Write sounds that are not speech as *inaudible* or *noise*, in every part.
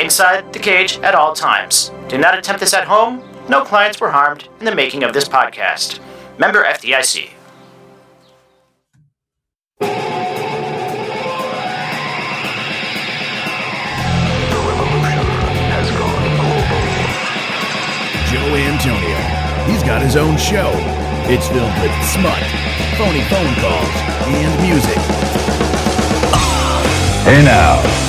inside the cage at all times. Do not attempt this at home. No clients were harmed in the making of this podcast. Member FDIC. The revolution has gone over. Joe Antonio. He's got his own show. It's filled with smut, phony phone calls, and music. Hey now.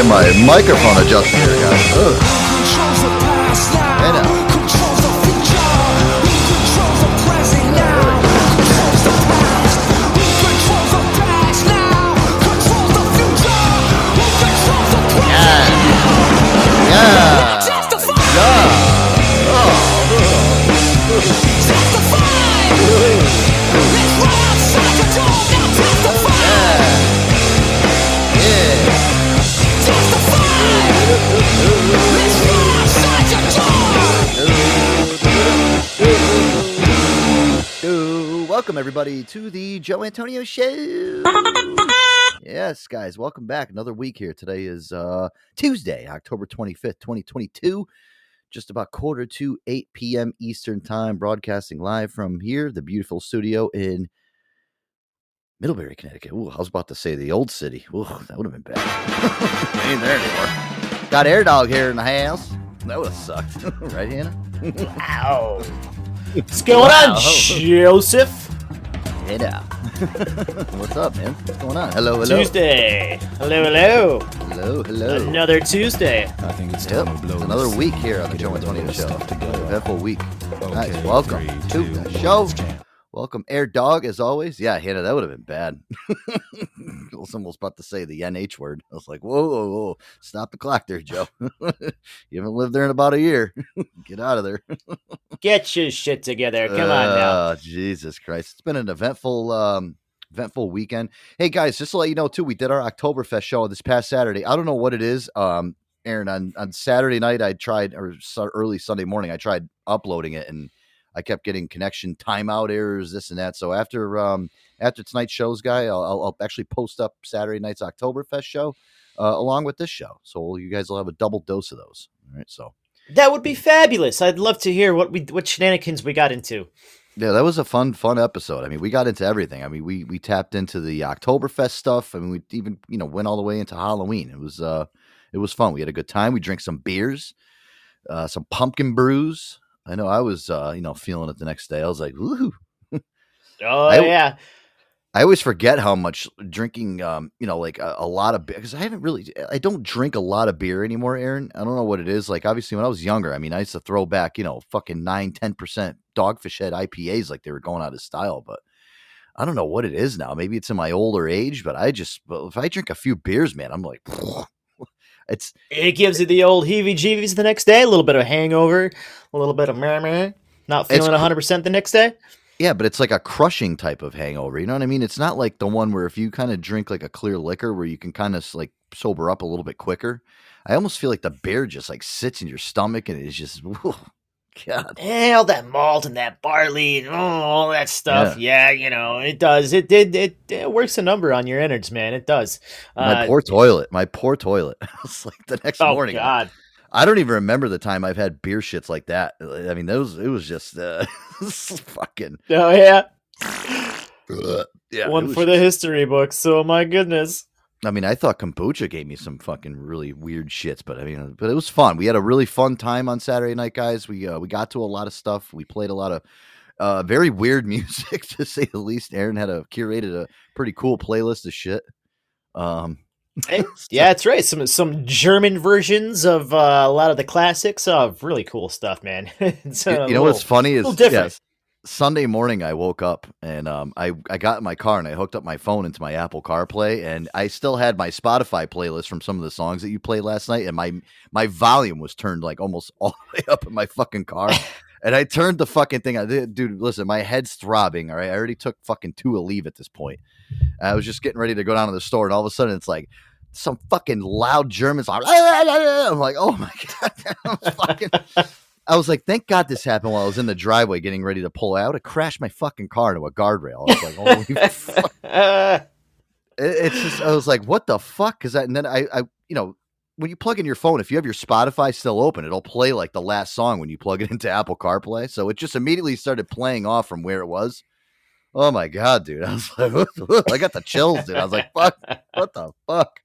Get my microphone adjusted here, guys. Ugh. Welcome everybody to the Joe Antonio Show. yes, guys, welcome back. Another week here. Today is uh Tuesday, October 25th, 2022. Just about quarter to 8 p.m. Eastern Time, broadcasting live from here, the beautiful studio in Middlebury, Connecticut. Ooh, I was about to say the old city. Ooh, that would have been bad. *laughs* Ain't there anymore. Got Air Dog here in the house. That would have sucked, *laughs* right, Hannah? *laughs* Ow. What's going Wow. on, Joseph? Hey now. *laughs* What's up, man? What's going on? Hello, hello. Tuesday. Hello, hello. Hello, hello. Another Tuesday. I think it's Yep. time to blow It's another week here on the Get Joe rid of Antonio this Show. stuff together. Eventful week. Nice. Welcome three, to two, the show. Welcome, Air Dog, as always. Yeah, Hannah, that would have been bad. *laughs* I was almost about to say the NH word. I was like, whoa, whoa, whoa. Stop the clock there, Joe. *laughs* you haven't lived there in about a year. *laughs* Get out of there. Get your shit together. Come on now. Oh, Jesus Christ. It's been an eventful um eventful weekend. Hey guys, just to let you know too, we did our Oktoberfest show this past Saturday. I don't know what it is. Um Aaron, on, on Saturday night I tried or early Sunday morning, I tried uploading it and I kept getting connection timeout errors, this and that. So after um after tonight's shows, guy, I'll, I'll, I'll actually post up Saturday night's Oktoberfest show uh, along with this show. So you guys will have a double dose of those. All right. So That would be fabulous. I'd love to hear what we what shenanigans we got into. Yeah, that was a fun, fun episode. I mean, we got into everything. I mean, we we tapped into the Oktoberfest stuff. I mean, we even you know went all the way into Halloween. It was uh, it was fun. We had a good time. We drank some beers, uh, some pumpkin brews. I know I was uh, you know feeling it the next day. I was like, ooh. *laughs* Oh I- yeah. I always forget how much drinking, um, you know, like a, a lot of beer because I haven't really, I don't drink a lot of beer anymore, Aaron. I don't know what it is. Like, obviously, when I was younger, I mean, I used to throw back, you know, fucking nine, 10% dogfish head IPAs like they were going out of style. But I don't know what it is now. Maybe it's in my older age, but I just, if I drink a few beers, man, I'm like, *laughs* it's, It gives you the old heebie-jeebies the next day. A little bit of hangover. A little bit of meh meh. Not feeling cr- 100 percent the next day. yeah, but it's like a crushing type of hangover. You know what I mean? It's not like the one where if you kind of drink like a clear liquor where you can kind of like sober up a little bit quicker. I almost feel like the beer just like sits in your stomach and it's just, *laughs* God. Eh, all that malt and that barley and oh, all that stuff. Yeah. you know, it does. It did. It, it works a number on your innards, man. It does. My Uh, poor toilet. My poor toilet. *laughs* it's like the next oh morning. God. I don't even remember the time I've had beer shits like that. I mean, those it was just uh, *laughs* fucking Oh yeah. *laughs* yeah. One for the history books. So my goodness. I mean, I thought kombucha gave me some fucking really weird shits, but I mean, but it was fun. We had a really fun time on Saturday night, guys. We uh, we got to a lot of stuff. We played a lot of uh, very weird *laughs* music, to say the least. Aaron had a curated a pretty cool playlist of shit. Um, *laughs* yeah, that's right. Some some German versions of uh, a lot of the classics. Oh, really cool stuff, man. *laughs* you, you know what's funny is little yes, Sunday morning I woke up and um, I I got in my car and I hooked up my phone into my Apple CarPlay and I still had my Spotify playlist from some of the songs that you played last night and my my volume was turned like almost *laughs* all the way up in my fucking car. *laughs* And I turned the fucking thing on. Dude, listen, my head's throbbing. All right. I already took fucking two Aleve at this point. I was just getting ready to go down to the store, and all of a sudden it's like some fucking loud Germans. Like, *laughs* I'm like, oh my God. I was, fucking, I was like, thank God this happened while I was in the driveway getting ready to pull out. It crashed my fucking car into a guardrail. I was like, holy *laughs* fuck. Uh, It- It's just, I was like, what the fuck? Because and then I, I, you know, when you plug in your phone, if you have your Spotify still open, it'll play like the last song when you plug it into Apple CarPlay. So it just immediately started playing off from where it was. Oh my god, dude! *laughs* I was like, I got the chills, dude. I was like, fuck, what the fuck?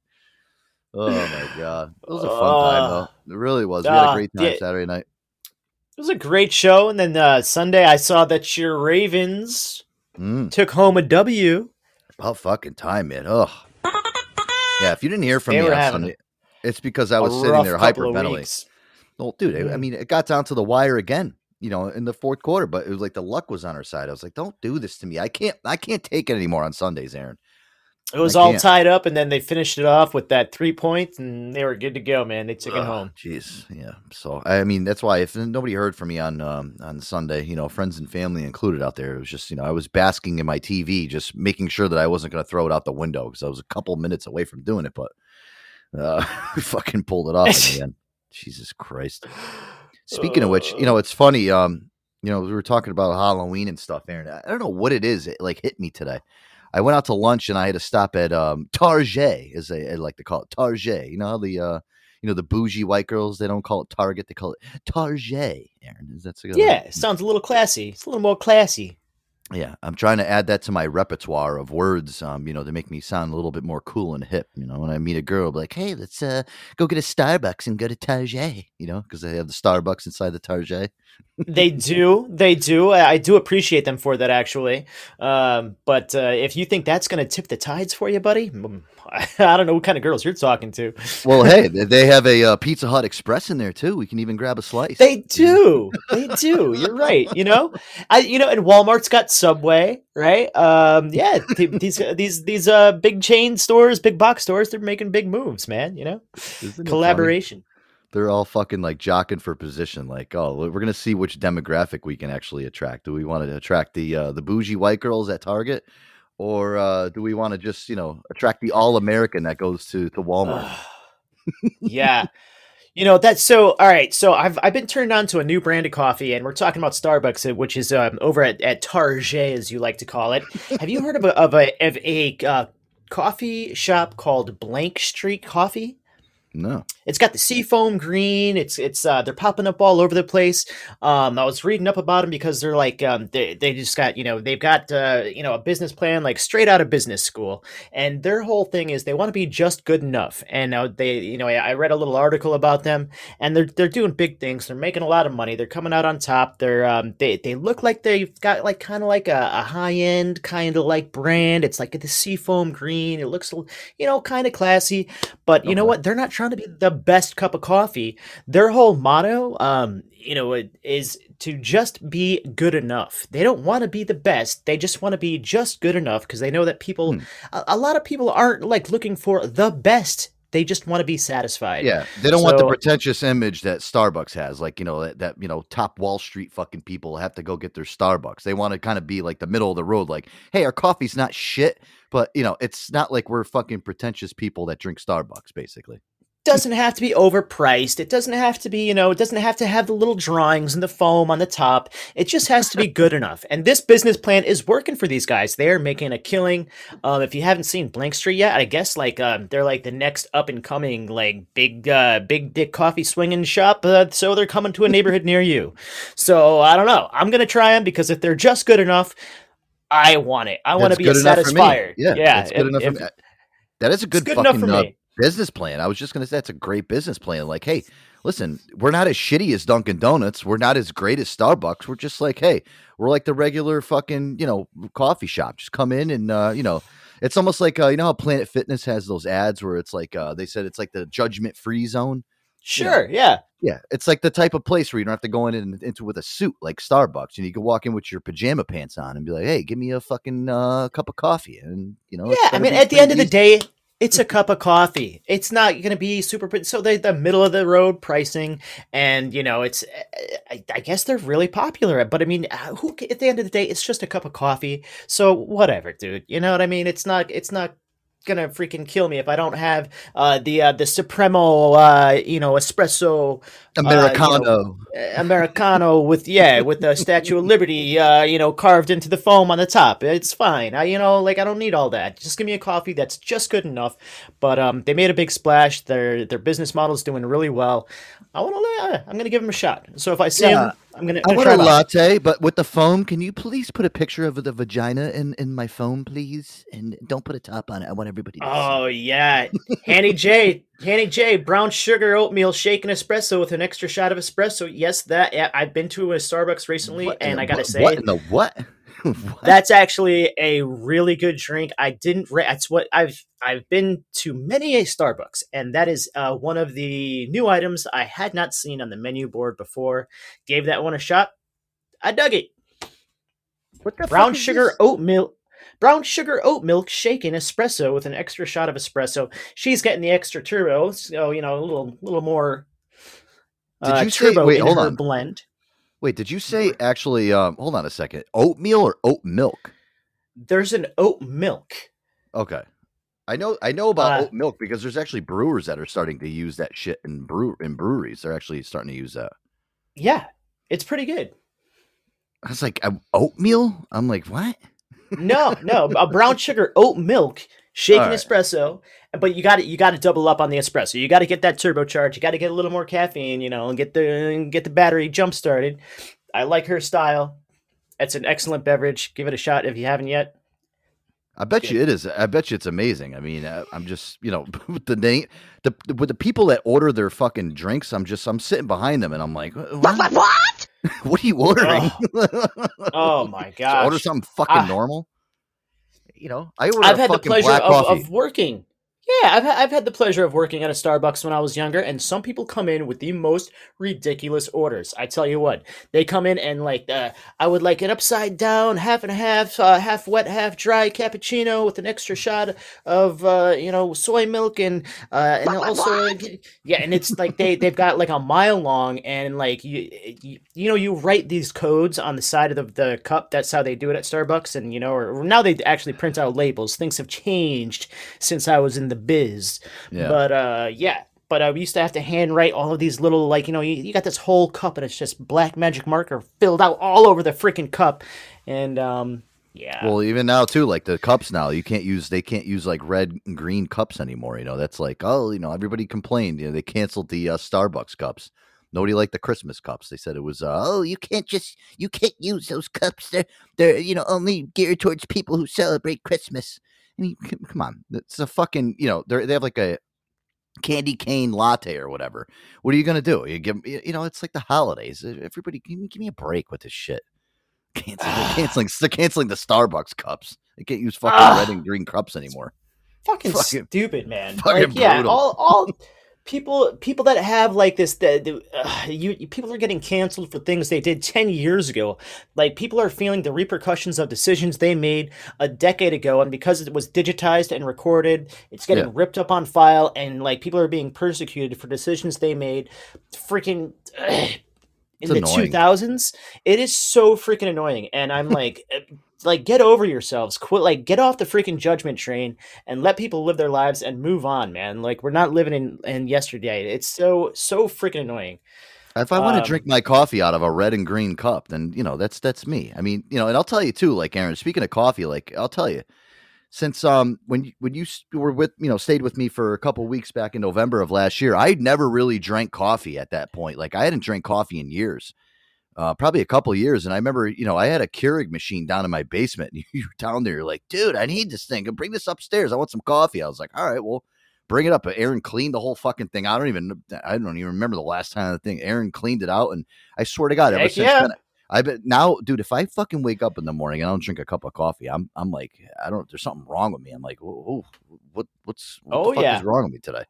Oh my god, it was a fun time though. *laughs* It really was. We had a Ah, great time. Saturday night. It was a great show, and then uh, Sunday I saw that your Ravens Mm, took home a W. about fucking time, man. Ugh. Yeah, if you didn't hear from They me on Sunday, it's because I was sitting there hyperventilating. Well, dude, I- I Mm. mean, it got down to the wire again, you know, in the fourth quarter, but it was like the luck was on our side. I was like, don't do this to me. I can't, I can't take it anymore on Sundays, Aaron. It was all tied up, and then they finished it off with that three points, point, and they were good to go, man. They took it Ugh, home. Jeez, yeah. So I mean, that's why if nobody heard from me on um, on Sunday, you know, friends and family included out there, it was just you know I was basking in my TV, just making sure that I wasn't going to throw it out the window because I was a couple minutes away from doing it, but uh, we *laughs* fucking pulled it off in the *laughs* end. Jesus Christ. Speaking of which, you know, it's funny. Um, you know, we were talking about Halloween and stuff, Aaron. I don't know what it is. It like hit me today. I went out to lunch and I had to stop at um Target, as they I like to call it. Target. You know how the uh you know the bougie white girls they don't call it Target, they call it Target. Aaron, is that so? Good? Yeah, it sounds a little classy. It's a little more classy. Yeah, I'm trying to add that to my repertoire of words, um, you know, to make me sound a little bit more cool and hip. You know, when I meet a girl, I'll be like, "Hey, let's uh, go get a Starbucks and go to Target." You know, because they have the Starbucks inside the Target. They *laughs* do, they do. I, I, do appreciate them for that, actually. Um, but uh, if you think that's going to tip the tides for you, buddy, mm, *laughs* I don't know what kind of girls you're talking to. Well, hey, *laughs* they have a uh, Pizza Hut Express in there too. We can even grab a slice. They do. they do. You're right. You know, I you know, and Walmart's got Subway, right? Um, yeah, these these these uh big chain stores, big box stores, they're making big moves, man. You know, Isn't collaboration. They're all fucking like jockeying for position. Like, oh, we're gonna see which demographic we can actually attract. Do we want to attract the uh, the bougie white girls at Target, or uh, do we want to just you know attract the all American that goes to to Walmart? yeah. You know that's so. All right, so I've I've been turned on to a new brand of coffee, and we're talking about Starbucks, uh, which is um, over at, at Target, as you like to call it. *laughs* Have you heard of a of a of a uh, coffee shop called Blank Street Coffee? No. It's got the seafoam green. It's it's uh they're popping up all over the place. Um I was reading up about them because they're like um they they just got, you know, they've got uh you know a business plan like straight out of business school. And their whole thing is they want to be just good enough. And uh, they you know, I, I read a little article about them and they're they're doing big things. They're making a lot of money. They're coming out on top. They're um they they look like they've got like kind of like a, a high-end kind of like brand. It's like the seafoam green. It looks you know kind of classy, but you okay. know what? They're not trying to be the best cup of coffee. Their whole motto, um, you know, is to just be good enough. They don't want to be the best. They just want to be just good enough because they know that people, hmm. a, a, lot of people aren't like looking for the best. They just want to be satisfied. Yeah, they don't so, want the pretentious image that Starbucks has, like you know that, that you know top Wall Street fucking people have to go get their Starbucks. They want to kind of be like the middle of the road, like, hey, our coffee's not shit, but you know, it's not like we're fucking pretentious people that drink Starbucks, basically doesn't have to be overpriced. It doesn't have to be, you know, it doesn't have to have the little drawings and the foam on the top. It just has to be good enough. And this business plan is working for these guys. They're making a killing. Um, if you haven't seen Blank Street yet, I guess like um, they're like the next up and coming like big uh, big dick coffee swinging shop. Uh, so they're coming to a neighborhood near you. So I don't know. I'm gonna try them because if they're just good enough, I want it. I want to be a satisfier. Yeah, yeah. That's good if, enough. If, that is a good, good fucking for me business plan. I was just going to say that's a great business plan. Like, hey, listen, we're not as shitty as Dunkin' Donuts. We're not as great as Starbucks. We're just like, hey, we're like the regular fucking, you know, coffee shop. Just come in and, uh, you know, it's almost like, uh, you know how Planet Fitness has those ads where it's like, uh, they said it's like the judgment free zone. Sure. yeah. Yeah. It's like the type of place where you don't have to go in and, into with a suit like Starbucks. And you can walk in with your pajama pants on and be like, hey, give me a fucking uh, cup of coffee. And, you know, yeah. I mean, at the end easy. of the day, it's a cup of coffee. It's not going to be super. So they the middle of the road pricing, and you know, it's I, I, guess they're really popular. But I mean, uh, who at the end of the day, it's just a cup of coffee. So whatever, dude. You know what I mean? It's not. It's not gonna freaking kill me if I don't have uh, the uh, the Supremo, uh, you know, espresso Americano, uh, you know, Americano with yeah, with the Statue of Liberty, uh, you know, carved into the foam on the top. It's fine. I you know, like I don't need all that. Just give me a coffee that's just good enough. But um, they made a big splash. Their their business model is doing really well. I want to. I'm gonna give them a shot. So if I see yeah. them I'm gonna. I'm I want a latte, but with the foam. Can you please put a picture of the vagina in in my foam, please? And don't put a top on it. I want everybody. to Oh see. yeah, Hanny J, Hanny J, brown sugar oatmeal shaken espresso with an extra shot of espresso. Yes, that. Yeah, I've been to a Starbucks recently, what and I gotta say, what in the what? *laughs* That's actually a really good drink. I didn't. Re- that's what I've. I've been to many a Starbucks, and that is uh, one of the new items I had not seen on the menu board before. Gave that one a shot. I dug it. What the brown sugar this? oat milk? Brown sugar oat milk shaken espresso with an extra shot of espresso. She's getting the extra turbo, so you know a little, little more. Did uh, you say? Wait, hold on. Blend. Wait, did you say actually? Um, hold on a second. Oatmeal or oat milk? There's an oat milk. Okay, I know. I know about uh, oat milk because there's actually brewers that are starting to use that shit in brew in breweries. They're actually starting to use that. Yeah, it's pretty good. I was like, oatmeal. I'm like, what? no, no, a brown sugar oat milk shaken right. espresso. But you got to you got to double up on the espresso. You got to get that turbocharge. You got to get a little more caffeine, you know, and get the get the battery jump started. I like her style. It's an excellent beverage. Give it a shot if you haven't yet. I bet you it is. I bet you it's amazing. I mean, I, I'm just, you know, *laughs* with the name, the with the people that order their fucking drinks, I'm just, I'm sitting behind them, and I'm like, what? What? what? *laughs* what are you ordering? Oh, *laughs* oh my god! order something fucking uh, normal. You know, I order. I've had the pleasure of, of working yeah, I've, I've had the pleasure of working at a Starbucks when I was younger, and some people come in with the most ridiculous orders. I tell you what, they come in and like, uh, I would like an upside down, half and half, uh, half wet, half dry cappuccino with an extra shot of, uh, you know, soy milk and, uh, and also, yeah, and it's like they they've got like a mile long, and like you, you, you know, you write these codes on the side of the, the cup. That's how they do it at Starbucks, and you know, or now they actually print out labels. Things have changed since I was in the the biz. Yeah. But uh, yeah. But I used to have to handwrite all of these little, like, you know, you, you got this whole cup and it's just black magic marker filled out all over the freaking cup. And um, yeah. Well, even now too, like the cups now, you can't use they can't use like red and green cups anymore. You know, that's like oh, you know, everybody complained. You know, they canceled the uh, Starbucks cups. Nobody liked the Christmas cups. They said it was uh, oh, you can't just you can't use those cups. They're they're you know only geared towards people who celebrate Christmas. I mean, come on, it's a fucking you know they they have like a candy cane latte or whatever. What are you gonna do? You give you know it's like the holidays. Everybody, give me, give me a break with this shit. *laughs* Canceling, *sighs* canceling, they're canceling the Starbucks cups. They can't use fucking red and green cups anymore. Fucking, fucking stupid, man. Fucking like, yeah, all all *laughs* people people that have like this the, uh, you, people are getting canceled for things they did 10 years ago. Like people are feeling the repercussions of decisions they made a decade ago and because it was digitized and recorded it's getting yeah. ripped up on file and like people are being persecuted for decisions they made freaking uh, in the 2000s it is so freaking annoying and i'm like like get over yourselves quit like get off the freaking judgment train and let people live their lives and move on man like we're not living in in yesterday it's so so freaking annoying if I want um, to drink my coffee out of a red and green cup, then you know that's that's me. I mean, you know, and I'll tell you too, like Aaron. Speaking of coffee, like I'll tell you, since um when you, when you were with you know stayed with me for a couple weeks back in November of last year, I never really drank coffee at that point. Like I hadn't drank coffee in years uh, probably a couple years. And I remember, you know, I had a Keurig machine down in my basement. And *laughs* you were down there, you're like, dude, I need this thing. Bring this upstairs. I want some coffee. I was like, all right, well, bring it up. Aaron cleaned the whole fucking thing. I don't even, I don't even remember the last time the thing. Aaron cleaned it out, and I swear to God, ever since yeah. then, I bet now, dude. If I fucking wake up in the morning and I don't drink a cup of coffee, I'm, I'm like, I don't. There's something wrong with me. I'm like, oh, what, what's, what oh yeah, is wrong with me today?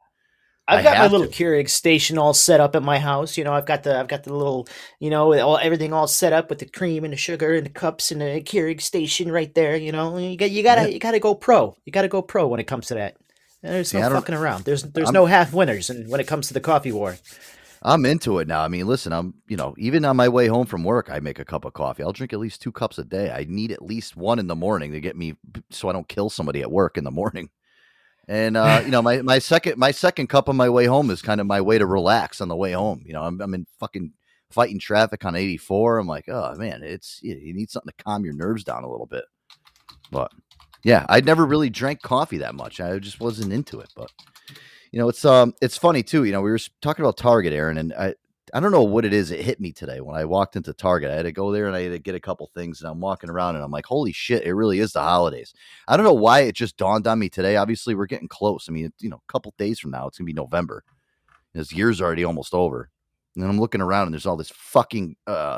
I've got my little to. Keurig station all set up at my house. You know, I've got the I've got the little you know all everything all set up with the cream and the sugar and the cups and the Keurig station right there. You know, you got you gotta yeah. you gotta go pro. You gotta go pro when it comes to that. There's no fucking around. There's there's I'm, no half winners, and when it comes to the coffee war. I'm into it now. I mean, listen, I'm you know even on my way home from work, I make a cup of coffee. I'll drink at least two cups a day. I need at least one in the morning to get me so I don't kill somebody at work in the morning. And uh, you know, my my second my second cup on my way home is kind of my way to relax on the way home. You know, I'm I'm in fucking fighting traffic on 84. I'm like, oh man, it's you need something to calm your nerves down a little bit. But yeah, I'd never really drank coffee that much. I just wasn't into it. But you know, it's um, it's funny too. You know, we were talking about Target, Aaron, and I I don't know what it is. It hit me today when I walked into Target. I had to go there and I had to get a couple things. And I'm walking around and I'm like, holy shit, it really is the holidays. I don't know why it just dawned on me today. Obviously, we're getting close. I mean, you know, a couple days from now, it's gonna be November. This year's already almost over. And I'm looking around and there's all this fucking uh,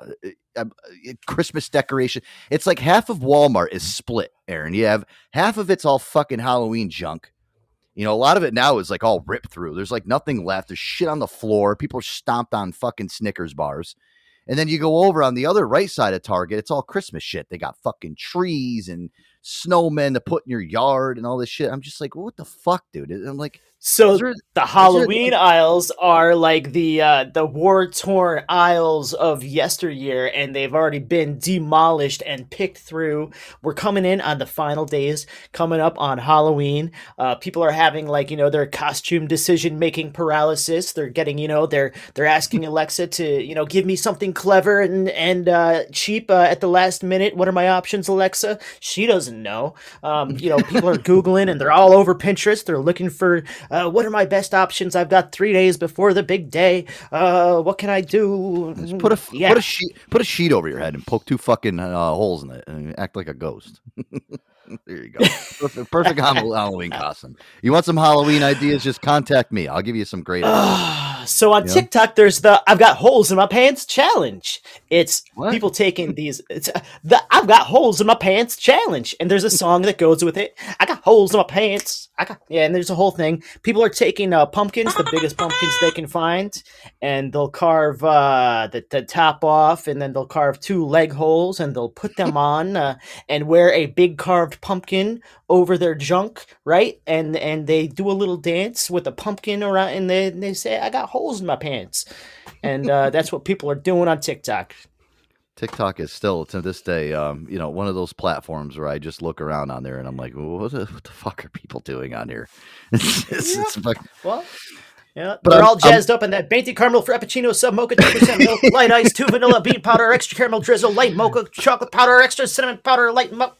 uh, Christmas decoration. It's like half of Walmart is split, Aaron. You have half of it's all fucking Halloween junk you know, a lot of it now is like all ripped through. There's like nothing left. There's shit on the floor. People are stomped on fucking Snickers bars. And then you go over on the other right side of Target, it's all Christmas shit. They got fucking trees and snowmen to put in your yard and all this shit. I'm just like, what the fuck, dude? I'm like, so there, the Halloween there... aisles are like the uh, the war torn aisles of yesteryear, and they've already been demolished and picked through. We're coming in on the final days, coming up on Halloween. Uh, people are having like you know their costume decision making paralysis. They're getting you know they're they're asking Alexa to you know give me something clever and and uh, cheap uh, at the last minute. What are my options, Alexa? She doesn't doesn't know. Um, you know, people are googling and they're all over Pinterest. They're looking for uh, what are my best options. I've got three days before the big day. Uh, what can I do? Just put a yeah. put a sheet put a sheet over your head and poke two fucking uh, holes in it and act like a ghost. *laughs* *laughs* there you go. Perfect, perfect *laughs* Halloween costume. You want some Halloween ideas? Just contact me. I'll give you some great ideas. *sighs* so on you TikTok, know? there's the "I've got holes in my pants" challenge. It's what? people taking these. It's uh, the "I've got holes in my pants" challenge, and there's a song that goes with it. I got holes in my pants. I got yeah, and there's a whole thing. People are taking uh, pumpkins, the biggest pumpkins they can find, and they'll carve uh, the, the top off, and then they'll carve two leg holes, and they'll put them on uh, and wear a big carved pumpkin over their junk, right? And and they do a little dance with a pumpkin around, and they they say, "I got holes in my pants," and uh, *laughs* that's what people are doing on TikTok. TikTok is still to this day, um, you know, one of those platforms where I just look around on there and I'm like, what the, what the fuck are people doing on here? *laughs* it's, it's, yeah. it's, well, yeah, but they're I'm, all jazzed I'm, up in that Venti caramel frappuccino, sub mocha, two percent milk, *laughs* light ice, two vanilla bean powder, extra caramel drizzle, light mocha, chocolate powder, extra cinnamon powder, light mocha.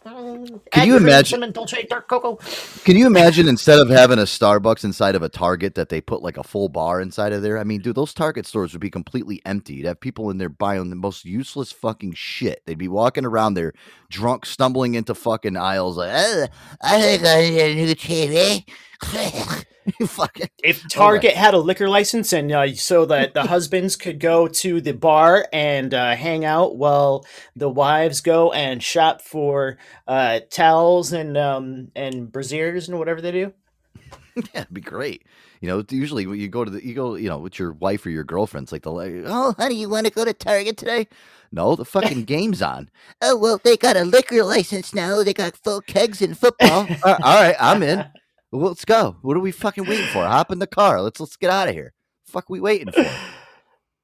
Can you imagine cinnamon dolce dark cocoa? Can you imagine instead of having a Starbucks inside of a Target that they put like a full bar inside of there? I mean, dude, those Target stores would be completely empty. You'd have people in there buying the most useless fucking shit. They'd be walking around there drunk, stumbling into fucking aisles like, oh, I think I need a new TV. *laughs* *laughs* fucking if Target had a liquor license and uh, so that the *laughs* husbands could go to the bar and uh, hang out while the wives go and shop for uh, towels and um, and braziers and whatever they do. *laughs* yeah, it'd be great. You know, usually when you go to the you go, you know, with your wife or your girlfriend, it's like the like, oh, honey, you want to go to Target today? No, the fucking game's on. Oh well, they got a liquor license now. They got full kegs and football. all right, I'm in. Well, let's go. What are we fucking waiting for? Hop in the car. Let's let's get out of here. Fuck, we waiting for?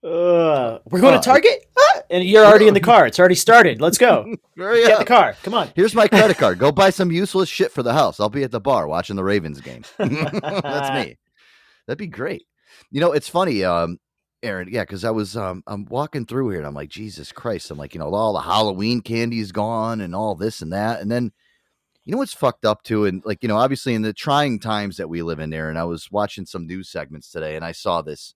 Uh, *sighs* we're going uh, to Target, ah, and you're already in the car. It's already started. Let's go. *laughs* Hurry Get up. the car. Come on. Here's my credit *laughs* card. Go buy some useless shit for the house. I'll be at the bar watching the Ravens game. *laughs* That's me. That'd be great. You know, it's funny, um, Aaron. Yeah, because I was um, I'm walking through here and I'm like, Jesus Christ. I'm like, you know, all the Halloween candy is gone and all this and that, and then you know what's fucked up too and like you know obviously in the trying times that we live in and i was watching some news segments today and i saw this.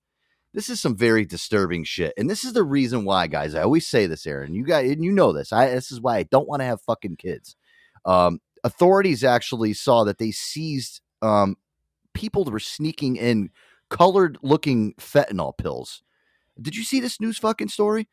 This is some very disturbing shit and this is the reason why guys. I always say this aaron you guys and you know this. I this is why i don't want to have fucking kids. Um authorities actually saw that they seized um people that were sneaking in colored looking fentanyl pills. Did you see this news fucking story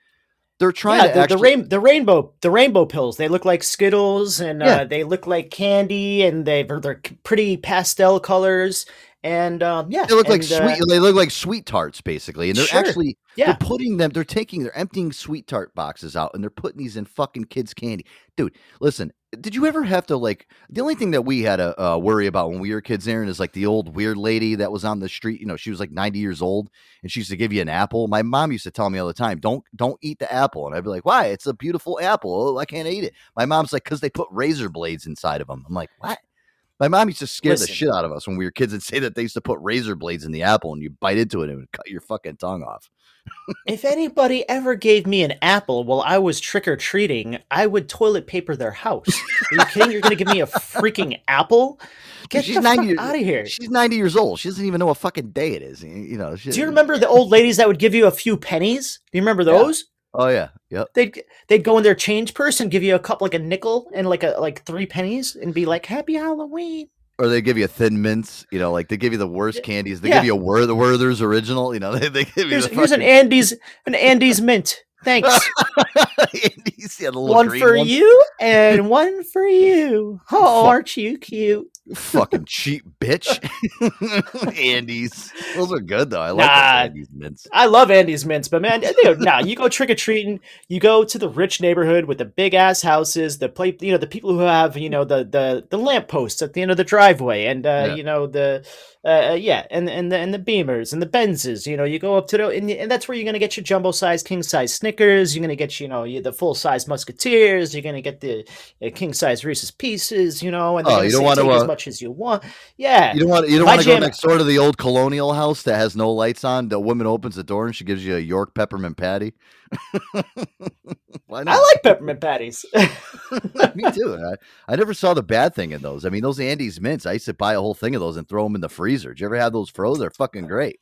they're trying yeah, to the, actually... the, rain, the rainbow the rainbow pills. They look like Skittles and yeah. uh, they look like candy and they they're pretty pastel colors and um, yeah, they look and, like sweet. Uh, they look like sweet tarts basically, and they're sure. actually yeah. they're putting them. They're taking they're emptying sweet tart boxes out and they're putting these in fucking kids' candy. Dude, listen, did you ever have to like the only thing that we had to uh, worry about when we were kids aaron is like the old weird lady that was on the street you know she was like 90 years old and she used to give you an apple my mom used to tell me all the time don't don't eat the apple and i'd be like why it's a beautiful apple i can't eat it my mom's like because they put razor blades inside of them i'm like what my mom used to scare Listen. the shit out of us when we were kids and say that they used to put razor blades in the apple and you bite into it and it would cut your fucking tongue off if anybody ever gave me an apple while I was trick or treating, I would toilet paper their house. Are you kidding? You're going to give me a freaking apple? Get she's the 90 fuck out of here. She's 90 years old. She doesn't even know what fucking day it is. You know. She, Do you remember the old ladies that would give you a few pennies? Do you remember those? Oh yeah, yep. They'd they'd go in their change purse and give you a couple like a nickel and like a like three pennies and be like Happy Halloween or they give you a thin mints, you know, like they give you the worst candies. They yeah. give you a the Werther's original, you know. *laughs* They, they give here's, you here's an Andes an Andes mint. Thanks. *laughs* Andes, yeah, one for one. you and one for you. Oh, aren't you cute? Fucking *laughs* cheap bitch. *laughs* Andes. Those are good though. I like nah, Andes mints. I love Andes mints, but man, dude, nah, you go trick or treating, you go to the rich neighborhood with the big ass houses, the play you know, the people who have, you know, the the the lamp posts at the end of the driveway and uh, yeah. you know, the uh, uh, yeah, and and the and the Beamers and the Benzes. You know, you go up to the and, and that's where you're gonna get your jumbo size, king size Snickers. You're gonna get you know the full size Musketeers. You're gonna get the uh, king size Reese's Pieces. You know, and oh, you don't want to uh, as much as you want. Yeah, you don't want you don't want to go next door to the old colonial house that has no lights on. The woman opens the door and she gives you a York peppermint patty. *laughs* Why not? I like peppermint patties. *laughs* Me *laughs* too. I, I never saw the bad thing in those. I mean, those Andes mints. I used to buy a whole thing of those and throw them in the freezer. Did you ever have those froze? They're fucking great.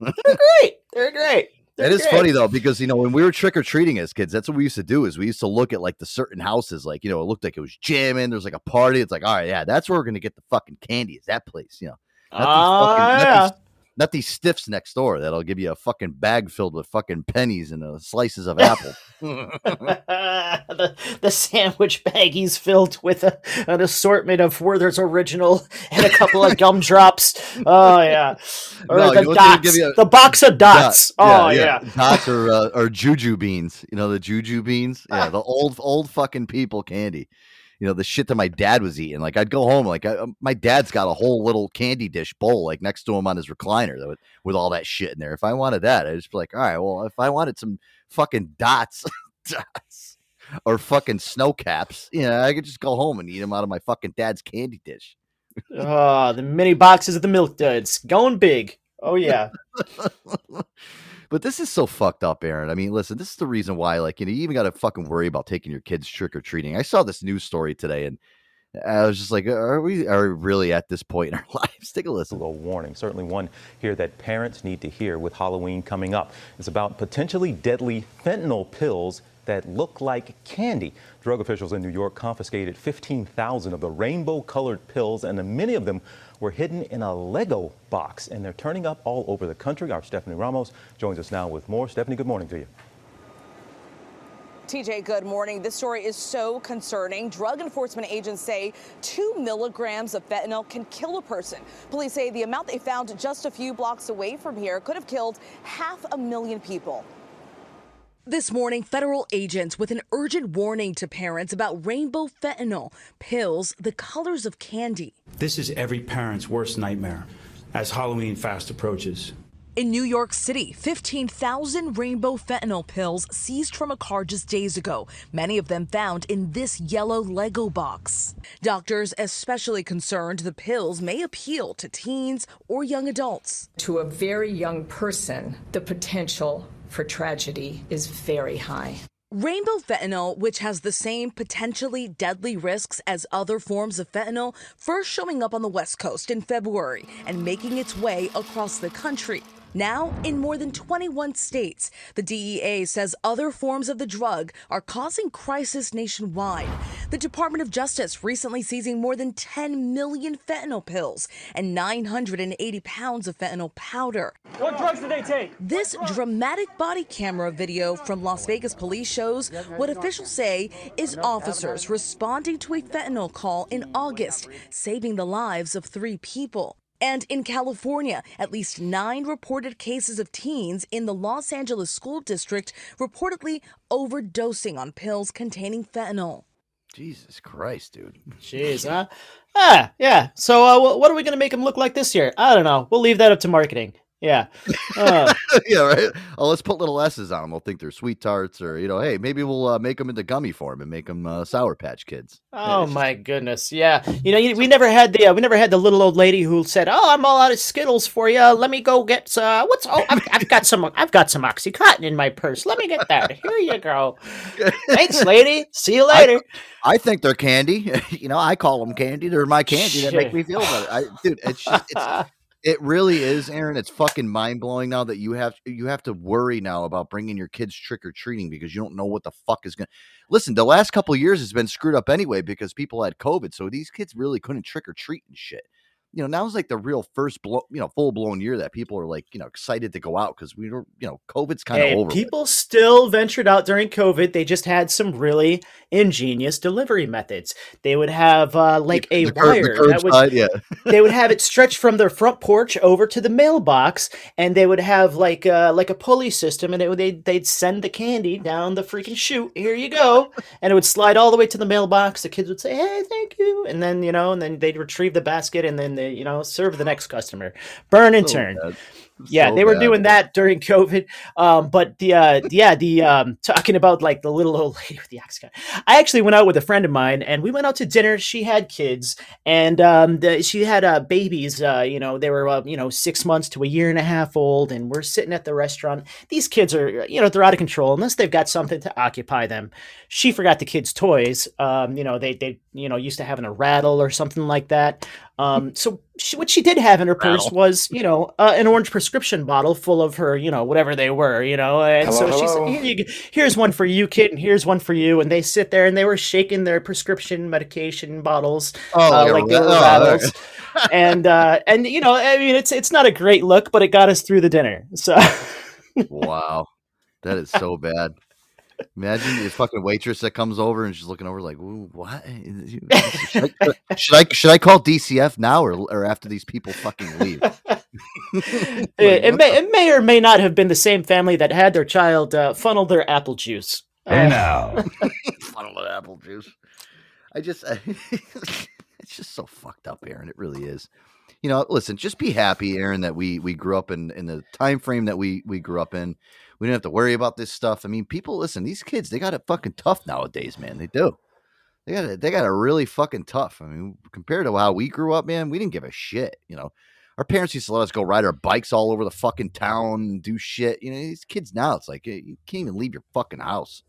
They're great. They're great. They're It is great. funny though because you know when we were trick or treating as kids, that's what we used to do. Is we used to look at like the certain houses, like you know, it looked like it was jamming. There's like a party. It's like, all right, yeah, that's where we're gonna get the fucking candy. Is that place? You know, not these Ah, fucking- yeah. Not these stiffs next door that'll give you a fucking bag filled with fucking pennies and uh, slices of apple. *laughs* the, the sandwich baggies filled with a, an assortment of Werther's original and a couple of gumdrops. *laughs* Oh yeah, or No, the know what's gonna give dots. a- the box of dots. oh yeah. dots or uh, or *laughs* juju beans. You know the juju beans. Yeah, the old old fucking people candy. You know the shit that my dad was eating. Like I'd go home, like I, my dad's got a whole little candy dish bowl like next to him on his recliner that would, with all that shit in there. If I wanted that, I'd just be like, all right, well, if I wanted some fucking dots, *laughs* dots or fucking snow caps, you know, I could just go home and eat them out of my fucking dad's candy dish. Oh, *laughs* the mini boxes of the milk duds going big. Oh yeah. *laughs* but this is so fucked up, Aaron. I mean, listen, this is the reason why, like, you know, you even got to fucking worry about taking your kids trick or treating. I saw this news story today, and I was just like, are we are we really at this point in our *laughs* lives? Take a listen. A warning, certainly one here that parents need to hear with Halloween coming up. It's about potentially deadly fentanyl pills that look like candy. Drug officials in New York confiscated 15,000 of the rainbow colored pills, and many of them were hidden in a Lego box, and they're turning up all over the country. Our Stephanie Ramos joins us now with more. Stephanie, good morning to you. TJ, good morning. This story is so concerning. Drug enforcement agents say two milligrams of fentanyl can kill a person. Police say the amount they found just a few blocks away from here could have killed half a million people. This morning, federal agents with an urgent warning to parents about rainbow fentanyl pills, the colors of candy. This is every parent's worst nightmare as Halloween fast approaches. In New York City, 15,000 rainbow fentanyl pills seized from a car just days ago, many of them found in this yellow Lego box. Doctors especially concerned the pills may appeal to teens or young adults. To a very young person, the potential for tragedy is very high. Rainbow fentanyl, which has the same potentially deadly risks as other forms of fentanyl, first showing up on the West Coast in February and making its way across the country. Now, in more than 21 states, the DEA says other forms of the drug are causing crisis nationwide. The Department of Justice recently seizing more than 10 million fentanyl pills and 980 pounds of fentanyl powder. What drugs did they take? This dramatic body camera video from Las Vegas police shows what officials say is officers responding to a fentanyl call in August, saving the lives of three people. And in California, at least nine reported cases of teens in the Los Angeles school district reportedly overdosing on pills containing fentanyl. Jesus Christ, dude. Jeez, huh? Ah, yeah. So, uh, what are we gonna make them look like this year? I don't know. We'll leave that up to marketing. Yeah. *laughs* Uh, yeah, right. Oh, let's put little S's on them. We'll think they're sweet tarts, or you know, hey, maybe we'll uh, make them into gummy form and make them uh, Sour Patch Kids. oh my goodness. Yeah. You know, we never had the uh, we never had the little old lady who said, "Oh, I'm all out of Skittles for you. Let me go get uh, what's oh, I've, I've got some I've got some OxyContin in my purse. Let me get that. Here you go. *laughs* Thanks, lady. See you later." I think they're candy. *laughs* you know, I call them candy. They're my candy that make me feel better. I, dude, it's just it's it really is, Aaron. It's fucking mind blowing now that you have you have to worry now about bringing your kids trick or treating because you don't know what the fuck is going. to Listen, the last couple years has been screwed up anyway because people had COVID, so these kids really couldn't trick or treat and shit. You know, now's like the real first blow, you know, full blown year that people are like, you know, excited to go out because we were, you know, COVID's kind of Hey, over. with. people still ventured out during COVID. They just had some really ingenious delivery methods. They would have uh, like a The cur- the wire that would yeah. *laughs* they would have it stretched from their front porch over to the mailbox, and they would have like uh, like a pulley system, and it would, they'd they'd send the candy down the freaking chute. Here you go, and it would slide all the way to the mailbox. The kids would say, "Hey, thank you," and then you know, and then they'd retrieve the basket, and then They, you know, serve the next customer. Burn and So turn. bad. Yeah, So they were bad. doing that during COVID. Um, but the uh, yeah, the um, talking about like the little old lady with the axe gun. I actually went out with a friend of mine, and we went out to dinner. She had kids, and um, the, she had uh, babies. Uh, you know, they were uh, you know six months to a year and a half old, and we're sitting at the restaurant. These kids are you know they're out of control unless they've got something to occupy them. She forgot the kids' toys. Um, you know, they they you know used to having a rattle or something like that. Um, so she, what she did have in her purse was, you know, uh, an orange prescription bottle full of her, you know, whatever they were, you know. And Hello, so she hello. said, Here you, "Here's one for you, kid, and here's one for you." And they sit there and they were shaking their prescription medication bottles Oh, uh, like they were rattles. *laughs* and uh, and you know, I mean, it's it's not a great look, but it got us through the dinner. So wow, that is so bad. Imagine the fucking waitress that comes over and she's looking over like, "Ooh, "What? *laughs* Should I, should I should I call DCF now or or after these people fucking leave?" *laughs* it, it may it may or may not have been the same family that had their child uh, funnel their apple juice. Hey Uh, now. *laughs* Funnel of apple juice. I just, it's just so fucked up, Aaron. It really is. You know, listen, just be happy, Aaron, that we we grew up in in the time frame that we we grew up in. We don't have to worry about this stuff. I mean, people, listen, these kids, they got it fucking tough nowadays, man. They do. They got it. They got it really fucking tough. I mean, compared to how we grew up, man, we didn't give a shit. You know, our parents used to let us go ride our bikes all over the fucking town and do shit. You know, these kids now, it's like eh, you can't even leave your fucking house.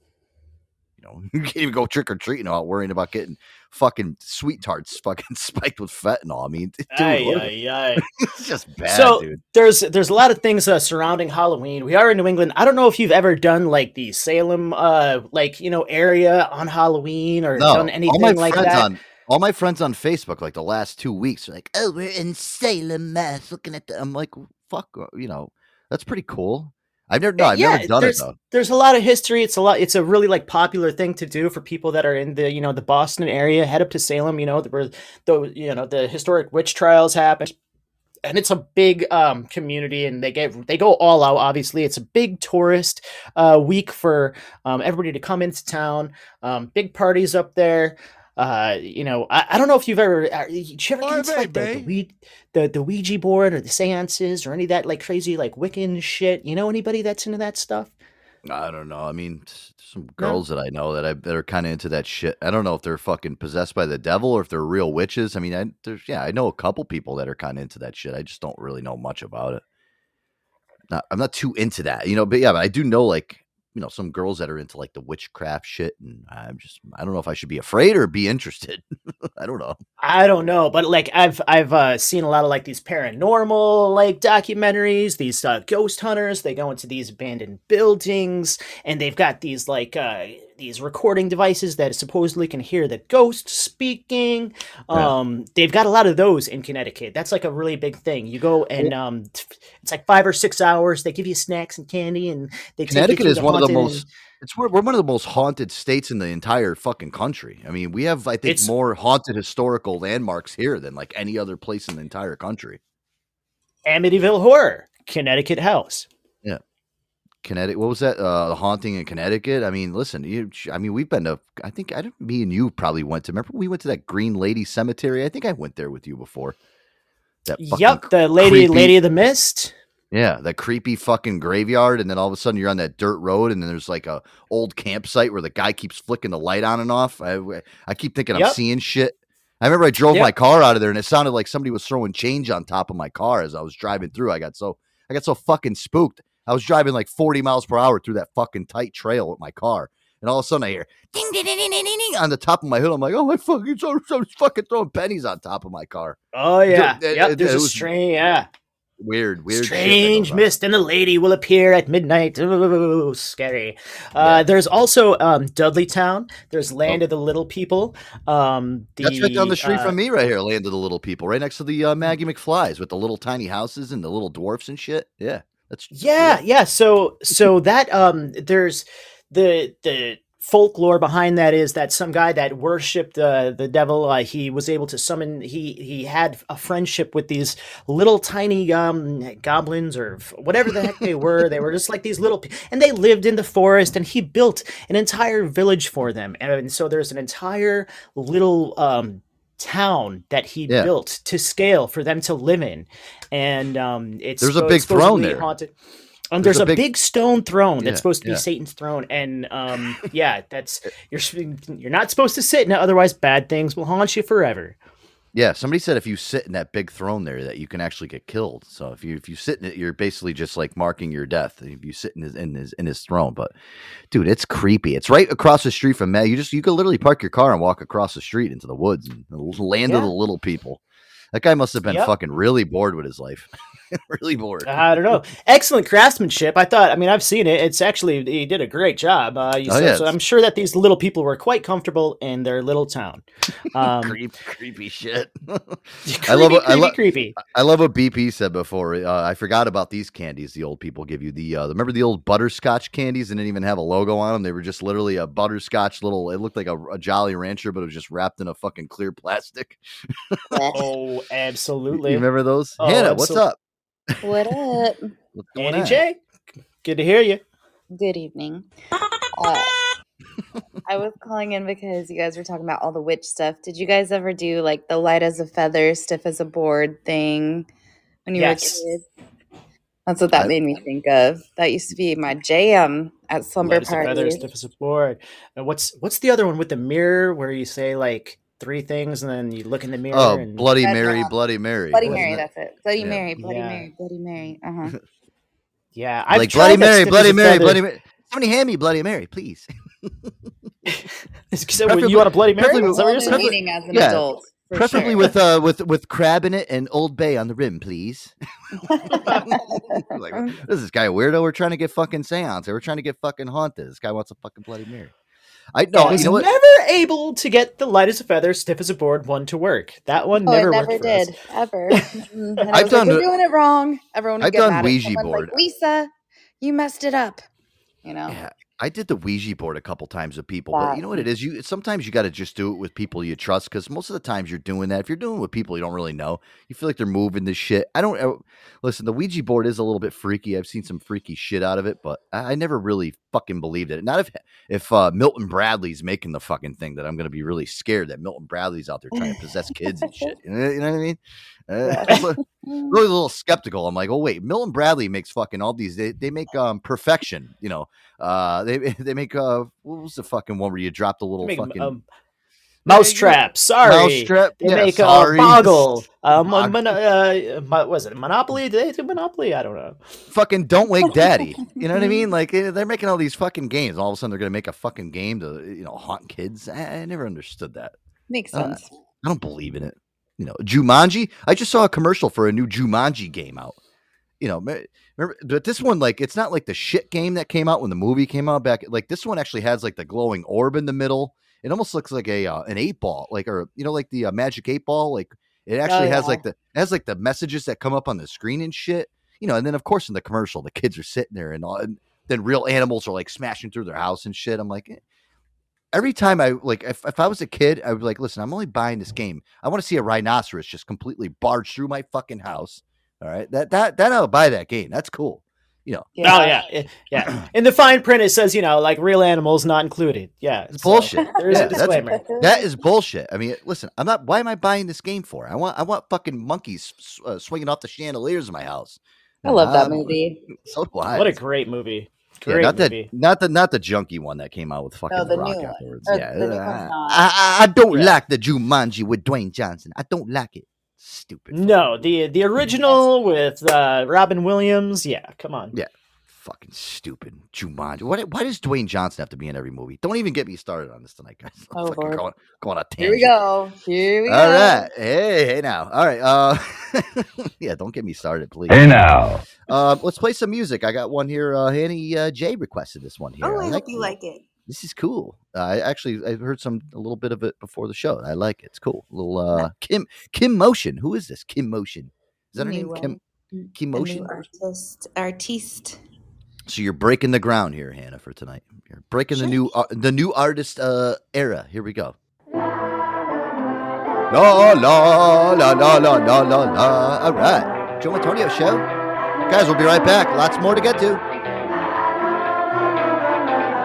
You know, *laughs* you can't even go trick or treating without worrying about getting fucking sweet tarts *laughs* fucking spiked with fentanyl. I mean, *laughs* dude, Ay, what- ay, ay. it's just bad, so dude. there's there's a lot of things uh, surrounding Halloween. We are in New England. I don't know if you've ever done like the Salem uh like you know area on Halloween or No, done anything like that. on all my friends on Facebook, like the last two weeks, are like, Oh, we're in Salem, Mass. Looking at the. I'm like, fuck, uh, you know, that's pretty cool. I've never, no, Uh, I've never done it though. There's a lot of history. It's a lot. It's a really like popular thing to do for people that are in the you know the Boston area. Head up to Salem. You know where the you know the historic witch trials happen. And it's a big um, community, and they get they go all out. Obviously, it's a big tourist uh, week for um, everybody to come into town. Um, big parties up there. Uh, you know, I, I don't know if you've ever uh, you ever get into like the, the, Ouija, the the Ouija board or the seances or any of that like crazy like Wiccan shit. You know anybody that's into that stuff? I don't know. I mean, some girls that I know that I that are kind of into that shit. I don't know if they're fucking possessed by the devil or if they're real witches. I mean, I there's yeah, I know a couple people that are kind of into that shit. I just don't really know much about it. Not, I'm not too into that, you know. But yeah, but I do know like you know some girls that are into like the witchcraft shit, and I'm just I don't know if I should be afraid or be interested. *laughs* I don't know. I don't know, but like I've I've uh, seen a lot of like these paranormal like documentaries, these uh, ghost hunters. They go into these abandoned buildings, and they've got these like uh, these recording devices that supposedly can hear the ghost speaking. Yeah. Um, they've got a lot of those in Connecticut. That's like a really big thing. You go and um, it's like five or six hours. They give you snacks and candy, and they Connecticut is one of the haunted and- most. It's one, we're one of the most haunted states in the entire fucking country. I mean, we have I think more haunted historical landmarks here than like any other place in the entire country. Amityville Horror, Connecticut House. Connecticut. What was that? Uh, the haunting in Connecticut. I mean, listen. You, I mean, we've been to. I think I don't. Me and you probably went to. Remember, we went to that Green Lady Cemetery. I think I went there with you before. That Yep, the lady creepy- Lady of the Mist. Yeah, that creepy fucking graveyard, and then all of a sudden you're on that dirt road, and then there's like a old campsite where the guy keeps flicking the light on and off. I I keep thinking I'm seeing shit. I remember I drove Yep. my car out of there, and it sounded like somebody was throwing change on top of my car as I was driving through. I got so I got so fucking spooked. I was driving like 40 miles per hour through that fucking tight trail with my car, and all of a sudden I hear ding ding ding ding ding ding, on the top of my hood. I'm like, oh my fucking, so, so fucking throwing pennies on top of my car. Oh yeah, it- yep. it- There's it a strange, yeah, Weird, weird, strange mist, and a lady will appear at midnight. Ooh, scary. Uh, there's also um, Dudleytown. There's Land of the Little People. Um, the, That's right down the street uh, from me, right here. Land of the Little People, right next to the uh, Maggie McFly's with the little tiny houses and the little dwarfs and shit. Yeah, that's Yeah, yeah. So so *laughs* that um there's the the folklore behind that is that some guy that worshipped uh, the devil uh, he was able to summon he he had a friendship with these little tiny um goblins or whatever the heck they were they were just like these little and they lived in the forest and he built an entire village for them and so there's an entire little um town that he Yeah. built to scale for them to live in, and um, it's There's a big throne there. Haunted. Um, There's there's, a big- big, stone throne Yeah, that's supposed to be yeah. Satan's throne, and um, *laughs* yeah, that's you're you're not supposed to sit in it, otherwise bad things will haunt you forever. Yeah, somebody said if you sit in that big throne there, that you can actually get killed. So if you if you sit in it, you're basically just like marking your death. If you sit in his in his in his throne, but dude, it's creepy. It's right across the street from Matt. You just you could literally park your car and walk across the street into the woods and the land of the little people. That guy must have been Yep. fucking really bored with his life. *laughs* really bored. I don't know. Excellent craftsmanship. I thought. I mean, I've seen it. It's actually he did a great job. Uh, you Oh, said- yeah, so I'm sure that these little people were quite comfortable in their little town. *laughs* Um, Creep, creepy shit. *laughs* creepy, I love what I creepy, love. creepy. I love what BP said before. Uh, I forgot about these candies the old people give you. The uh, remember the old butterscotch candies and didn't even have a logo on them. They were just literally a butterscotch little. It looked like a, a Jolly Rancher, but it was just wrapped in a fucking clear plastic. Oh, absolutely. You remember those? Oh, Hannah, what's up? What up? *laughs* What's going Annie on? J. Good to hear you. Good evening. Uh, I was calling in because you guys were talking about all the witch stuff. Did you guys ever do like the light as a feather, stiff as a board thing when you Yes. were a kid? That's what that made me think of. That used to be my jam at slumber Light as a feather, stiff as a board. And what's what's the other one with the mirror where you say like three things and then you look in the mirror Oh, and Bloody Mary, right. Bloody Mary. Bloody wasn't Mary, it? that's it. Bloody Yeah. Mary, Bloody Yeah. Mary, Bloody Mary. Uh huh. *laughs* yeah, I've like Bloody Mary, Bloody Mary. Bloody Mary. Somebody hand me Bloody Mary, please. *laughs* Is that you want a Bloody Mary? preferably- Is what you're saying? As an Yeah, adult. Preferably sure. with uh with with crab in it and Old Bay on the rim, please. *laughs* like, what is this guy a weirdo? We're trying to get fucking seance. We're trying to get fucking haunted. This guy wants a fucking Bloody Mary. I no, I was you know what? never able to get the light as a feather, stiff as a board one to work. That one Oh, never, it never worked for us. did ever. *laughs* And I I've was done like, We're doing it wrong. Everyone would I've get done mad Ouija someone, board. Like, Lisa, you messed it up. You know. Yeah, I did the Ouija board a couple times with people, but you know what it is? You sometimes you got to just do it with people you trust because most of the times you're doing that. If you're doing it with people you don't really know, you feel like they're moving this shit. I don't uh, listen. The Ouija board is a little bit freaky. I've seen some freaky shit out of it, but I, I never really fucking believed it. Not if if uh, Milton Bradley's making the fucking thing that I'm going to be really scared that Milton Bradley's out there trying to possess kids and shit. *laughs* You know, you know what I mean? Uh, it's like- really a little skeptical. I'm like, oh wait, Milton Bradley makes fucking all these. They they make um perfection. You know, uh they *laughs* they make uh what was the fucking one where you drop the little Make, fucking um, Mousetrap, sorry. Mousetrap, They yeah, make sorry. a boggle. *laughs* Um, Mog- mon- uh, mo- was it Monopoly? Did they do Monopoly? I don't know. fucking don't wake daddy. You know what I mean? *laughs* Like eh, they're making all these fucking games. All of a sudden they're gonna make a fucking game to you know haunt kids. I, I never understood that. Makes Uh, sense. I don't believe in it. You know, Jumanji. I just saw a commercial for a new Jumanji game out. You know, remember, but this one, like, it's not like the shit game that came out when the movie came out back. Like, this one actually has like the glowing orb in the middle. It almost looks like a uh, an eight ball, like, or you know, like the uh, magic eight ball. Like, it actually has yeah. like the has like the messages that come up on the screen and shit. You know, and then of course in the commercial, the kids are sitting there and all, and then real animals are like smashing through their house and shit. I'm like, eh. Every time I like, if, if I was a kid, I would be like, listen, I'm only buying this game. I want to see a rhinoceros just completely barge through my fucking house. All right, that that that I'll buy that game. That's cool. You know, Oh yeah, yeah. *clears throat* In the fine print, it says you know like real animals not included. Yeah, it's so bullshit. There is Yeah, a that's- disclaimer. that is bullshit. I mean, listen, I'm not. Why am I buying this game for? I want I want fucking monkeys uh, swinging off the chandeliers in my house. I love that Um, movie. So do I. What a great movie. Yeah, not movie. the not the not the junky one that came out with fucking the the Rock new one. afterwards. Or yeah, the new uh, one's not. I, I, I don't Yeah. like the Jumanji with Dwayne Johnson. I don't like it. Stupid. No, the the original with uh, Robin Williams. Yeah, come on. Yeah. Fucking stupid Jumanji. What, why does Dwayne Johnson have to be in every movie? Don't even get me started on this tonight, guys. *laughs* I'm Oh, fucking Lord. going, going on a tangent. Here we go. Here we All go. right. Hey, hey now. All right. Uh *laughs* yeah, don't get me started, please. Hey now. Uh, let's play some music. I got one here. Uh Hanny uh, J requested this one here. Oh, I I hope you like it. This is cool. Uh, I actually I heard some a little bit of it before the show. I like it. It's cool. little uh Kim Kim Motion. Who is this? Kim Motion. Is that her New name? one. Kim Kim A new Motion. artist. Artiste. So you're breaking the ground here, Hannah, for tonight. You're breaking the new uh, the new artist uh era. Here we go. La la la la la la la la. All right, Joe Antonio show. Guys, we'll be right back. Lots more to get to.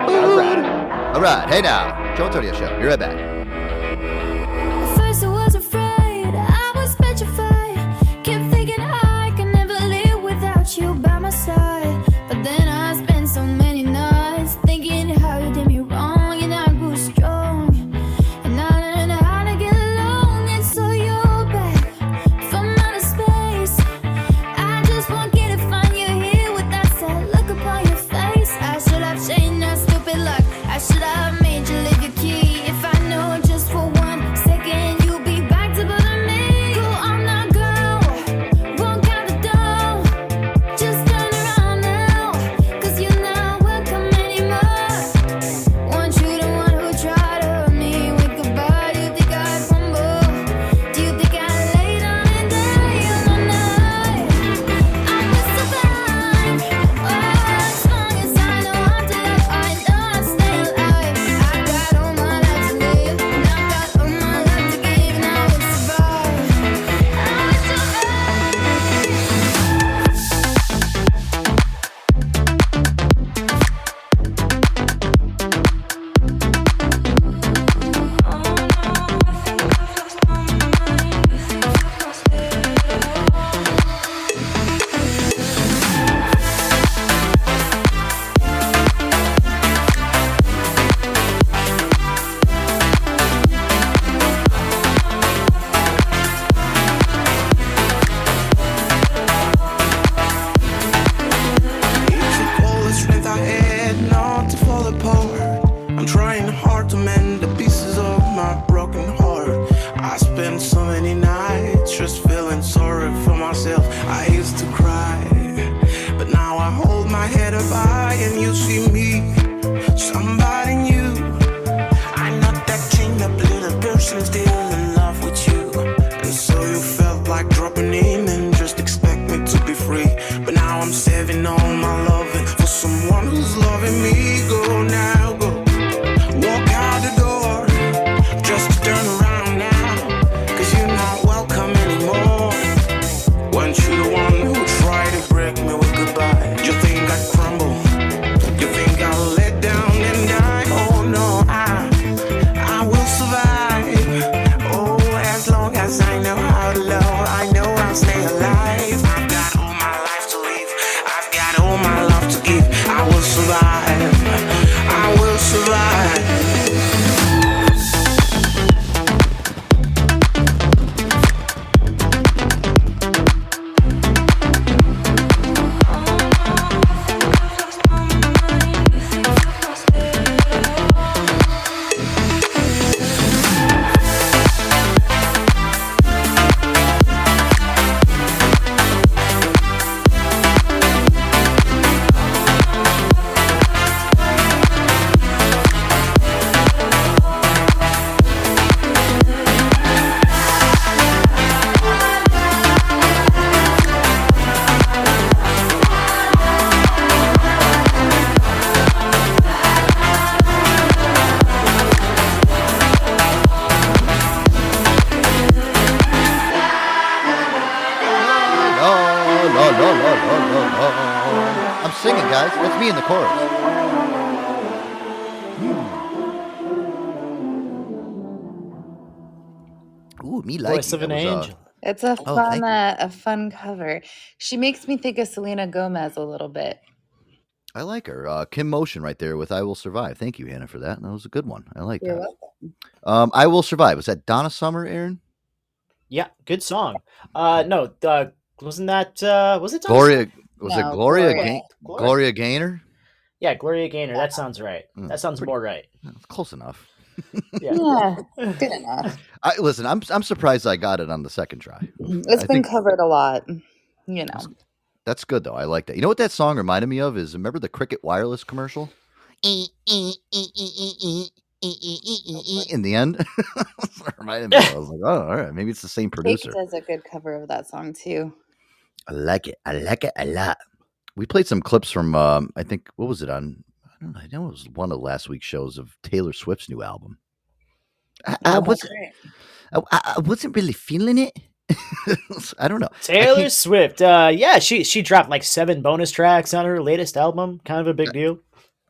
All right. All right. Hey now, Joe Antonio show. Be right back. Voice of an angel. It's a Oh, fun, thank uh, a fun cover. She makes me think of Selena Gomez a little bit. I like her. Uh, Kim Motion right there with "I Will Survive." Thank you, Hannah, for that. That was a good one. I like You're that. welcome. Um, "I Will Survive." Was that Donna Summer, Aaron? Yeah, good song. Uh, no, uh, wasn't that uh, was it Donna Gloria Summer? was it Gloria? Gloria. Gain- Gloria. Gloria Gaynor? Yeah, Gloria Gaynor. That sounds right. Mm, That sounds pretty- more right. Close enough. *laughs* Yeah. Yeah, *laughs* good enough. I listen. I'm I'm surprised I got it on the second try. It's I been think- covered a lot, you know. That's good though. I like that. You know what that song reminded me of is remember the Cricket Wireless commercial *laughs* in the end. Reminded me. I was like, oh, all right, maybe it's the same Cake producer. does a good cover of that song too. I like it. I like it a lot. We played some clips from. Um, I think what was it on? I don't know. I know it was one of last week's shows of Taylor Swift's new album. I, I Oh, wasn't. I, I wasn't really feeling it. *laughs* I don't know. Taylor Swift. Uh, yeah, she she dropped like seven bonus tracks on her latest album. Kind of a big deal.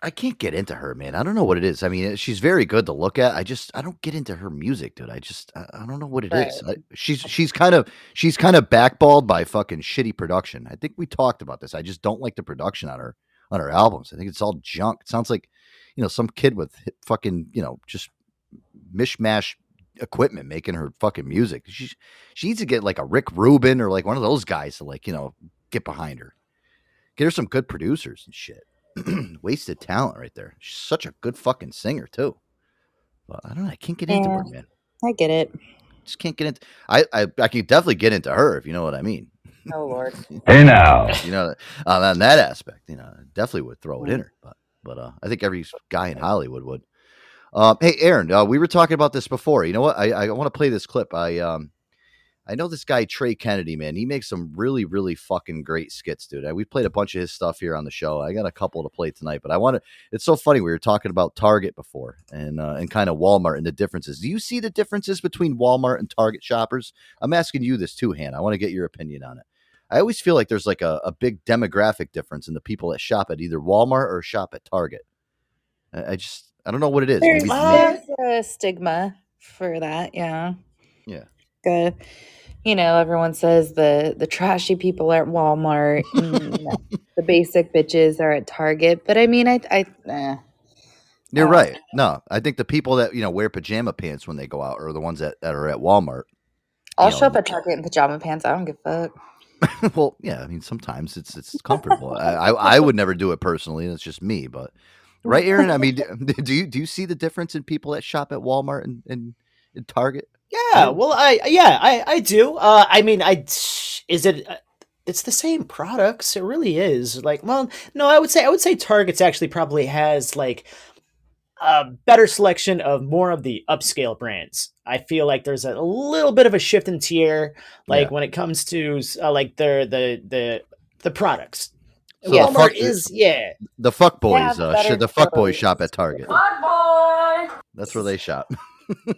I can't get into her, man. I don't know what it is. I mean, she's very good to look at. I just I don't get into her music, dude. I just I, I don't know what it is. I, she's she's kind of she's kind of backballed by fucking shitty production. I think we talked about this. I just don't like the production on her on her albums. I think it's all junk. It sounds like you know some kid with fucking you know just mishmash equipment making her fucking music. She she needs to get like a Rick Rubin or like one of those guys to like you know get behind her. Get her some good producers and shit. *clears throat* Wasted talent right there. She's such a good fucking singer too. But I don't know. I can't get into her, man. I get it. Just can't get into. I I I can definitely get into her if you know what I mean. *laughs* Oh Lord. Hey now, you know, uh, on that aspect, you know, I definitely would throw it in her. But but uh, I think every guy in Hollywood would. Um, hey, Aaron, uh, we were talking about this before. You know what? I I want to play this clip. I um. I know this guy Trey Kennedy, man. He makes some really, really fucking great skits, dude. We've played a bunch of his stuff here on the show. I got a couple to play tonight, but I want to. It's so funny. We were talking about Target before, and uh, and kind of Walmart and the differences. Do you see the differences between Walmart and Target shoppers? I'm asking you this too, Hannah. I want to get your opinion on it. I always feel like there's like a, a big demographic difference in the people that shop at either Walmart or shop at Target. I, I just I don't know what it is. There's, Maybe there's a stigma for that, yeah. Yeah. The, you know, everyone says the the trashy people are at Walmart, and, you *laughs* know, the basic bitches are at Target. But I mean, I, I, eh. You're Uh, right. No, I think the people that you know wear pajama pants when they go out are the ones that, that are at Walmart. I'll you know, show up at Target in pajama pants. I don't give a fuck. *laughs* well, yeah. I mean, sometimes it's it's comfortable. I, I I would never do it personally. That's just me. But *laughs* right, Aaron. I mean, do, *laughs* do you do you see the difference in people that shop at Walmart and and, and Target? Yeah, well, I yeah, I I do. Uh, I mean, I is it uh, it's the same products. It really is. Like, well, no, I would say I would say Target's actually probably has like a better selection of more of the upscale brands. I feel like there's a little bit of a shift in tier, like Yeah. when it comes to uh, like their the the the products. So the Walmart fuck- is yeah. The fuck boys, uh, better the fuck boys shop at Target. Fuck boy. That's where they shop. *laughs*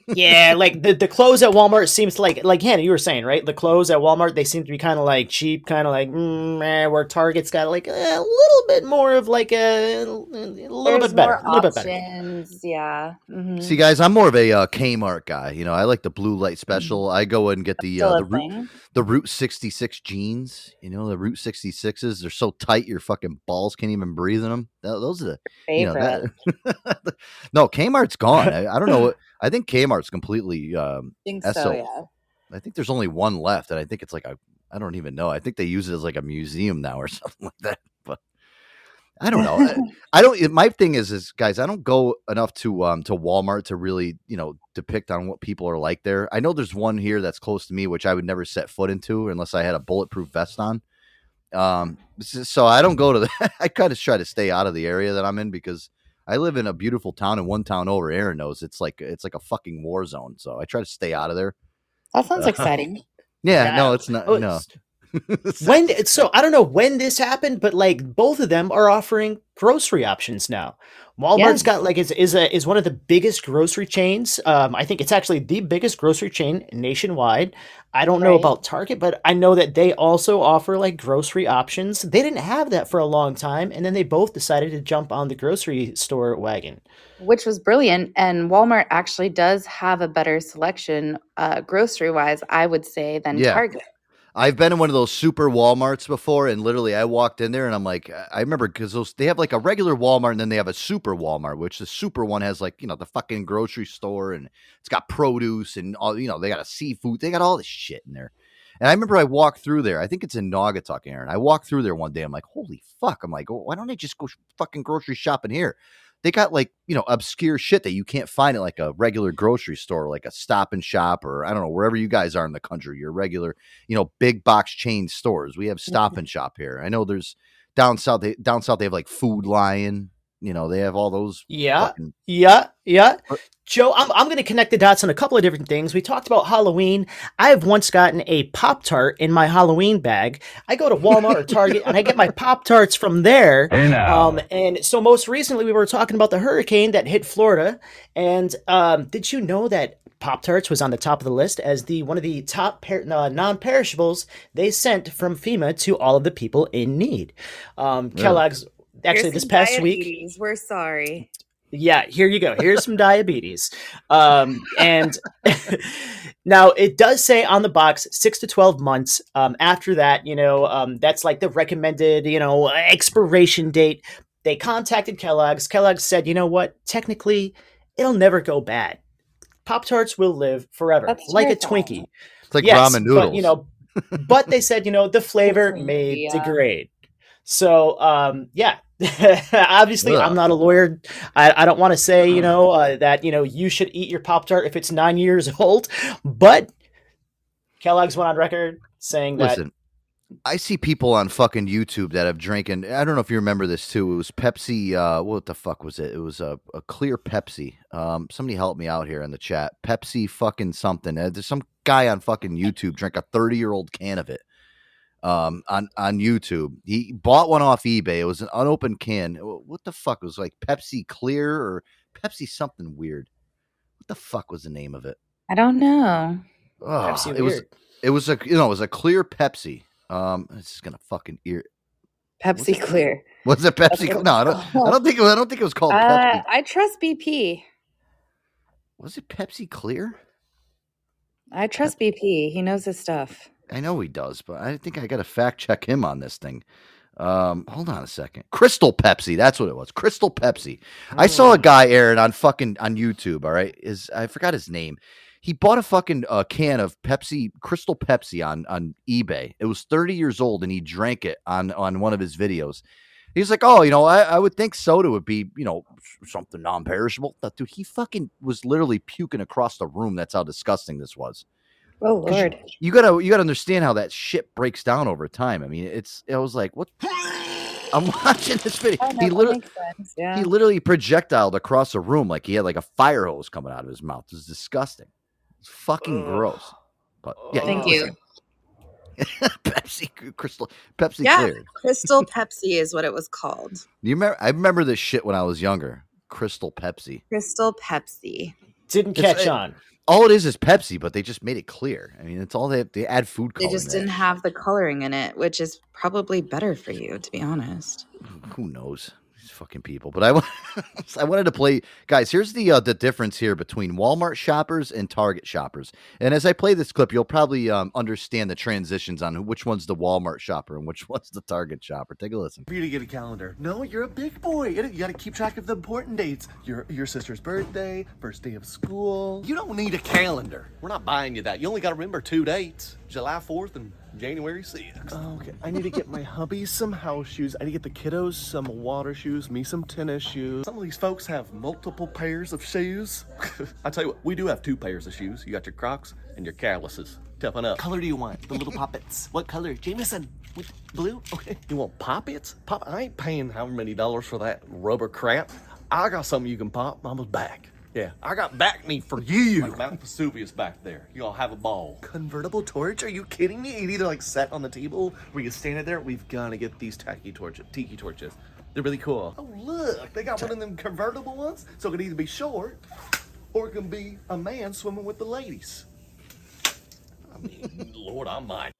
yeah, like the, the clothes at Walmart seems like like Hannah, you were saying right. The clothes at Walmart they seem to be kind of like cheap, kind of like mm, eh, where Target's got like a little bit more of like a, a little There's bit better, a little bit better. options. Yeah. mhm. See, guys, I'm more of a uh, Kmart guy. You know, I like the blue light special. I go and get the uh, the root, the Route 66 jeans. You know, the Route 66s. They're so tight, your fucking balls can't even breathe in them. Those are the you know, that- *laughs* no, Kmart's gone. I, I don't know. I think Kmart's completely. Um, Think so, SO yeah. I think there's only one left, and I think it's like a. I don't even know. I think they use it as like a museum now or *laughs* something like that. But I don't know. I, *laughs* I don't. it- My thing is, is guys, I don't go enough to um to Walmart to really you know depict on what people are like there. I know there's one here that's close to me, which I would never set foot into unless I had a bulletproof vest on. Um, so I don't go to the. *laughs* I kind of try to stay out of the area that I'm in because I live in a beautiful town, and one town over, Aaron knows it's like it's like a fucking war zone. So I try to stay out of there. That sounds Uh, *laughs* exciting. Yeah, no, it's not. Oh, no, *laughs* when so I don't know when this happened, but like both of them are offering grocery options now. Walmart's Yeah. got like is is a is one of the biggest grocery chains. Um, I think it's actually the biggest grocery chain nationwide. I don't know Right. about Target, but I know that they also offer like grocery options. They didn't have that for a long time, and then they both decided to jump on the grocery store wagon. Which was brilliant. And Walmart actually does have a better selection, uh, grocery wise, I would say, than Yeah. Target. I've been in one of those super Walmarts before, and literally, I walked in there, and I'm like, I remember because those they have like a regular Walmart, and then they have a super Walmart, which the super one has like you know the fucking grocery store, and it's got produce and all you know they got a seafood, they got all this shit in there. And I remember I walked through there. I think it's in Naugatuck, Aaron. I walked through there one day. I'm like, holy fuck! I'm like, why don't I just go fucking grocery shopping here? They got like you know obscure shit that you can't find at like a regular grocery store, like a Stop and Shop, or I don't know wherever you guys are in the country. Your regular, you know, big box chain stores. We have mm-hmm. Stop and Shop here. I know there's down south. They, down south they have like Food Lion. You know, they have all those. Yeah, fucking- yeah, yeah. Joe, I'm, I'm going to connect the dots on a couple of different things. We talked about Halloween. I've once gotten a Pop Tart in my Halloween bag. I go to Walmart or Target and I get my *laughs* Pop Tarts from there. Hey. Um, and so most recently we were talking about the hurricane that hit Florida. And um, did you know that Pop Tarts was on the top of the list as the one of the top per- uh, non-perishables they sent from FEMA to all of the people in need. Um, Really? Kellogg's actually Here's this some past week. We're sorry. Yeah, here you go. Here's some diabetes. Um, and *laughs* now it does say on the box six to 12 months. Um, after that, you know, um, that's like the recommended, you know, expiration date. They contacted Kellogg's. Kellogg's said, you know what? Technically, it'll never go bad. Pop Tarts will live forever, That's like a. Twinkie. It's like Yes, ramen But, you know, but they said, you know, the *laughs* flavor may yeah. degrade. So, um, yeah, *laughs* obviously, Ugh. I'm not a lawyer. I, I don't want to say, you know, uh, that, you know, you should eat your Pop Tart if it's nine years *laughs* old, but Kellogg's went on record saying that. Listen, I see people on fucking YouTube that have drinking. I don't know if you remember this too. It was Pepsi. Uh, what the fuck was it? It was a, a clear Pepsi. Um, somebody help me out here in the chat. Pepsi fucking something. Uh, there's some guy on fucking YouTube drank a 30 year old can of it. Um, on on YouTube, he bought one off eBay. It was an unopened can. What the fuck it was like Pepsi Clear or Pepsi something weird? What the fuck was the name of it? I don't know. Oh, Pepsi it was it was a you know it was a clear Pepsi. Um, it's just gonna fucking ear. Pepsi Clear. *laughs* Was it Pepsi? what Cl- No, I don't. it's I don't think. It, I don't think it was called Uh, Pepsi. I trust BP. Was it Pepsi Clear? I trust BP. He knows his stuff. I know he does, but I think I got to fact check him on this thing. Um, hold on a second. Crystal Pepsi. That's what it was. Crystal Pepsi. I saw a guy, Aaron, on fucking on YouTube. All right, is I forgot his name. He bought a fucking uh, can of Pepsi, Crystal Pepsi on on eBay. It was 30 years old, and he drank it on on one of his videos. He's like, oh, you know, I, I would think soda would be, you know, something non-perishable. But dude, he fucking was literally puking across the room. That's how disgusting this was. Oh 'Cause you- lord. You gotta you gotta understand how that shit breaks down over time. I mean, it's I was like, what? I'm *laughs* watching this video. Oh, no, he literally makes. Yeah. he literally projectiled across a room like he had like a fire hose coming out of his mouth. It was disgusting. It's fucking gross. But yeah, Thank you. *laughs* Pepsi Crystal Pepsi Yeah, Clear. Crystal Pepsi is what it was called. You remember? I remember this shit when I was younger. Crystal Pepsi. Crystal Pepsi. Didn't It's- catch it- on. All it is is Pepsi, but they just made it clear. I mean, it's all they they add food color. They just didn't have the coloring in it, which is probably better for you, to be honest. who knows fucking people but i *laughs* i wanted to play guys here's the uh, the difference here between walmart shoppers and target shoppers and as i play this clip you'll probably um, understand the transitions on which one's the walmart shopper and which *laughs* one's the target shopper take a listen for you to get a calendar. No, you're a big boy. You you gotta keep track of the important dates. Your your sister's birthday, first day of school. You don't need a calendar. We're not buying you that. You only gotta remember two dates: July 4th and January 6th. Okay, I need to get my hubby some house shoes. I need to get the kiddos some water shoes, me some tennis shoes. Some of these folks have multiple pairs of shoes. *laughs* I tell you what, we do have two pairs of shoes. You got your Crocs and your calluses. Toughen up. color do you want? The little poppets. What color? Jameson. With blue? Okay. You want poppets? Pop. I ain't paying however many dollars for that rubber crap. I got something you can pop. Mama's back. Yeah, I got back knee for you. Like Mount Vesuvius back there. You all have a ball. Convertible torch? Are you kidding me? It either like set on the table where you stand it there. We've got to get these tacky torches, tiki torches. They're really cool. Oh look, they got one of them convertible ones, so it can either be short or it can be a man swimming with the ladies. I mean, *laughs* Lord, I'm mine.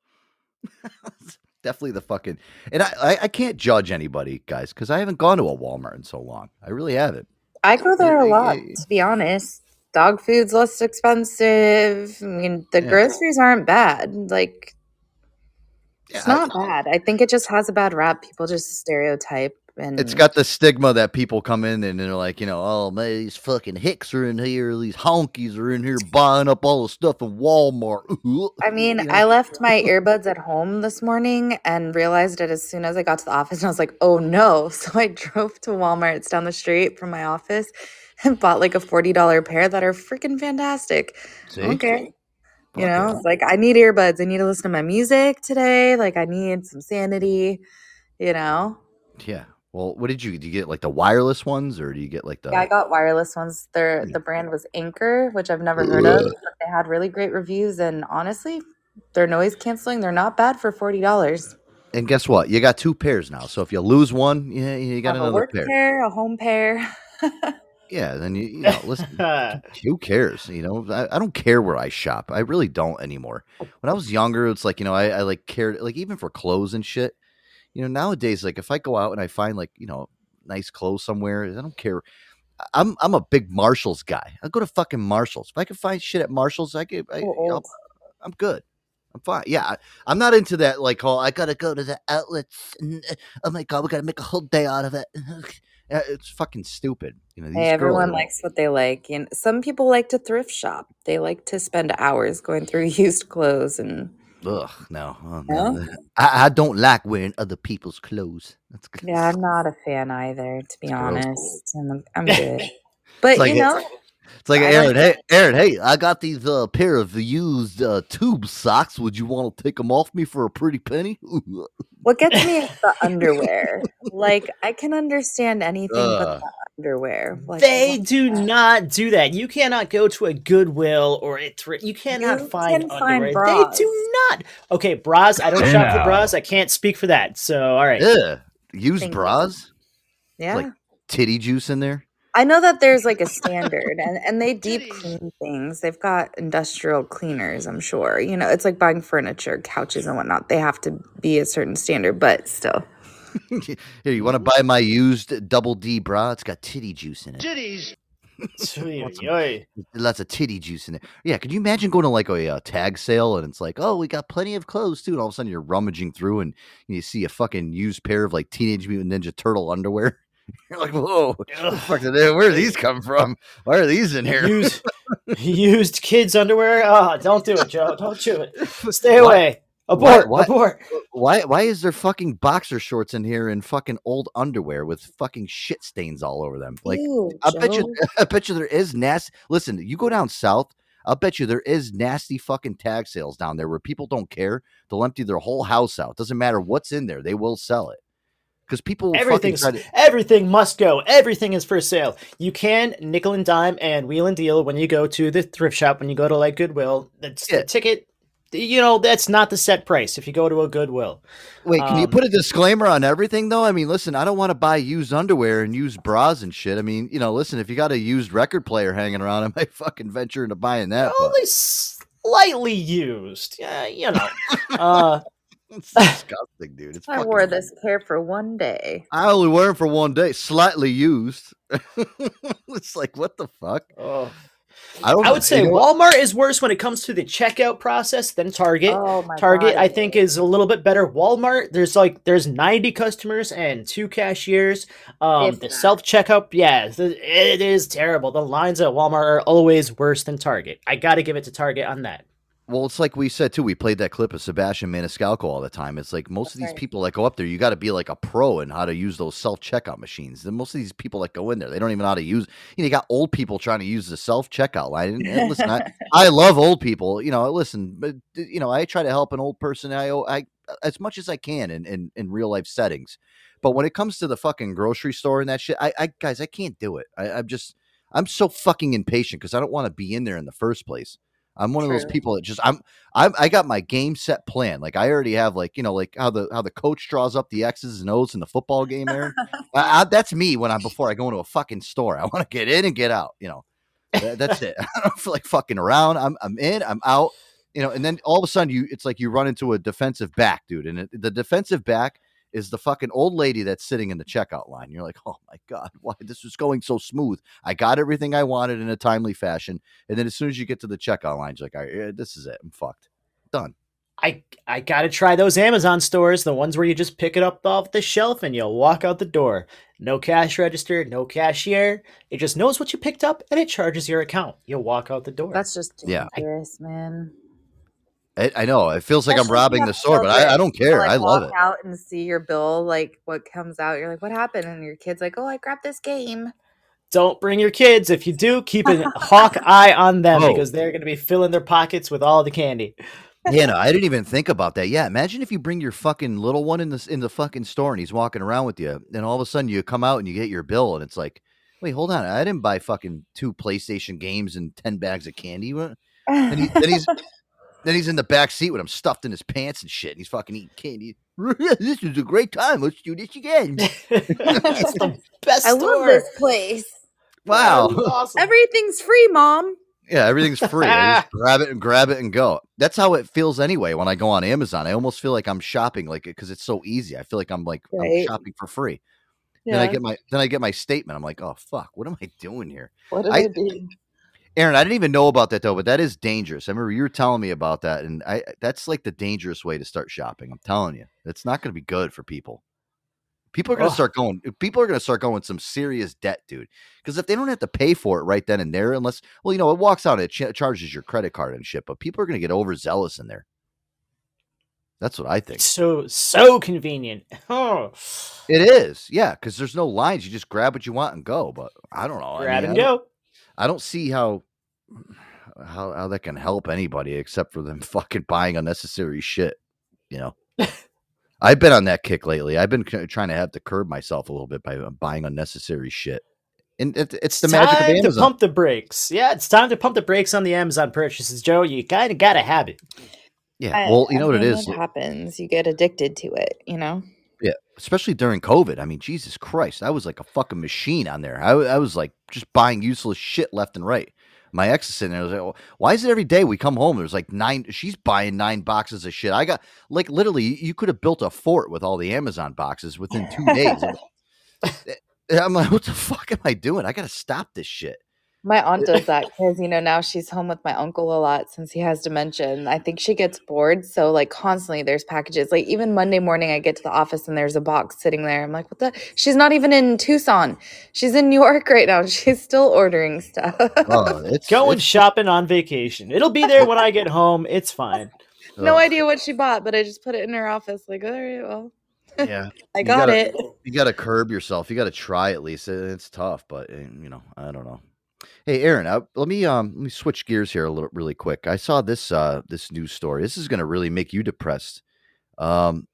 *laughs* definitely the fucking and i i, I can't judge anybody guys because i haven't gone to a walmart in so long i really haven't I go there a lot, to be honest. Dog food's less expensive. I mean, the Yeah. groceries aren't bad. Like, it's I- not bad. I think it just has a bad rap. People just stereotype and It's got the stigma that people come in and they're like, you know, oh man, these fucking hicks are in here, these honkies are in here buying up all the stuff in Walmart. *laughs* I mean, You know? I left my earbuds at home this morning and realized it as soon as I got to the office. And I was like, oh no. *laughs* So I drove to Walmart. It's down the street from my office *laughs* and bought like a $40 pair that are freaking fantastic. See? Okay. You know, it's like I need earbuds. I need to listen to my music today. Like I need some sanity, you know? Yeah. Well, what did you do? You get like the wireless ones, or do you get like the? Yeah, I got wireless ones. Their hmm. the brand was Anker, which I've never heard of, but they had really great reviews. And honestly, they're noise canceling. They're not bad for forty dollars. and guess what? You got two pairs now. So if you lose one, yeah, you got a another work pair. pair, a home pair. Yeah. Then you, you know, listen. *laughs* who cares? You know, I, I don't care where I shop. I really don't anymore. When I was younger, it's like you know, I, I like cared like even for clothes and shit. You know, nowadays, like if I go out and I find like you know nice clothes somewhere, I don't care. I'm I'm a big Marshalls guy. I'll go to fucking Marshalls. If I can find shit at Marshalls, I can. I, I'm good. I'm fine. Yeah, I, I'm not into that. Like, oh, I gotta go to the outlets. And, uh, oh my god, we gotta make a whole day out of it. *laughs* It's fucking stupid. You know, these Hey, everyone girls- likes what they like. And some people like to thrift shop. They like to spend hours going through *laughs* used clothes and Ugh, no. oh, No? no. I, I don't like wearing other people's clothes. That's good. yeah, I'm not a fan either, to be gross. honest. I'm, I'm *laughs* good. But like you it- know, It's like like Aaron. Hey, Aaron. Hey, I got these uh, pair of used uh, tube socks. Would you want to take them off me for a pretty penny? *laughs* what gets me is the *laughs* underwear. Like I can understand anything but the underwear. Like They do not do that. You cannot go to a Goodwill or a thrift. You cannot You find can find underwear. bras. They do not. Okay, bras. I don't Hey shop for bras. I can't speak for that. So, all right. Yeah, used Thank you. bras, yeah. like titty juice in there. I know that there's like a standard and, and they *laughs* deep clean things. They've got industrial cleaners, I'm sure. You know, it's like buying furniture, couches and whatnot. They have to be a certain standard, but still. *laughs* Here, you want to buy my used double D bra? It's got titty juice in it. Titties. *laughs* Oy. Lots of titty juice in it. Yeah, could you imagine going to like a, uh tag sale and it's like, oh, we got plenty of clothes too, and all of a sudden you're rummaging through and you see a fucking used pair of like Teenage Mutant Ninja Turtle underwear. *laughs* You're like, whoa, the fuck did where do these come from? Why are these in here? Used, used kids' underwear. Oh, don't do it, Joe. Don't do it. *laughs* Stay Why- away. Abort. why, Abort. Why, why is there fucking boxer shorts in here and fucking old underwear with fucking shit stains all over them? Like, Ew, I bet you, *laughs* I bet you there is nasty. Listen, you go down south. I'll bet you there is nasty fucking tag sales down there where people don't care. They'll empty their whole house out. Doesn't matter what's in there, they will sell it. Because people will fucking Everything's, try to. everything must go. Everything is for sale. You can nickel and dime and wheel and deal when you go to the thrift shop. When you go to like Goodwill, that's the ticket. You know that's not the set price. If you go to a Goodwill, Wait, can you Um, put a disclaimer on everything though? I mean, listen, I don't want to buy used underwear and used bras and shit. I mean, you know, listen, if you got a used record player hanging around, *laughs* I might fucking venture into buying that. but- only slightly used. Yeah, you know. *laughs* uh, it's disgusting, dude. It's I fucking wore this pair for one day. I only wear them for one day, slightly used. *laughs* it's like what the fuck? Oh. I don't. I would say you? Walmart is worse when it comes to the checkout process than Target. Oh my Target, God, I think, is a little bit better. Walmart, there's like there's 90 customers and two cashiers. Um, the self checkout, yeah, it is terrible. The lines at Walmart are always worse than Target. I got to give it to Target on that. Well, it's like we said too. We played that clip of Sebastian Maniscalco all the time. It's like most of these right. people that go up there, you got to be like a pro in how to use those self checkout machines. Then most of these people that go in there, they don't even know how to use. You know, you got old people trying to use the self checkout line. And, and listen, I, *laughs* I love old people. You know, listen, but you know, I try to help an old person. I, oh, I as much as I can in in, in real life settings. But when it comes to the fucking grocery store and that shit, I, I guys, I can't do it. I, I'm just, I'm so fucking impatient because I don't want to be in there in the first place. I'm one of those people that just I'm I'm I got my game set plan. Like I already have like you know like how the how the coach draws up the X's and O's in the football game. Aaron, *laughs* I, I, that's me when I'm before I go into a fucking store. I want to get in and get out. You know, That- that's it. *laughs* I don't feel like fucking around. I'm I'm in. I'm out. You know, and then all of a sudden you it's like you run into a defensive back, dude, and it, the defensive back is the fucking old lady that's sitting in the checkout line. You're like, oh my god, *laughs* why this was going so smooth? I got everything I wanted in a timely fashion, and then as soon as you get to the checkout line, you're like, all right, this is it. I'm fucked. Done. I I gotta try those Amazon stores, the ones where you just pick it up off the shelf and you'll walk out the door. No cash register, no cashier. It just knows what you picked up and it charges your account. You'll walk out the door. That's just Yeah. man. I, I know it feels like I'm Especially if you robbing the store, but I, I don't care. like, I love walk it. out and see your bill, like what comes out. You're like, what happened? And your kid's like, oh, I grabbed this game. Don't bring your kids. If you do, keep a *laughs* hawk eye on them Oh. because they're gonna be filling their pockets with all the candy. Yeah, no, I didn't even think about that. Yeah, imagine if you bring your fucking little one in the in the fucking store and he's walking around with you, and all of a sudden you come out and you get your bill, and it's like, wait, hold on, I didn't buy fucking two PlayStation games and ten bags of candy. And he, then he's *laughs* *laughs* then he's in the back seat with him stuffed in his pants and shit, and he's fucking eating candy. *laughs* this is a great time. Let's do this again. *laughs* It's the best I store. love this place. Wow. Awesome. Everything's free, mom. Yeah, everything's *laughs* free. Just grab it and grab it and go. That's how it feels anyway when I go on Amazon. I almost feel like I'm shopping like because it's so easy. I feel like I'm like I'm shopping for free. Then I get my then I get my statement. I'm like, oh fuck, what am I doing here? What am I- I do? Aaron, I didn't even know about that though, but that is dangerous. I remember you were telling me about that, and I that's like the dangerous way to start shopping. I'm telling you, it's not going to be good for people. People are going to start going. People are going to start going some serious debt, dude. Because if they don't have to pay for it right then and there, unless well, you know, it walks out, it ch- charges your credit card and shit. But people are going to get overzealous in there. That's what I think. So so convenient. *laughs* Oh. It is, yeah, because there's no lines. You just grab what you want and go. But I don't know. I Grab mean, and go. I don't see how how how that can help anybody except for them *laughs* fucking buying unnecessary shit. You know, *laughs* I've been on that kick lately. I've been trying to have to curb myself a little bit by uh, buying unnecessary shit, and it, it's the magic of time to pump the brakes. Yeah, it's time to pump the brakes on the Amazon purchases, Joe. You kind of gotta have it. yeah, well, you know I what it mean, is. It happens. You get addicted to it, you know? Yeah, especially during COVID. I mean, Jesus Christ, I was like a fucking machine on there. I was like just buying useless shit left and right. My ex is sitting there. I was like, "Oh, why is it every day we come home? There's like nine. She's buying nine boxes of shit. I got like literally, you could have built a fort with all the Amazon boxes within two days. *laughs* I'm like, what the fuck am I doing? I got to stop this shit. My aunt does that *laughs* because, you know, now she's home with my uncle a lot since he has dementia. And I think she gets bored. So, like, constantly there's packages. Like, even Monday morning, I get to the office and there's a box sitting there. I'm like, what the? She's not even in Tucson. She's in New York right now. *laughs* She's still ordering stuff. Oh, *laughs* it's Going it's- shopping on vacation. It'll be there when I get home. It's fine. no ugh, idea what she bought, but I just put it in her office. Like, all right, well, Yeah, I You got gotta- it. You got to curb yourself. You got to try at least. It- It's tough, but eh, you know, I don't know. Hey, Aaron, uh, let me um let me switch gears here a little really quick. I saw this uh this news story. This is going to really make you depressed. Um,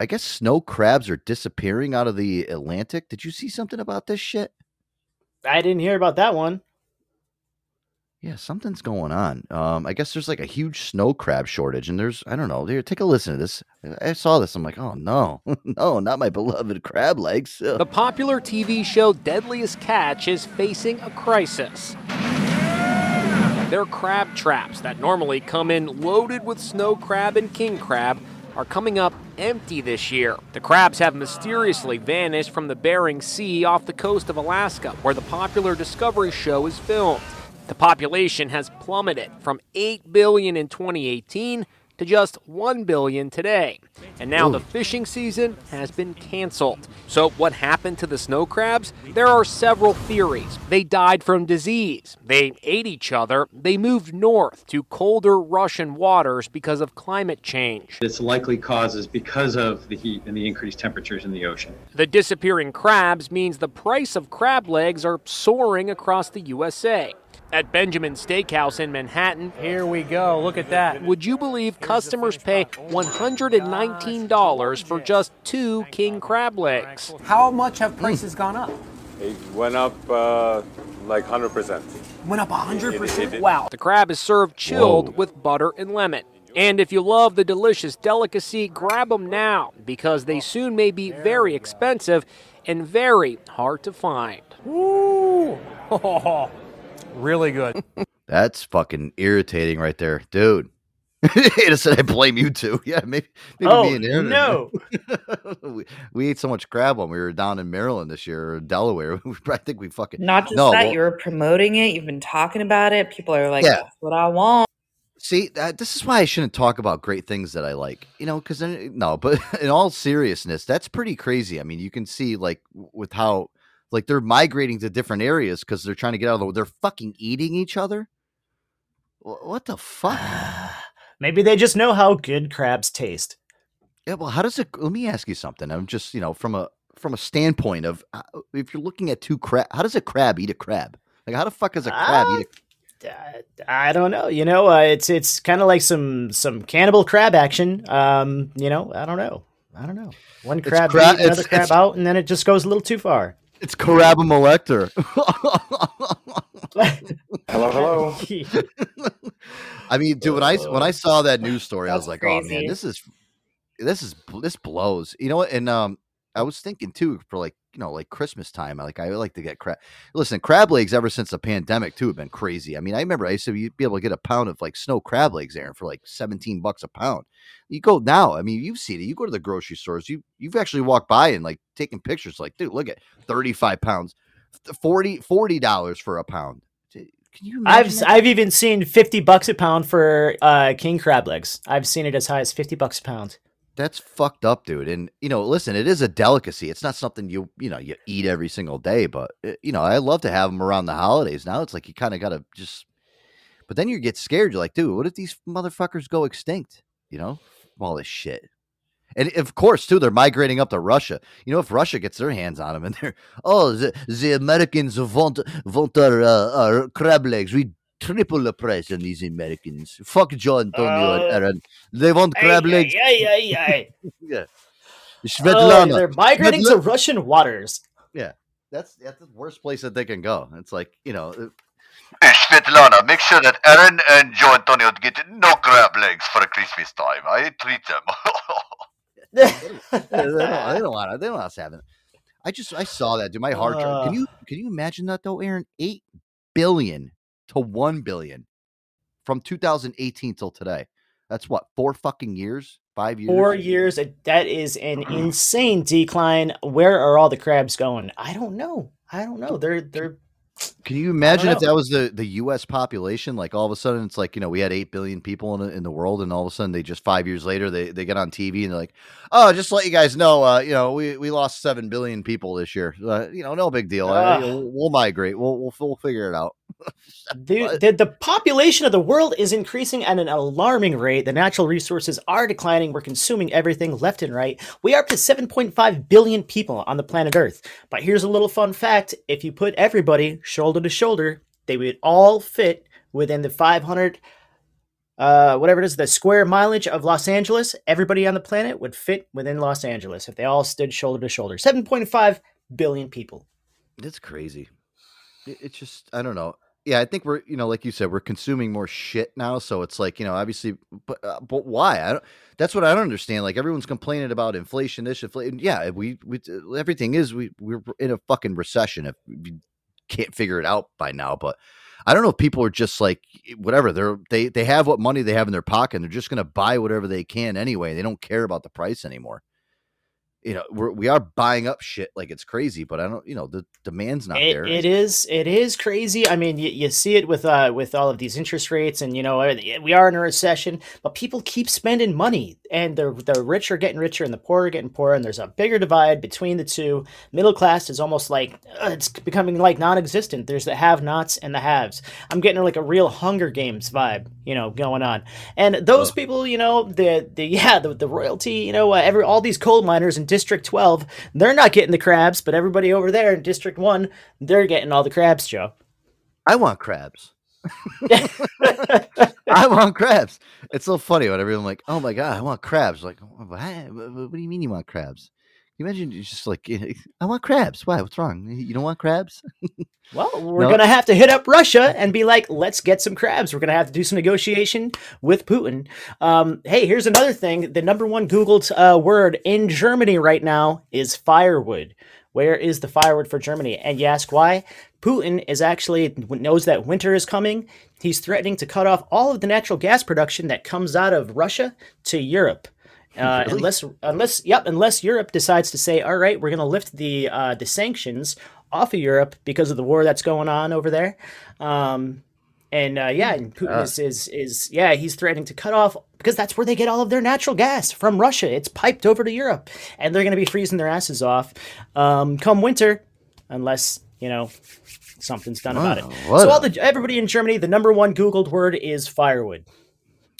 I guess snow crabs are disappearing out of the Atlantic. Did you see something about this shit? I didn't hear about that one. Yeah, something's going on. Um, I guess there's like a huge snow crab shortage, and there's I don't know. Here, take a listen to this. I saw this. I'm like, oh no, *laughs* no, not my beloved crab legs. The popular TV show Deadliest Catch is facing a crisis. Their crab traps that normally come in loaded with snow crab and king crab are coming up empty this year. The crabs have mysteriously vanished from the Bering Sea off the coast of Alaska, where the popular Discovery show is filmed. The population has plummeted from 8 billion in 2018 to just 1 billion today. And now the fishing season has been canceled. So, what happened to the snow crabs? There are several theories. They died from disease, they ate each other, they moved north to colder Russian waters because of climate change. It's likely causes because of the heat and the increased temperatures in the ocean. The disappearing crabs means the price of crab legs are soaring across the USA. At Benjamin Steakhouse in Manhattan, Here we go. Look at that. would you believe customers pay $119 for just two king crab legs? How much have prices gone up? It went up uh, like 100%. Went up 100%? It- it- wow. The crab is served chilled with butter and lemon. And if you love the delicious delicacy, grab them now because they soon may be very expensive and very hard to find. Ooh. *laughs* really good. *laughs* That's fucking irritating right there, dude. *laughs* Ada said I blame you too." *laughs* Yeah, maybe, maybe Oh, me and Aaron. no. we, we ate so much crab when we were down in Maryland this year or Delaware. I think we fucking Not just no. that, well, you were promoting it. You've been talking about it. People are like, Yeah. "That's what I want." See, that, this is why I shouldn't talk about great things that I like, you know, because no, but in all seriousness, that's pretty crazy. I mean, you can see like with how like they're migrating to different areas because they're trying to get out of the. They're fucking eating each other. What the fuck? *sighs* Maybe they just know how good crabs taste. Yeah, well, how does it? Let me ask you something. I'm just, you know, from a from a standpoint of uh, if you're looking at two crab, how does a crab eat a crab? Like, how the fuck does a crab eat? a I don't know. You know, uh, it's it's kind of like some some cannibal crab action. Um, you know, I don't know. I don't know. One crab cra- eat another it's- crab it's- out, and then it just goes a little too far. It's carabamolector. *laughs* hello, hello. I mean, dude, when I when I saw that news story, I was That's like, oh man, this is this is this blows. You know what? And um, I was thinking too for like you know like Christmas time. Like I like to get crab. Listen, crab legs ever since the pandemic too have been crazy. I mean, I remember I used to be able to get a pound of like snow crab legs there for like seventeen bucks a pound. You go now. I mean, you've seen it. You go to the grocery stores. You you've actually walked by and like taken pictures. Like, dude, look at thirty five pounds, 40 dollars for a pound. Can you? I've that? I've even seen fifty bucks a pound for uh, king crab legs. I've seen it as high as fifty bucks a pound. That's fucked up, dude. And you know, listen, it is a delicacy. It's not something you you know you eat every single day, but uh, you know, I love to have them around the holidays. Now it's like you kind of got to just. But then you get scared. You're like, dude, what if these motherfuckers go extinct? You know, all this shit. And of course, too, they're migrating up to Russia. You know, if Russia gets their hands on them, and they're oh, the, the Americans want want our, uh, our crab legs. We triple the price on these Americans. Fuck John Antonio and Uh, Aaron. They want crab legs. Yeah, yeah, yeah. Yeah. Oh, they're migrating to Russian waters. Yeah. That's that's the worst place that they can go. It's like, you know. uh, Hey, Svetlana, make sure that Aaron and Joe Antonio get no crab legs for Christmas time. I treat them. they don't, they don't want it. They don't want us having it. I just I saw that, dude. My heart. Uh. can you can you imagine that though, Aaron? Eight billion to one billion from 2018 till today. That's what four fucking years, five years. Four years. That is an *clears throat* insane decline. Where are all the crabs going? I don't know. I don't know. They're they're Can you imagine if that was the, the U.S. population? Like all of a sudden, it's like you know we had eight billion people in the, in the world, and all of a sudden they just five years later they, they get on TV and they're like, "Oh, just to let you guys know, uh, you know we, we lost seven billion people this year. Uh, you know, no big deal. Uh, know, we'll migrate. We'll, we'll we'll figure it out." *laughs* The, the, the population of the world is increasing at an alarming rate. The natural resources are declining. We're consuming everything left and right. We are up to 7.5 billion people on the planet Earth. But here's a little fun fact if you put everybody shoulder to shoulder, they would all fit within the 500, uh, whatever it is, the square mileage of Los Angeles. Everybody on the planet would fit within Los Angeles if they all stood shoulder to shoulder. 7.5 billion people. That's crazy. It's just I don't know. Yeah, I think we're you know like you said we're consuming more shit now, so it's like you know obviously, but uh, but why? I don't. That's what I don't understand. Like everyone's complaining about inflation, this inflation. Yeah, we we everything is we we're in a fucking recession if can't figure it out by now. But I don't know if people are just like whatever they're they they have what money they have in their pocket, and they're just gonna buy whatever they can anyway. They don't care about the price anymore. You know, we're, we are buying up shit like it's crazy, but I don't. You know, the demand's not It, there. it is it is crazy. I mean, you, you see it with uh with all of these interest rates, and you know uh, we are in a recession, but people keep spending money, and the the rich are getting richer, and the poor are getting poorer, and there's a bigger divide between the two. Middle class is almost like uh, it's becoming like non-existent. There's the have-nots and the haves. I'm getting like a real Hunger Games vibe, you know, going on. And those people, you know, the the *laughs* yeah, the, the royalty, you know, uh, every all these coal miners in District 12, they're not getting the crabs, but everybody over there in District 1, they're getting all the crabs, Joe. I want crabs. *laughs* *laughs* I want crabs. It's so funny when everyone like, oh my god, I want crabs. Like, what what do you mean you want crabs? You imagine it's just like, I want crabs. Why? What's wrong? You don't want crabs? *laughs* Well, we're No. going to have to hit up Russia and be like, let's get some crabs. We're going to have to do some negotiation with Putin. Um, hey, here's another thing. The number one Googled uh, word in Germany right now is firewood. Where is the firewood for Germany? And you ask why? Putin is actually knows that winter is coming. He's threatening to cut off all of the natural gas production that comes out of Russia to Europe. Uh, *laughs* Really? Unless, unless, yep, unless Europe decides to say, all right, we're going to lift the uh, the sanctions off of Europe because of the war that's going on over there. Um, and uh, yeah, and Putin Ah. is, is is yeah, he's threatening to cut off because that's where they get all of their natural gas from Russia. It's piped over to Europe, and they're going to be freezing their asses off um, come winter, unless you know something's done about it. Wow, So all the everybody in Germany, the number one Googled word is firewood.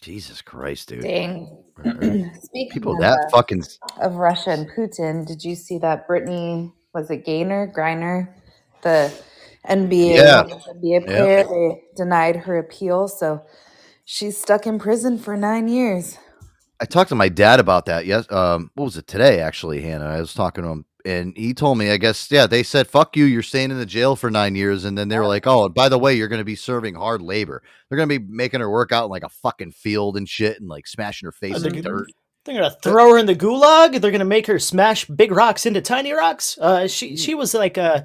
Jesus Christ, dude. Dang. *clears throat* Speaking People of, that uh, fucking of Russia and Putin, did you see that Brittney was it Gainer Griner, the NBA Yeah. NBA Yeah. player? They denied her appeal, so she's stuck in prison for nine years. I talked to my dad about that. Yes, um, what was it today? Actually, Hannah, I was talking to him, and he told me, I guess, yeah, they said, "Fuck you, you're staying in the jail for nine years," and then they were like, "Oh, and by the way, you're going to be serving hard labor. They're going to be making her work out in like a fucking field and shit, and like smashing her face they're in gonna- dirt." They're gonna throw her in the gulag. They're gonna make her smash big rocks into tiny rocks. Uh, she she was like a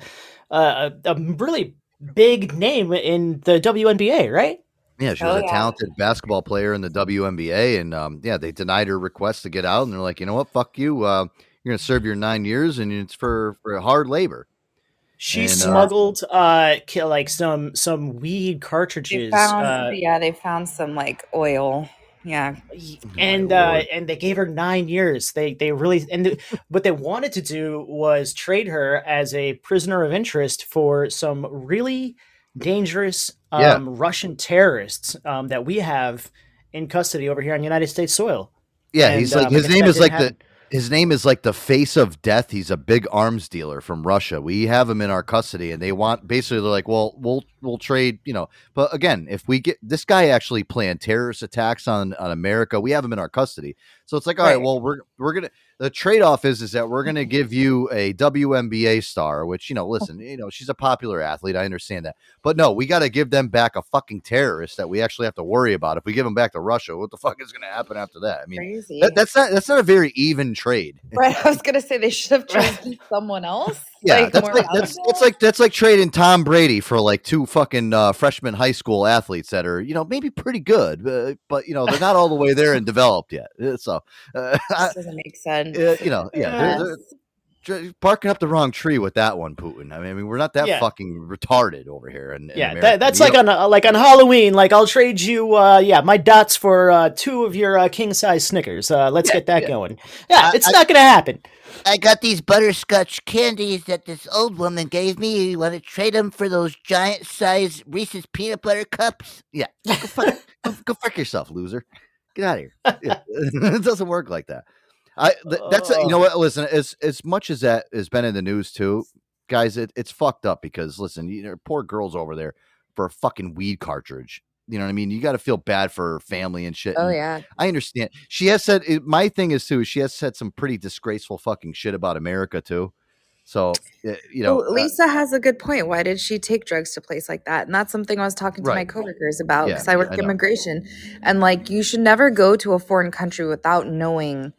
a, a really big name in the WNBA, right? Yeah, she Oh, was a yeah. talented basketball player in the WNBA, and um, yeah, they denied her request to get out, and they're like, you know what, fuck you, uh, you're going to serve your nine years, and it's for for hard labor. She And, uh, smuggled uh ki- like some some weed They cartridges. found, uh, yeah, they found some like oil. Yeah, and uh, and they gave her nine years. They they really and the, what they wanted to do was trade her as a prisoner of interest for some really dangerous um, Yeah. Russian terrorists um, that we have in custody over here on United States soil. Yeah, And, he's like um, his name is like happen. the his name is like the face of death. He's a big arms dealer from Russia. We have him in our custody, and they want basically they're like, well, we'll we'll trade, you know. But again, if we get this guy actually planned terrorist attacks on on America, we have him in our custody. So it's like, all right, Right. well, we're we're gonna the trade off is is that we're gonna mm-hmm. give you a WNBA star, which you know, oh. listen, you know, she's a popular athlete. I understand that, but no, we got to give them back a fucking terrorist that we actually have to worry about. If we give them back to Russia, what the fuck is gonna happen after that? I mean. That, that's not that's not a very even trade. right. I was gonna say they should have *laughs* chosen someone else. Yeah, like, that's like that's, that's like that's like trading Tom Brady for like two fucking uh, freshman high school athletes that are you know maybe pretty good, uh, but you know they're not all the way there and developed yet. Uh, So uh, *laughs* This doesn't make sense. uh, you know, yeah, they're, they're, Yes. dr- barking up the wrong tree with that one, Putin. I mean, I mean, we're not that Yeah. fucking retarded over here. Yeah, that, that's We like don't- on uh, like on Halloween. Like I'll trade you, uh, yeah, my dots for uh, two of your uh, king size Snickers. Uh, let's get that going. Yeah, it's not gonna happen. I got these butterscotch candies that this old woman gave me. You want to trade them for those giant size Reese's peanut butter cups? Yeah, go fuck, *laughs* go, go fuck yourself, loser. Get out of here. Yeah. *laughs* it doesn't work like that. I th- that's you know what. Listen, as as much as that has been in the news too, guys, it, it's fucked up because listen, you know, poor girls over there for a fucking weed cartridge. You know what I mean? You got to feel bad for her family and shit. Oh, and yeah. I understand. She has said it, my thing is too. She has said some pretty disgraceful fucking shit about America too. So uh, you know, Well, uh, Lisa has a good point. Why did she take drugs to a place like that? And that's something I was talking to my coworkers about Yeah, because I work I immigration. And like, you should never go to a foreign country without knowing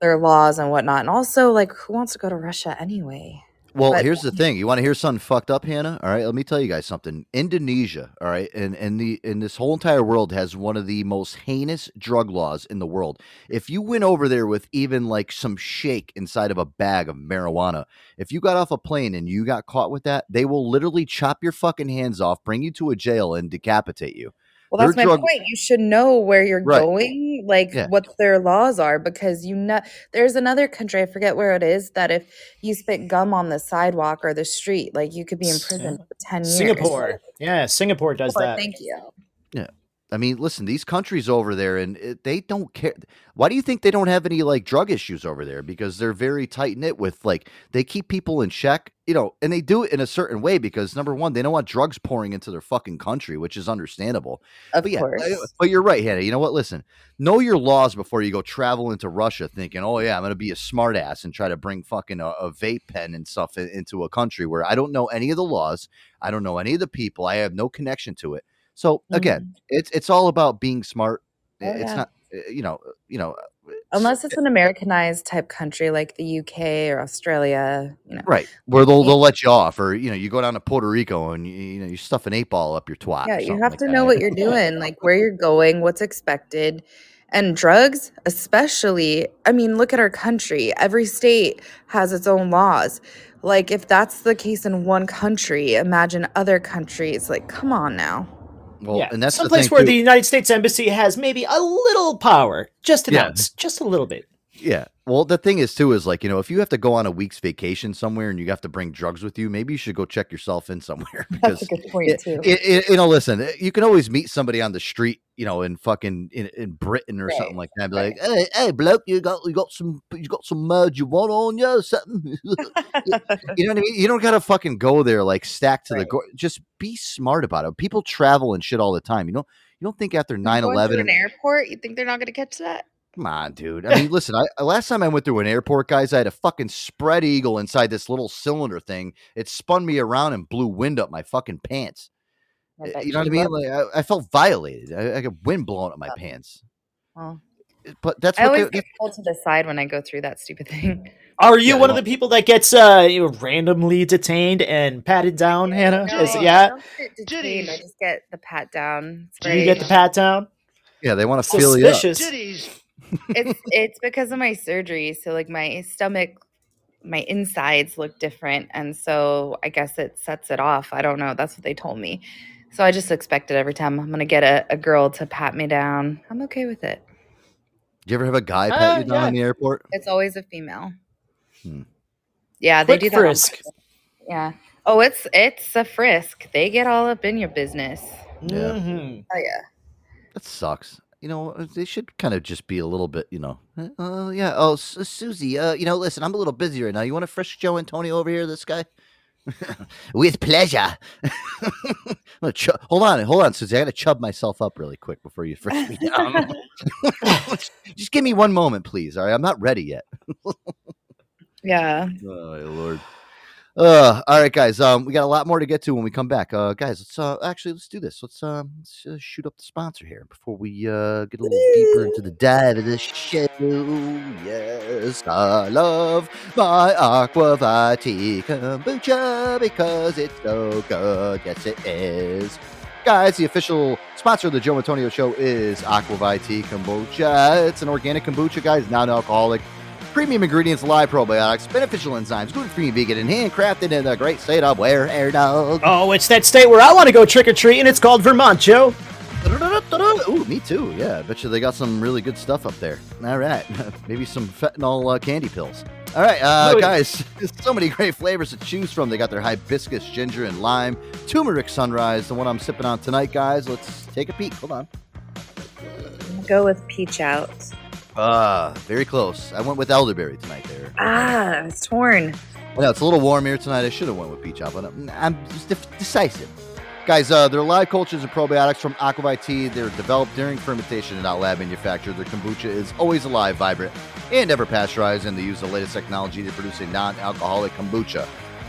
their laws and whatnot. And also, like, who wants to go to Russia anyway? Well, But- here's the thing. You want to hear something fucked up, Hannah? All right, let me tell you guys something. Indonesia, all right, and and the and this whole entire world has one of the most heinous drug laws in the world. If you went over there with even like some shake inside of a bag of marijuana, if you got off a plane and you got caught with that, they will literally chop your fucking hands off, bring you to a jail, and decapitate you. Well, that's Their my drug- point. You should know where you're Right. going, like Yeah. what their laws are, because you know there's another country, I forget where it is, that if you spit gum on the sidewalk or the street, like you could be in prison for ten years. Singapore, yeah, Singapore does Singapore, that. Thank you. I mean, listen, these countries over there, and it, they don't care. Why do you think they don't have any like drug issues over there? Because they're very tight knit with like they keep people in check, you know, and they do it in a certain way because number one, they don't want drugs pouring into their fucking country, which is understandable. Of but yeah, course. uh, but you're right, Hannah. You know what? Listen, know your laws before you go travel into Russia, thinking, oh yeah, I'm gonna be a smartass and try to bring fucking a, a vape pen and stuff in- into a country where I don't know any of the laws, I don't know any of the people, I have no connection to it. So again, it's it's all about being smart. Mm-hmm. Oh, it's yeah. not, uh, you know, uh, you know, uh, Unless it's an Americanized type country like the UK or Australia, you know. right where they'll they'll let you off, or you know, you go down to Puerto Rico and you, you know you stuff an eight ball up your twat. Yeah, you have like to that. know what you're doing, like where you're going, what's expected. And drugs, especially, I mean, look at our country. Every state has its own laws. Like, if that's the case in one country, imagine other countries. Like, come on now. Well, yeah, and that's the someplace thing where too. the United States Embassy has maybe a little power, just an Yeah. ounce, just a little bit. Yeah. Well, the thing is too is like you know if you have to go on a week's vacation somewhere and you have to bring drugs with you, maybe you should go check yourself in somewhere because *laughs* That's a good point, it- too. it- it- you know, listen, eh, you can always meet somebody on the street, you know, in fucking in, in Britain or Right, something like that. and Be like, hey, hey, bloke, you got you got some you got some merge you want on you or something? *laughs* you know what I mean? You don't gotta fucking go there like stacked to the go. Just be smart about it. People travel and shit all the time. You know, you don't think after 9 Going 11 through an airport, you think they're not going to catch that? Come on, dude. I mean, listen, I last time I went through an airport, guys, I had a fucking spread eagle inside this little cylinder thing. It spun me around and blew wind up my fucking pants. I bet You know what I mean? Like I, I felt violated. I, I got wind blowing up my pants. Well, But that's I what always they, get pulled to the side when I go through that stupid thing. *laughs* Are you Yeah, one of the people that gets uh, you randomly detained and patted down, Hannah? No, Is- I yeah. don't get detained. I just get the pat down. Do you get the pat down? yeah, they want to feel you up. Suspicious. it's it's because of my surgery. So like my stomach, my insides look different, and so I guess it sets it off. I don't know. That's what they told me. So I just expect it every time I'm gonna get a, a girl to pat me down. I'm okay with it. Do you ever have a guy pat Uh, you down in the airport? It's always a female. Hmm. Yeah, they Quick do that. frisk. Yeah. Oh, it's it's a frisk. They get all up in your business. Yeah. Mhm. Oh yeah. That sucks. You know, uh, they should kind of just be a little bit, you know. "Uh, Oh yeah. Oh, Su- Susie. Uh, you know, listen, I'm a little busy right now. You want to frisk Joe Antonio over here? This guy. *laughs* With pleasure. I'm gonna chu- hold on, hold on, Susie. I got to chub myself up really quick before you frisk me *laughs* down. *laughs* just give me one moment, please. All right, I'm not ready yet. Yeah. Oh my lord. Uh, all right, guys. Um, we got a lot more to get to when we come back. Uh, guys, let's uh actually let's do this. Let's um let's, uh, shoot up the sponsor here before we uh get a little deeper into the dive of this show. Yes, I love my Aqua ViTea kombucha because it's so good. Yes, it is. Guys, the official sponsor of the Joe Antonio Show is Aqua ViTea Kombucha. It's an organic kombucha, guys, non-alcoholic premium ingredients, live probiotics, beneficial enzymes, gluten-free, vegan, and handcrafted in the great state of where air dog. Oh, it's that state where I want to go trick or treating. It's called Vermont, Joe. Ooh, me too. Yeah, I bet you they got some really good stuff up there. All right, *laughs* maybe some fentanyl uh, candy pills. All right, uh, guys, there's *laughs* so many great flavors to choose from. They got their hibiscus, ginger, and lime, turmeric sunrise, the one I'm sipping on tonight, guys. Let's take a peek. Hold on. Go with peach out. Ah, very close. I went with elderberry tonight. There. Ah, it's torn. I know it's a little warm here tonight. I should have went with peach out, but I'm, I'm just def- decisive. Guys, uh, they're live cultures and probiotics from Aqua ViTea. They're developed during fermentation and not lab manufactured. Their kombucha is always alive, vibrant, and never pasteurized, and they use the latest technology to produce a non-alcoholic kombucha.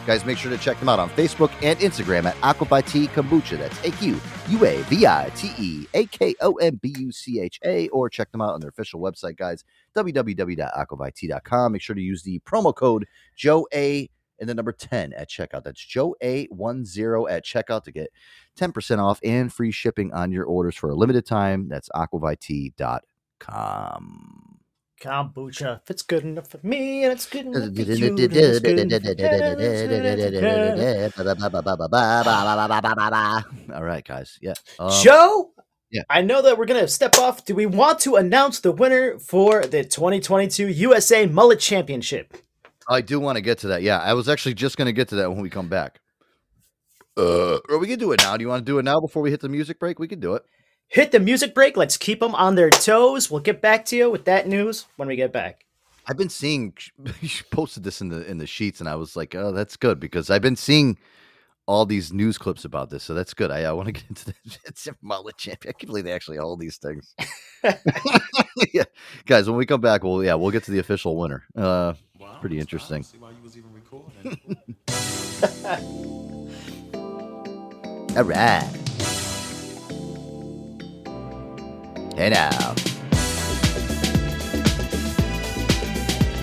Guys, make sure to check them out on Facebook and Instagram at AquaViTea Kombucha. That's A Q U A V I T E A K O M B U C H A, or check them out on their official website, guys, www.aquavitea.com. Make sure to use the promo code Joe A and the number 10 at checkout. That's Joe A10 at checkout to get 10% off and free shipping on your orders for a limited time. That's aquavitea.com. Kombucha. If it's good enough for me and it's good enough for you, it's good enough *laughs* All right, guys. Yeah. Um, Joe? Yeah. I know that we're going to step off. Do we want to announce the winner for the 2022 USA Mullet Championship? I do want to get to that. Yeah, I was actually just going to get to that when we come back. Uh, or we can do it now. Do you want to do it now before we hit the music break? We can do it. Hit the music break. Let's keep them on their toes. We'll get back to you with that news when we get back. I've been seeing *laughs* you posted this in the in the sheets, and I was like, oh, that's good because I've been seeing all these news clips about this, so that's good. I, I want to *laughs* get into that. It's a mullet champion. I can't believe they actually hold these things. *laughs* yeah, guys, when we come back, we'll yeah we'll get to the official winner. Uh, pretty interesting. All right. Hey now.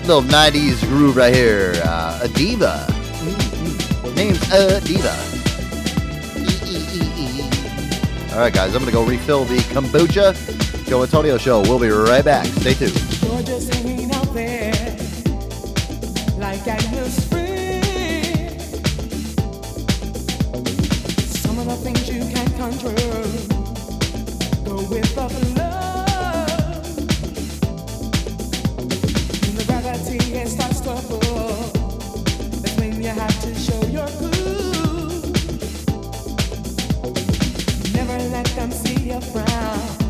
Little 90s groove right here. Uh, a diva. Mm-hmm. Name's a diva. All right, guys, I'm going to go refill the kombucha. Joe Antonio Show. We'll be right back. Stay tuned. Things you can't control go with the flow. Never let them see you frown.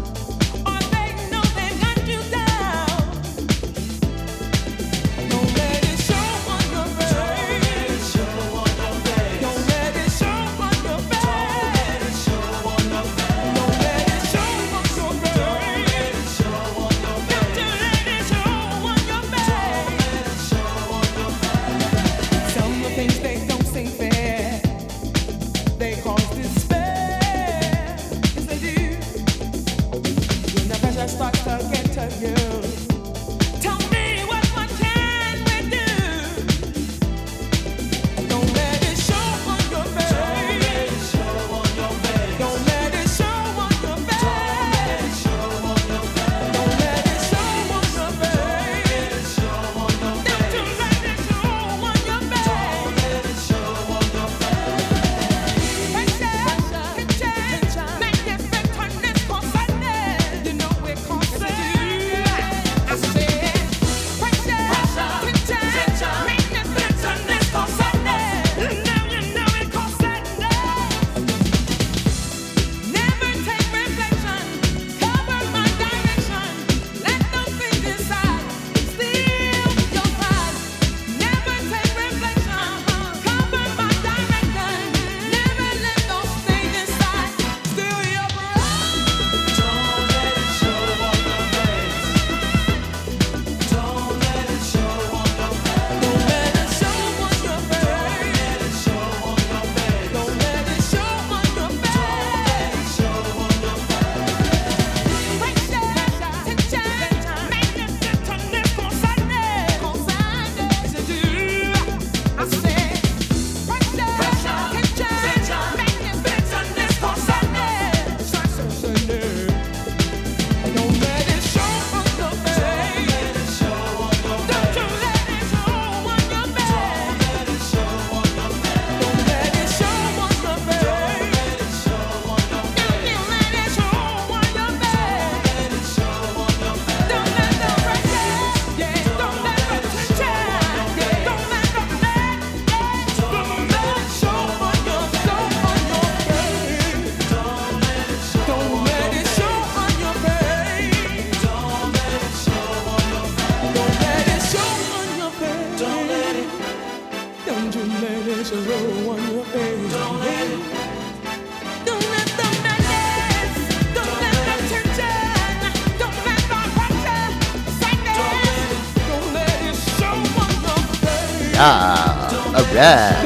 Yeah.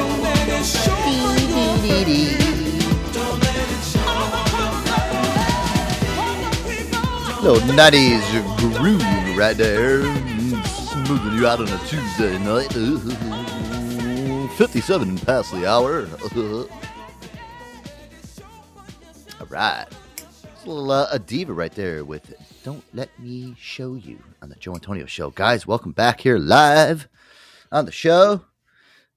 Little 90s groove right there. Smoothing you out on a Tuesday night. *laughs* 57 past the hour. *laughs* All right. It's a little uh, a diva right there with Don't Let Me Show You on the Joe Antonio Show. Guys, welcome back here live on the show.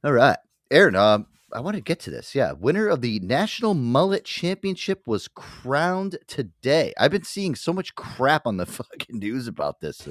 All right. Aaron, um, I want to get to this. Yeah. Winner of the National Mullet Championship was crowned today. I've been seeing so much crap on the *laughs* fucking news about this. *laughs*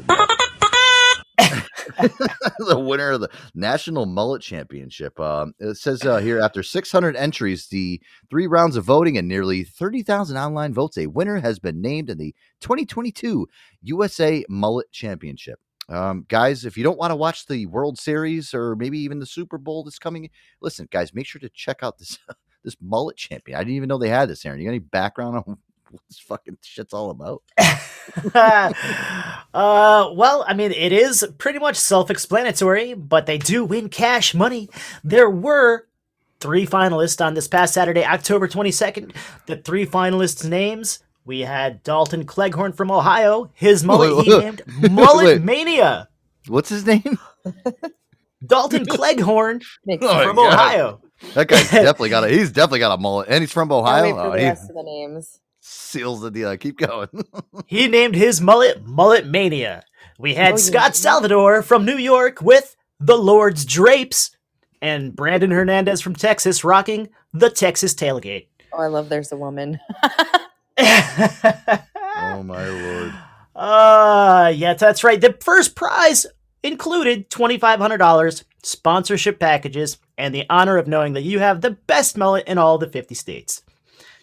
the winner of the National Mullet Championship. Um, it says uh, here after 600 entries, the three rounds of voting, and nearly 30,000 online votes, a winner has been named in the 2022 USA Mullet Championship. Um, guys, if you don't want to watch the World Series or maybe even the Super Bowl that's coming, listen, guys, make sure to check out this *laughs* this mullet champion. I didn't even know they had this. Aaron, you got any background on *laughs* what this fucking shit's all about? *laughs* uh, well, I mean, it is pretty much self-explanatory, but they do win cash money. There were three finalists on this past Saturday, October 22nd. The three finalists' names we had Dalton Cleghorn from Ohio. His mullet *laughs* Wait, he wait, named wait, Mullet wait. Mania. What's his name? *laughs* Dalton Cleghorn Oh from God. Ohio. That guy's *laughs* definitely got a he's definitely got a mullet, and he's from Ohio. wait for Oh, the he rest of the names. seals the deal. Keep going. He named his mullet Mullet Mania. We had Oh, yeah. Scott Salvador from New York with the Lord's Drapes, and Brandon Hernandez from Texas rocking the Texas Tailgate. Oh, I love There's a Woman. Oh my lord. *laughs* Uh, yeah, that's right. The first prize included $2,500, sponsorship packages, and the honor of knowing that you have the best mullet in all the 50 states.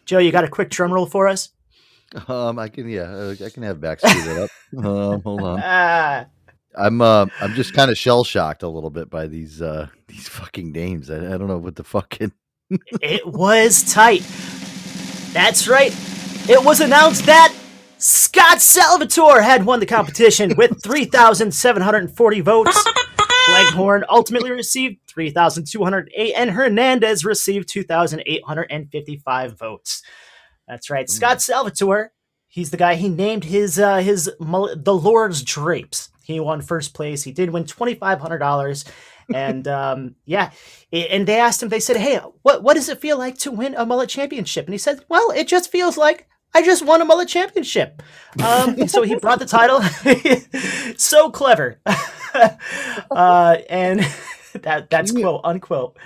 Joe, you got a quick drum roll for us? Um, I can yeah, uh, I can have back speed it up. *laughs* Um, hold on. Ah. I'm uh, I'm just kind of shell shocked a little bit by these uh these fucking names. I, I don't know what the fucking It was tight. That's right. It was announced that Scott Salvatore had won the competition with *laughs* 3,740 votes. Leghorn ultimately received 3,208, and Hernandez received 2,855 votes. That's right. Scott Salvatore, he's the guy, he named his, uh, his, the Lord's Drapes. He won first place. He did win $2,500. And um, yeah, and they asked him. They said, "Hey, what what does it feel like to win a mullet championship?" And he said, "Well, it just feels like I just won a mullet championship." Um, *laughs* so he brought the title. *laughs* so clever, *laughs* uh, and that that's quote unquote.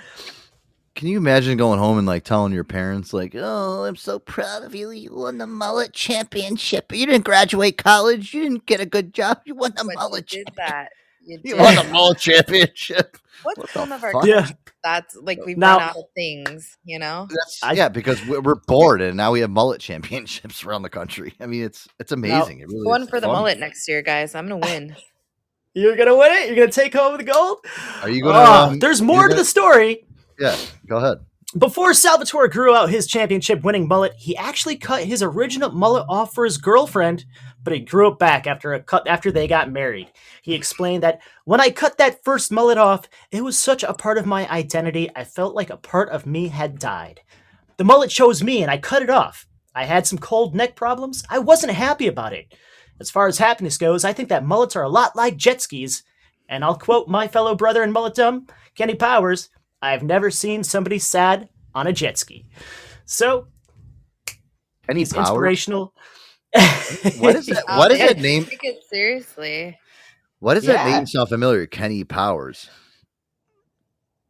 Can you imagine going home and like telling your parents like, "Oh, I'm so proud of you. You won the mullet championship. You didn't graduate college. You didn't get a good job. You won the mullet. did that. You, you did. won the mullet championship." What's What some the of our? Yeah. that's like we've Now- run out of things, you know? I, yeah, because we- we're bored and now we have mullet championships *laughs* around the country. I mean, it's it's amazing. it really One is for the mullet next year, guys. I'm gonna win. *laughs* You're gonna win it. You're gonna take home the gold. Are you gonna? Ah, um, there's you're more to gonna- the story. Yeah, go ahead. Before Salvatore grew out his championship winning mullet, he actually cut his original mullet off for his girlfriend, but he grew it back after a cut after they got married. He explained that when I cut that first mullet off, it was such a part of my identity, I felt like a part of me had died. The mullet chose me and I cut it off. I had some cold neck problems. I wasn't happy about it. As far as happiness goes, I think that mullets are a lot like jet skis. And I'll quote my fellow brother in mulletdom, Kenny Powers, I've never seen somebody sad on a jet ski. So, Any he's Powers? inspirational. What is that? What is yeah, that name? Take it seriously. What does that Yeah. name sound familiar? Kenny Powers.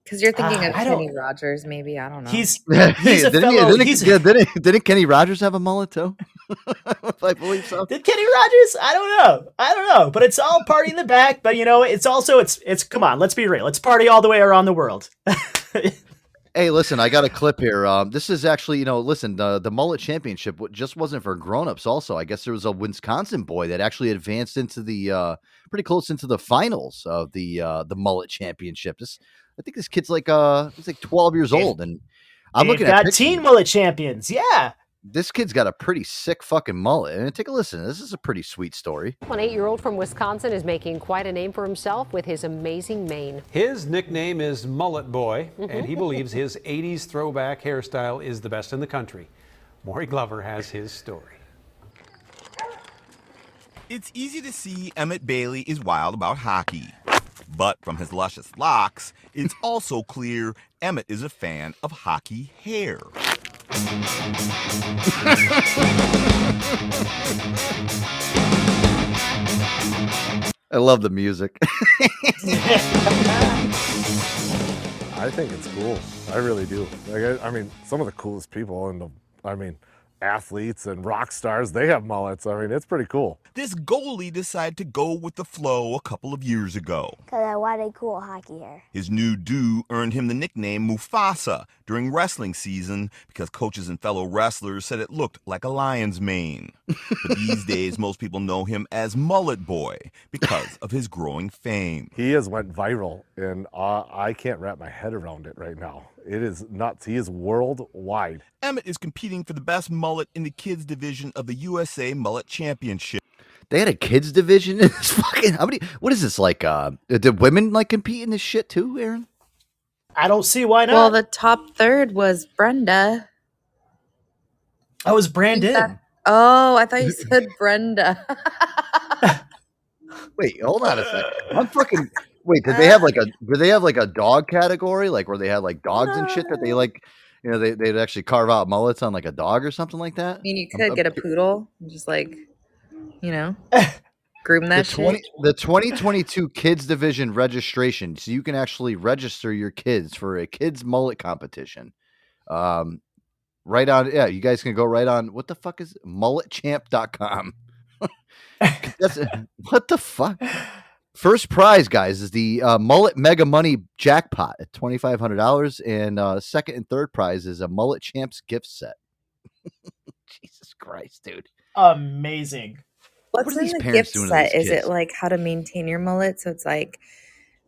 Because you're thinking Ah, of I don't- Kenny Rogers, maybe. I don't know. He's *laughs* he's a didn't, he- fellow. didn't, he's, yeah, didn't, didn't Kenny Rogers have a mullet too? *laughs* if I believe so. Did Kenny Rogers? I don't know. I don't know. But it's all party in the back. But you know, it's also it's it's come on. Let's be real. It's party all the way around the world. *laughs* Hey, listen, I got a clip here. Um, this is actually, you know, listen, the the mullet championship just wasn't for grown-ups. Also, I guess there was a Wisconsin boy that actually advanced into the uh, pretty close into the finals of the uh, the mullet championship. This, I think, this kid's like uh, he's like twelve years old, and I'm They've looking got at pictures. teen mullet champions. Yeah. This kid's got a pretty sick fucking mullet. And take a listen. This is a pretty sweet story. An eight year old from Wisconsin is making quite a name for himself with his amazing mane. His nickname is Mullet Boy, and he mm-hmm. believes his 80s throwback hairstyle is the best in the country. Maury Glover has his story. It's easy to see Emmett Bailey is wild about hockey. But from his luscious locks, it's *laughs* also clear Emmett is a fan of hockey hair. I love the music. *laughs* I think it's cool. I really do. Like, I, I mean, some of the coolest people in the, I mean, athletes and rock stars, they have mullets. I mean, it's pretty cool. This goalie decided to go with the flow a couple of years ago. Because I wanted cool hockey hair. His new do earned him the nickname Mufasa during wrestling season because coaches and fellow wrestlers said it looked like a lion's mane. but *laughs* these days, most people know him as Mullet Boy because of his growing fame. He has went viral, and uh, I can't wrap my head around it right now. It is nuts. He is worldwide. Emmett is competing for the best mullet in the kids division of the USA Mullet Championship. They had a kids division *laughs* in this fucking how many what is this like uh did women like compete in this shit too, Aaron? I don't see why not. Well, the top third was Brenda. I was Brandon. Oh, I thought you said Brenda. *laughs* Wait, hold on a second. I'm fucking wait, did they have like a did they have like a dog category? Like where they had like dogs and shit that they like you know, they, they'd actually carve out mullets on like a dog or something like that? I mean, you I'm- could I'm get a poodle and just like, you know, *laughs* groom the that 20, shit. the *laughs* 2022 kids division registration so you can actually register your kids for a kids mullet competition um right on yeah you guys can go right on what the fuck is mulletchamp.com *laughs* That's, what the fuck first prize guys is the uh, mullet mega money jackpot at $2500 and uh second and third prize is a mullet champs gift set *laughs* jesus christ dude Amazing. What's What are in these the parents gift doing set? Is kids? it like how to maintain your mullet? So it's like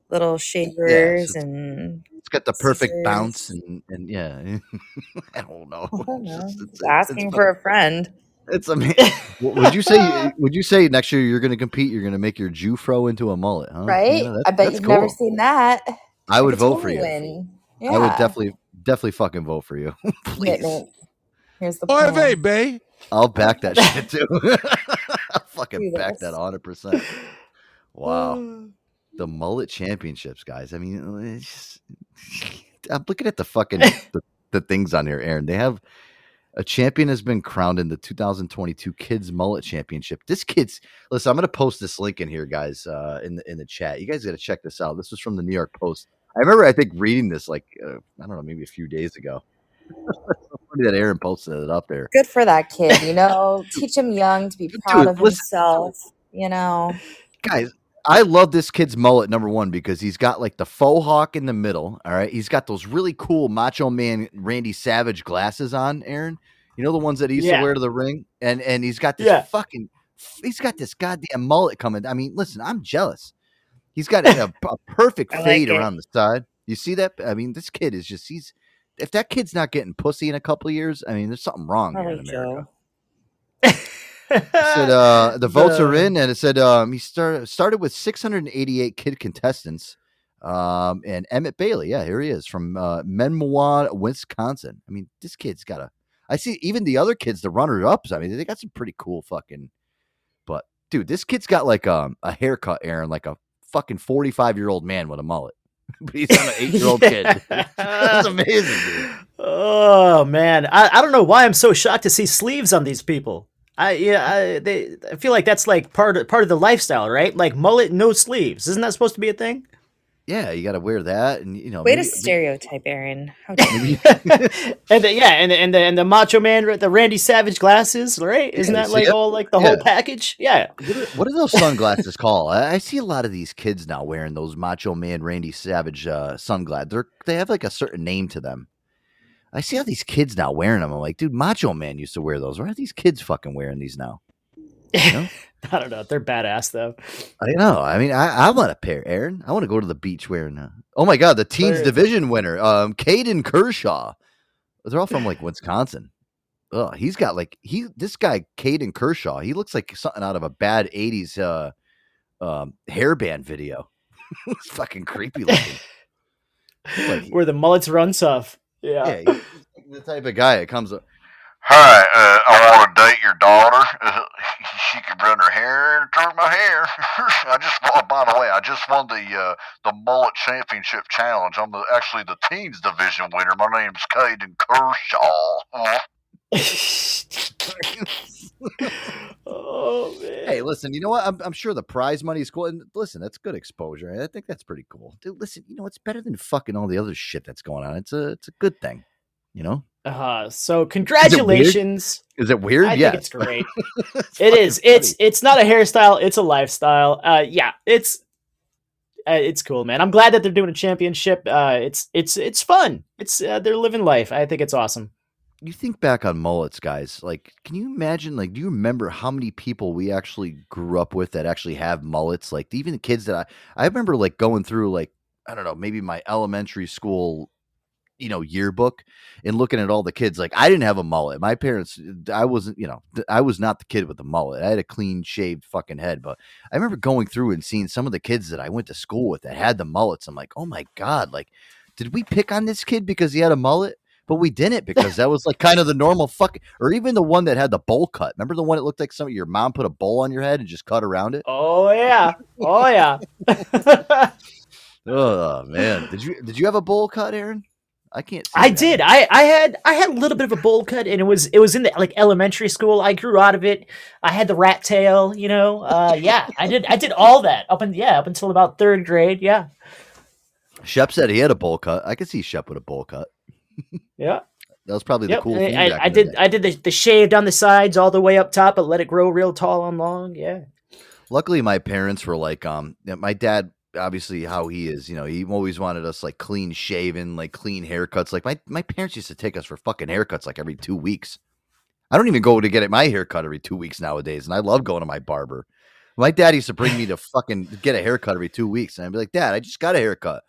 little shavers and it's got the perfect scissors. bounce and and yeah *laughs* i don't know I don't know. It's- Just it's- asking it's for a friend. It's amazing. *laughs* would you say? *laughs* Would you say next year you're going to compete? You're going to make your Jew fro into a mullet, huh? Right? Yeah, I bet you've never seen that. I would vote for you. win. I would definitely, definitely fucking vote for you. *laughs* Hit me. Here's the Oy plan. vey, bae. I'll back that shit too. I'll fucking Do back this. that 100. percent Wow, *sighs* the mullet championships, guys. I mean, it's just, I'm looking at the fucking the, the things on here, Aaron. They have a champion has been crowned in the 2022 Kids Mullet Championship. This kid's listen. I'm going to post this link in here, guys, uh, in the in the chat. You guys got to check this out. This was from the New York Post. I remember, I think, reading this like uh, I don't know, maybe a few days ago. *laughs* Funny that Aaron posted it up there. Good for that kid, you know. Teach him young to be *laughs* proud Dude, of listen- himself, you know. guys i love this kid's mullet number one because he's got like the faux hawk in the middle all right? He's got those really cool macho man randy savage glasses on aaron. You know the ones that he used Yeah. to wear to the ring? And and he's got this Yeah. fucking he's got this goddamn mullet coming. I mean listen i'm jealous. He's got a, a perfect *laughs* I like fade around the side. You see that? I mean this kid is just he's if that kid's not getting pussy in a couple of years i mean there's something wrong here in america. Joe. *laughs* said uh, *laughs* the votes are in, and it said um, he started started with 688 kid contestants. Um, and Emmett Bailey, yeah, here he is from uh, Wisconsin. I mean, this kid's got a. I see even the other kids, the runner ups. I mean, they got some pretty cool fucking. But dude, this kid's got like um, a haircut, Aaron, like a fucking 45 year old man with a mullet. *laughs* but he's not an *laughs* eight year old kid. That's amazing, dude. Oh man, I, I don't know why I'm so shocked to see sleeves on these people. I yeah, I, they I feel like that's like part of part of the lifestyle, right? Like mullet, no sleeves. Isn't that supposed to be a thing? Yeah, you got to wear that, and you know, Way to maybe- stereotype, Aaron. How *laughs* dare *laughs* and the, yeah, and the, and the and the Macho Man, the Randy Savage glasses, right? Isn't Yeah, that like it? all like the whole package? Yeah. What are, what are those sunglasses called? I, I see a lot of these kids now wearing those Macho Man Randy Savage uh, sunglasses. They're they have like a certain name to them. I see all these kids now wearing them. I'm like, dude, Macho Man used to wear those. Why are these kids fucking wearing these now? You know? *laughs* I don't know. They're badass though. I know. I mean, I, I want a pair, Aaron. I want to go to the beach wearing. Uh, oh my god, the teens division winner, um, Caden Kershaw. They're all from like *laughs* Wisconsin. Oh, he's got like he this guy Caden Kershaw. He looks like something out of a bad '80s uh, um, hairband video. *laughs* it's fucking creepy looking. Like, Where the mullets run tough. Yeah. yeah, the type of guy that comes up. Hi, uh, I want to date your daughter. Uh, *laughs* she can run her hair and turn my hair. *laughs* I just, oh, by the way, I just won the uh, the mullet championship challenge. I'm the, actually the teens division winner. My name's Caden Kershaw. *laughs* *laughs* Oh man. Hey, listen, you know what? I'm, I'm sure the prize money is cool. And listen, that's good exposure. I think that's pretty cool. Dude, listen, you know, it's better than fucking all the other shit that's going on. It's a it's a good thing. You know? Uh huh. so congratulations. Is it weird? I yeah. think it's great. *laughs* it is. It's it's not a hairstyle. It's a lifestyle. Uh, yeah, it's uh, it's cool, man. I'm glad that they're doing a championship. Uh, it's it's it's fun. It's uh, they're living life. I think it's awesome. You think back on mullets, guys. Like, can you imagine? Like, do you remember how many people we actually grew up with that actually have mullets? Like, even the kids that I, I remember, like going through, like, I don't know, maybe my elementary school, you know, yearbook and looking at all the kids. Like, I didn't have a mullet. My parents, I wasn't, you know, I was not the kid with the mullet. I had a clean shaved fucking head. But I remember going through and seeing some of the kids that I went to school with that had the mullets. I'm like, oh my god, like, did we pick on this kid because he had a mullet? But we didn't because that was like kind of the normal fucking or even the one that had the bowl cut. Remember the one that looked like some your mom put a bowl on your head and just cut around it? Oh yeah. Oh yeah. *laughs* Oh man. Did you did you have a bowl cut, Aaron? I can't see I that. did. I I had I had a little bit of a bowl cut, and it was it was in the like elementary school. I grew out of it. I had the rat tail. You know. Uh, yeah. I did. I did all that up and yeah up until about third grade. Yeah. Shep said he had a bowl cut. I could see Shep with a bowl cut. Yeah. That was probably the Yep. cool I, thing. I, I did. I did the, the shave down the sides all the way up top, but let it grow real tall and long. Yeah. Luckily, my parents were like, um, my dad obviously how he is, you know, he always wanted us like clean shaven, like clean haircuts. Like my my parents used to take us for fucking haircuts like every two weeks. I don't even go to get my haircut every two weeks nowadays, and I love going to my barber. My dad used to bring me to fucking get a haircut every two weeks, and I'd be like, Dad, I just got a haircut.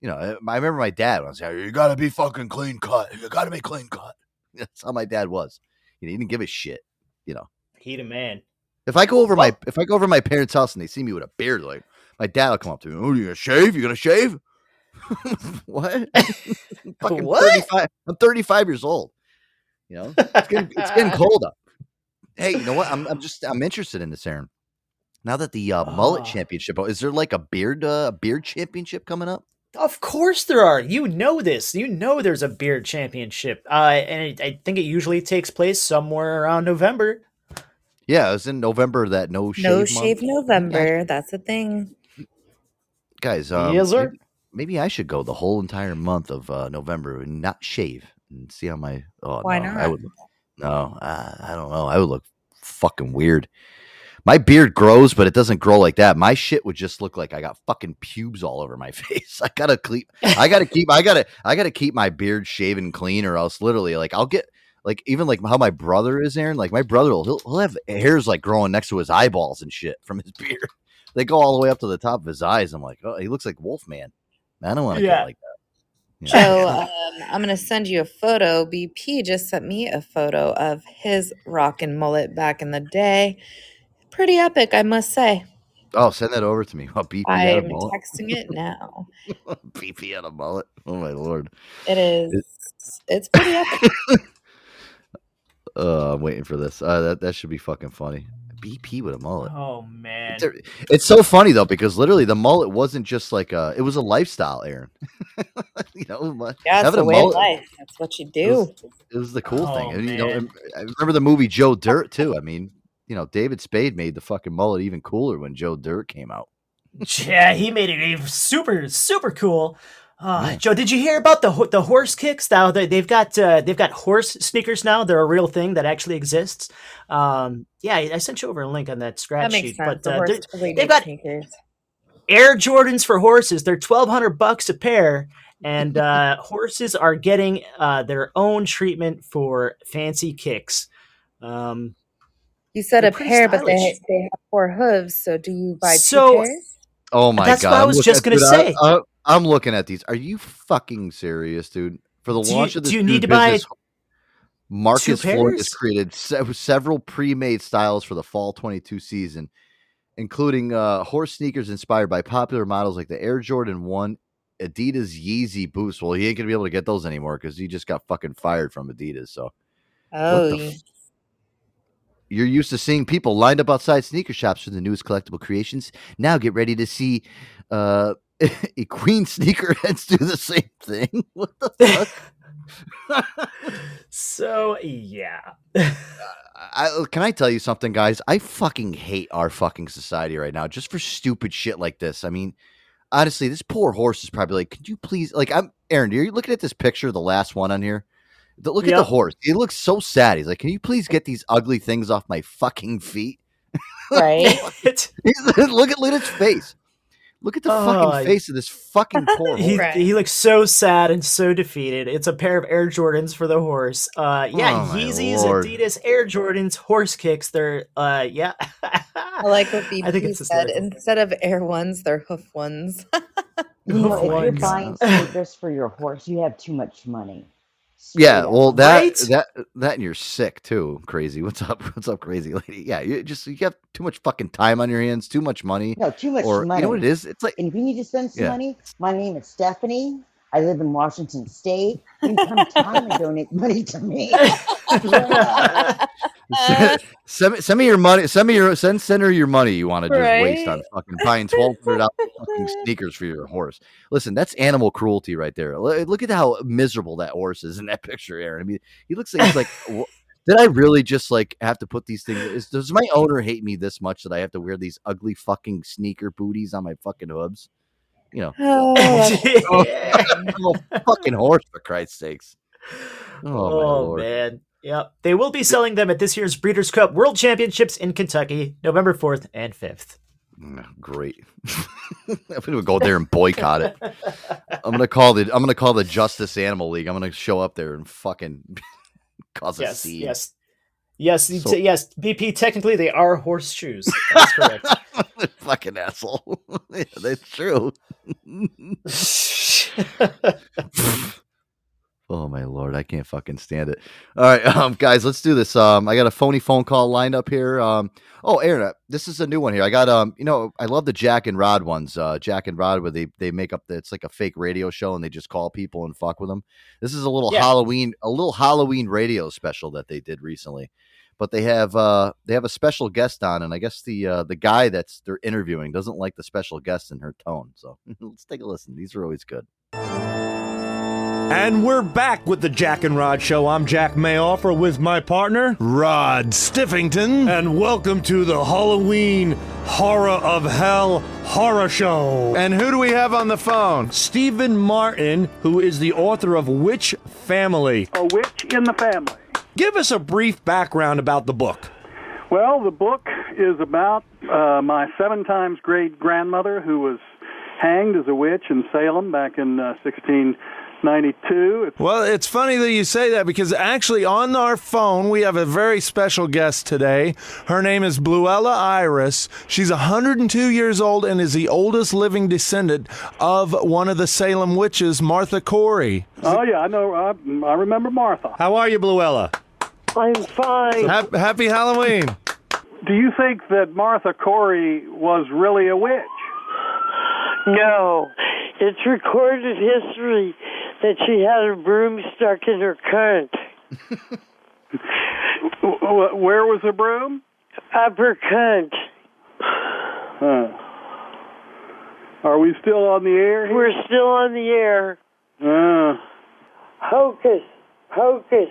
You know, I I remember my dad was like, "You gotta be fucking clean cut. You gotta be clean cut." *laughs* That's how my dad was. You know, he didn't give a shit. You know, He the man. if I go over my if I go over my parents' house and they see me with a beard, like my dad will come up to me. Oh, you gonna shave? You gonna shave? *laughs* what? *laughs* Fucking What? 35 I'm 35 years old. You know, it's getting, it's getting cold up. Hey, you know what? I'm I'm just I'm interested in this, Aaron. Now that the uh, mullet Ah. championship, is there like a beard uh, beard championship coming up? Of course there are. You know this. You know there's a beard championship. Uh, and it, I think it usually takes place somewhere around November. Yeah, it was in November that no shave no month. shave November. That's the thing. guys. Um, Yes, sir. maybe, maybe I should go the whole entire month of uh, November and not shave and see how my. Oh Why no, I would. No, I, I don't know. I would look fucking weird. My beard grows, but it doesn't grow like that. My shit would just look like I got fucking pubes all over my *laughs* face. I gotta keep. I gotta keep. I gotta. I gotta keep my beard shaven clean, or else literally, like, I'll get like even like how my brother is, Aaron. Like my brother will he'll, he'll have hairs like growing next to his eyeballs and shit from his *laughs* beard. They go all the way up to the top of his eyes. I'm like, oh, he looks like Wolfman. I don't want to Yeah. get like that. So *laughs* um, I'm gonna send you a photo. BP just sent me a photo of his rockin' mullet back in the day. Pretty epic, I must say. Oh, send that over to me. BP had a I'm texting it now. BP had a mullet. Oh my lord. It is. It's pretty epic. *laughs* Uh, I'm waiting for this. Uh, that that should be fucking funny. BP with a mullet. Oh man. It's, it's so funny though because literally the mullet wasn't just like a. It was a lifestyle, Aaron. *laughs* you know, Yeah, it's having the a way of life. That's what you It do. was, it was the cool thing. Oh, And, you know, I remember the movie Joe Dirt too. I mean, you know, David Spade made the fucking mullet even cooler when Joe Dirt came out. *laughs* Yeah, he made it even super super cool. Uh, Joe, did you hear about the the horse kicks? Now they, they've got uh, they've got horse sneakers now. They're a real thing that actually exists. Um, yeah, I I sent you over a link on that scratch That makes sheet. sense. But The uh, horse they're- really they've got sneakers. Air Jordans for horses. They're twelve hundred bucks a pair, and *laughs* uh, horses are getting uh, their own treatment for fancy kicks. Um, You said They're a pretty pair, but they they have four hooves. So do you buy So- two pairs? Oh my That's god! That's what I was looking just gonna dude, say. I, I, I'm looking at these. Are you fucking serious, dude? For the Do you- launch of this do you new need to buy- business, Marcus Two Floyd has created se- several pre-made styles for the fall 22 season, including uh, horse sneakers inspired by popular models like the Air Jordan 1 Adidas Yeezy Boosts. Well, he ain't gonna be able to get those anymore because he just got fucking fired from Adidas. So Oh, the yeah. f- you're used to seeing people lined up outside sneaker shops for the newest collectible creations. Now get ready to see uh, a *laughs* Queen sneakerheads do the same thing. *laughs* What the fuck? *laughs* So yeah. I, can I tell you something, guys? I fucking hate our fucking society right now just for stupid shit like this. I mean, honestly, this poor horse is probably like, could you please, like, I'm Aaron, are you looking at this picture, the last one on here? The- look at the horse. He looks so sad. He's like, can you please get these ugly things off my fucking feet? *laughs* Right? *laughs* He's- look at look at his face. Look at the Oh, fucking face of this fucking *laughs* poor He, horse. he looks so sad and so defeated. It's a pair of Air Jordans for the horse. Uh, yeah, Oh, Yeezys, Lord. Adidas, Air Jordans, horse kicks. They're uh, yeah. I like what BP I think it's said. hysterical. Instead of air ones, they're hoof ones. You know, if you're buying sneakers for your horse, you have too much money. Yeah, well, that Right? that that and you're sick too. Crazy. *laughs* What's up? What's up, crazy lady? Yeah, you just you have too much fucking time on your hands, too much money. No, too much or, money. You know what it is? It's like And if you need to spend some Yeah. money, my name is Stephanie. I live in Washington State. You can come time and *laughs* donate money to me. *laughs* send, send, me- send me your money. Send me your send send her your money you want to just waste on fucking buying twelve hundred dollars *laughs* fucking sneakers for your horse. Listen, that's animal cruelty right there. Look at how miserable that horse is in that picture, Aaron. I mean, he looks like he's like. Did I really just like have to put these things? Is, does my owner hate me this much that I have to wear these ugly fucking sneaker booties on my fucking hooves? You know, Oh, *laughs* *laughs* little fucking horse for Christ's sakes. Oh, my Oh, man. Yep. They will be selling them at this year's Breeders' Cup World Championships in Kentucky, November 4th and 5th. Mm, Great. *laughs* I'm gonna go there and boycott it. I'm gonna call the I'm gonna call the Justice Animal League. I'm gonna show up there and fucking cause a Yes, scene. yes. Yes, So- yes, BP, technically they are horseshoes. That's correct. *laughs* fucking asshole. *laughs* yeah, that's true. *laughs* oh my lord, I can't fucking stand it. All right, um, guys, let's do this. Um, I got a phony phone call lined up here. Um, oh, Aaron, uh, this is a new one here. I got um, you know, I love the Jack and Rod ones. Uh, Jack and Rod, where they they make up the, it's like a fake radio show and they just call people and fuck with them. This is a little Yeah. Halloween, a little Halloween radio special that they did recently. But they have uh they have a special guest on, and I guess the uh the guy that's they're interviewing doesn't like the special guest in her tone. So *laughs* let's take a listen. These are always good. And we're back with the Jack and Rod Show. I'm Jack Mayoffer with my partner, Rod Stiffington. And welcome to the Halloween Horror of Hell Horror Show. And who do we have on the phone? Stephen Martin, who is the author of Witch Family. A witch in the family. Give us a brief background about the book. Well, the book is about uh, my seven times great grandmother who was hanged as a witch in Salem back in uh, 16- 92. Well, it's funny that you say that because actually on our phone we have a very special guest today. Her name is Bluella Iris. She's 102 years old and is the oldest living descendant of one of the Salem witches, Martha Corey. Oh yeah, I know. I, I remember Martha. How are you, Bluella? I'm fine. Happy, happy Halloween. Do you think that Martha Corey was really a witch? No, it's recorded history that she had a broom stuck in her cunt. Where was the broom? Up her cunt. Huh. Are we still on the air? here? We're still on the air. Uh, Hocus, hocus,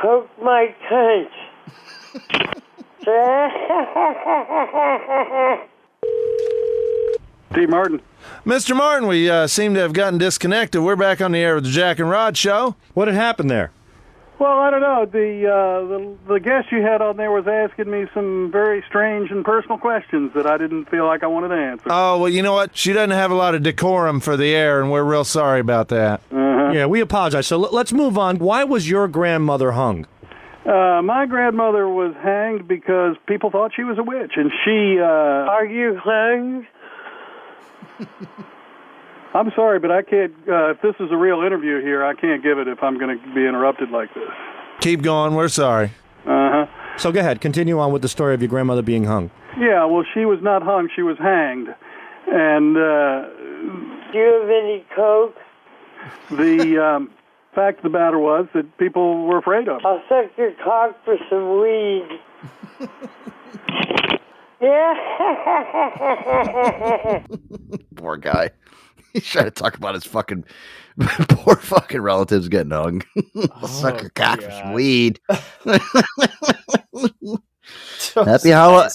poke my cunt. *laughs* *laughs* Steve Martin. Mr. Martin, we uh, seem to have gotten disconnected. We're back on the air with the Jack and Rod show. What had happened there? Well, I don't know. The, uh, the the guest you had on there was asking me some very strange and personal questions that I didn't feel like I wanted to answer. Oh, well, you know what? She doesn't have a lot of decorum for the air, and we're real sorry about that. Uh-huh. Yeah, we apologize. So l- let's move on. Why was your grandmother hung? Uh, my grandmother was hanged because people thought she was a witch, and she. Uh, Are you hung? I'm sorry, but I can't. Uh, if this is a real interview here, I can't give it if I'm going to be interrupted like this. Keep going. We're sorry. Uh huh. So go ahead. Continue on with the story of your grandmother being hung. Yeah, well, she was not hung; she was hanged. And uh, Do you have any coke? the um, fact of the matter was that people were afraid of her. I'll suck your cock for some weed. *laughs* yeah. *laughs* Poor guy. *laughs* He's trying to talk about his fucking *laughs* poor fucking relatives getting hung. I'll suck your cock for some weed. happy Hall-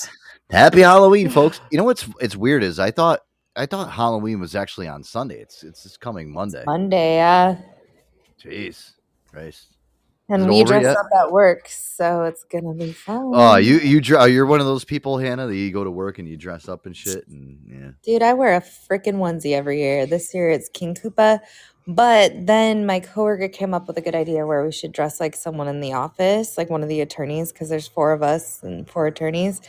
Happy Halloween, folks. You know what's it's weird is I thought I thought Halloween was actually on Sunday. It's it's this coming Monday. Monday, yeah. Jeez, Christ. And we dress yet? up at work, so it's gonna be fun. Oh, you you dr- oh, you're one of those people, Hannah, that you go to work and you dress up and shit, and yeah. Dude, I wear a freaking onesie every year. This year it's King Koopa. But then my coworker came up with a good idea where we should dress like someone in the office, like one of the attorneys, because there's four of us and four attorneys.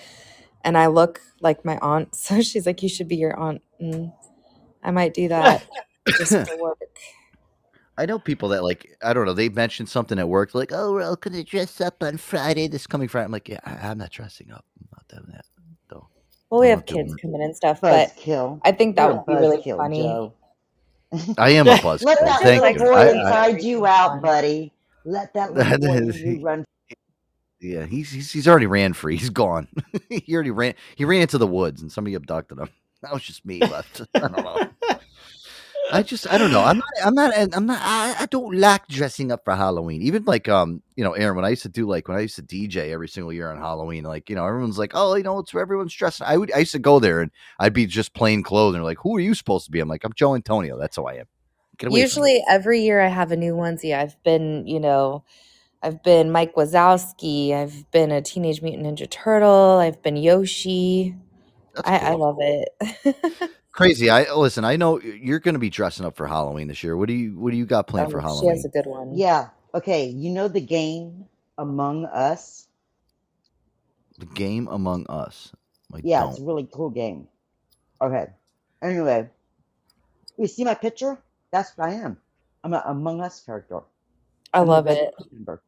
And I look like my aunt. *laughs* So she's like, You should be your aunt. And I might do that *laughs* just for work. I know people that like I don't know. They mentioned something at work, like, "Oh, we're all gonna dress up on Friday, this coming Friday." I'm like, "Yeah, I, I'm not dressing up. I'm not doing that." though Well, we I'm have kids it. coming and stuff, but Buzzkill. I think that You're would be really buzzkill, funny. Joe. *laughs* I am a buzzkill. Let that Thank little you. boy I- I- inside you out, buddy. Let that little That *laughs* boy in you run. Yeah, he's, he's he's already ran free. He's gone. *laughs* he already ran. He ran into the woods, and somebody abducted him. That was just me left. I don't know. I just I don't know. I'm not I'm not I'm not I, I don't like dressing up for Halloween. Even like um you know Aaron when I used to do like when I used to DJ every single year on Halloween like you know everyone's like oh you know it's where everyone's dressing. I would I used to go there and I'd be just plain clothes and they're like who are you supposed to be? I'm like I'm Joe Antonio. That's who I am. Get away from. Usually every year I have a new onesie. I've been, you know, I've been Mike Wazowski. I've been a Teenage Mutant Ninja Turtle. I've been Yoshi. I, I love it. *laughs* Crazy. I listen. I know you're going to be dressing up for Halloween this year. What do you What do you got planned for Um, she Halloween? has a good one. Yeah. Okay. You know the game Among Us? The game Among Us. I yeah, don't. it's a really cool game. Okay. Anyway, you see my picture? That's what I am. I'm an Among Us character. I I'm love it. member.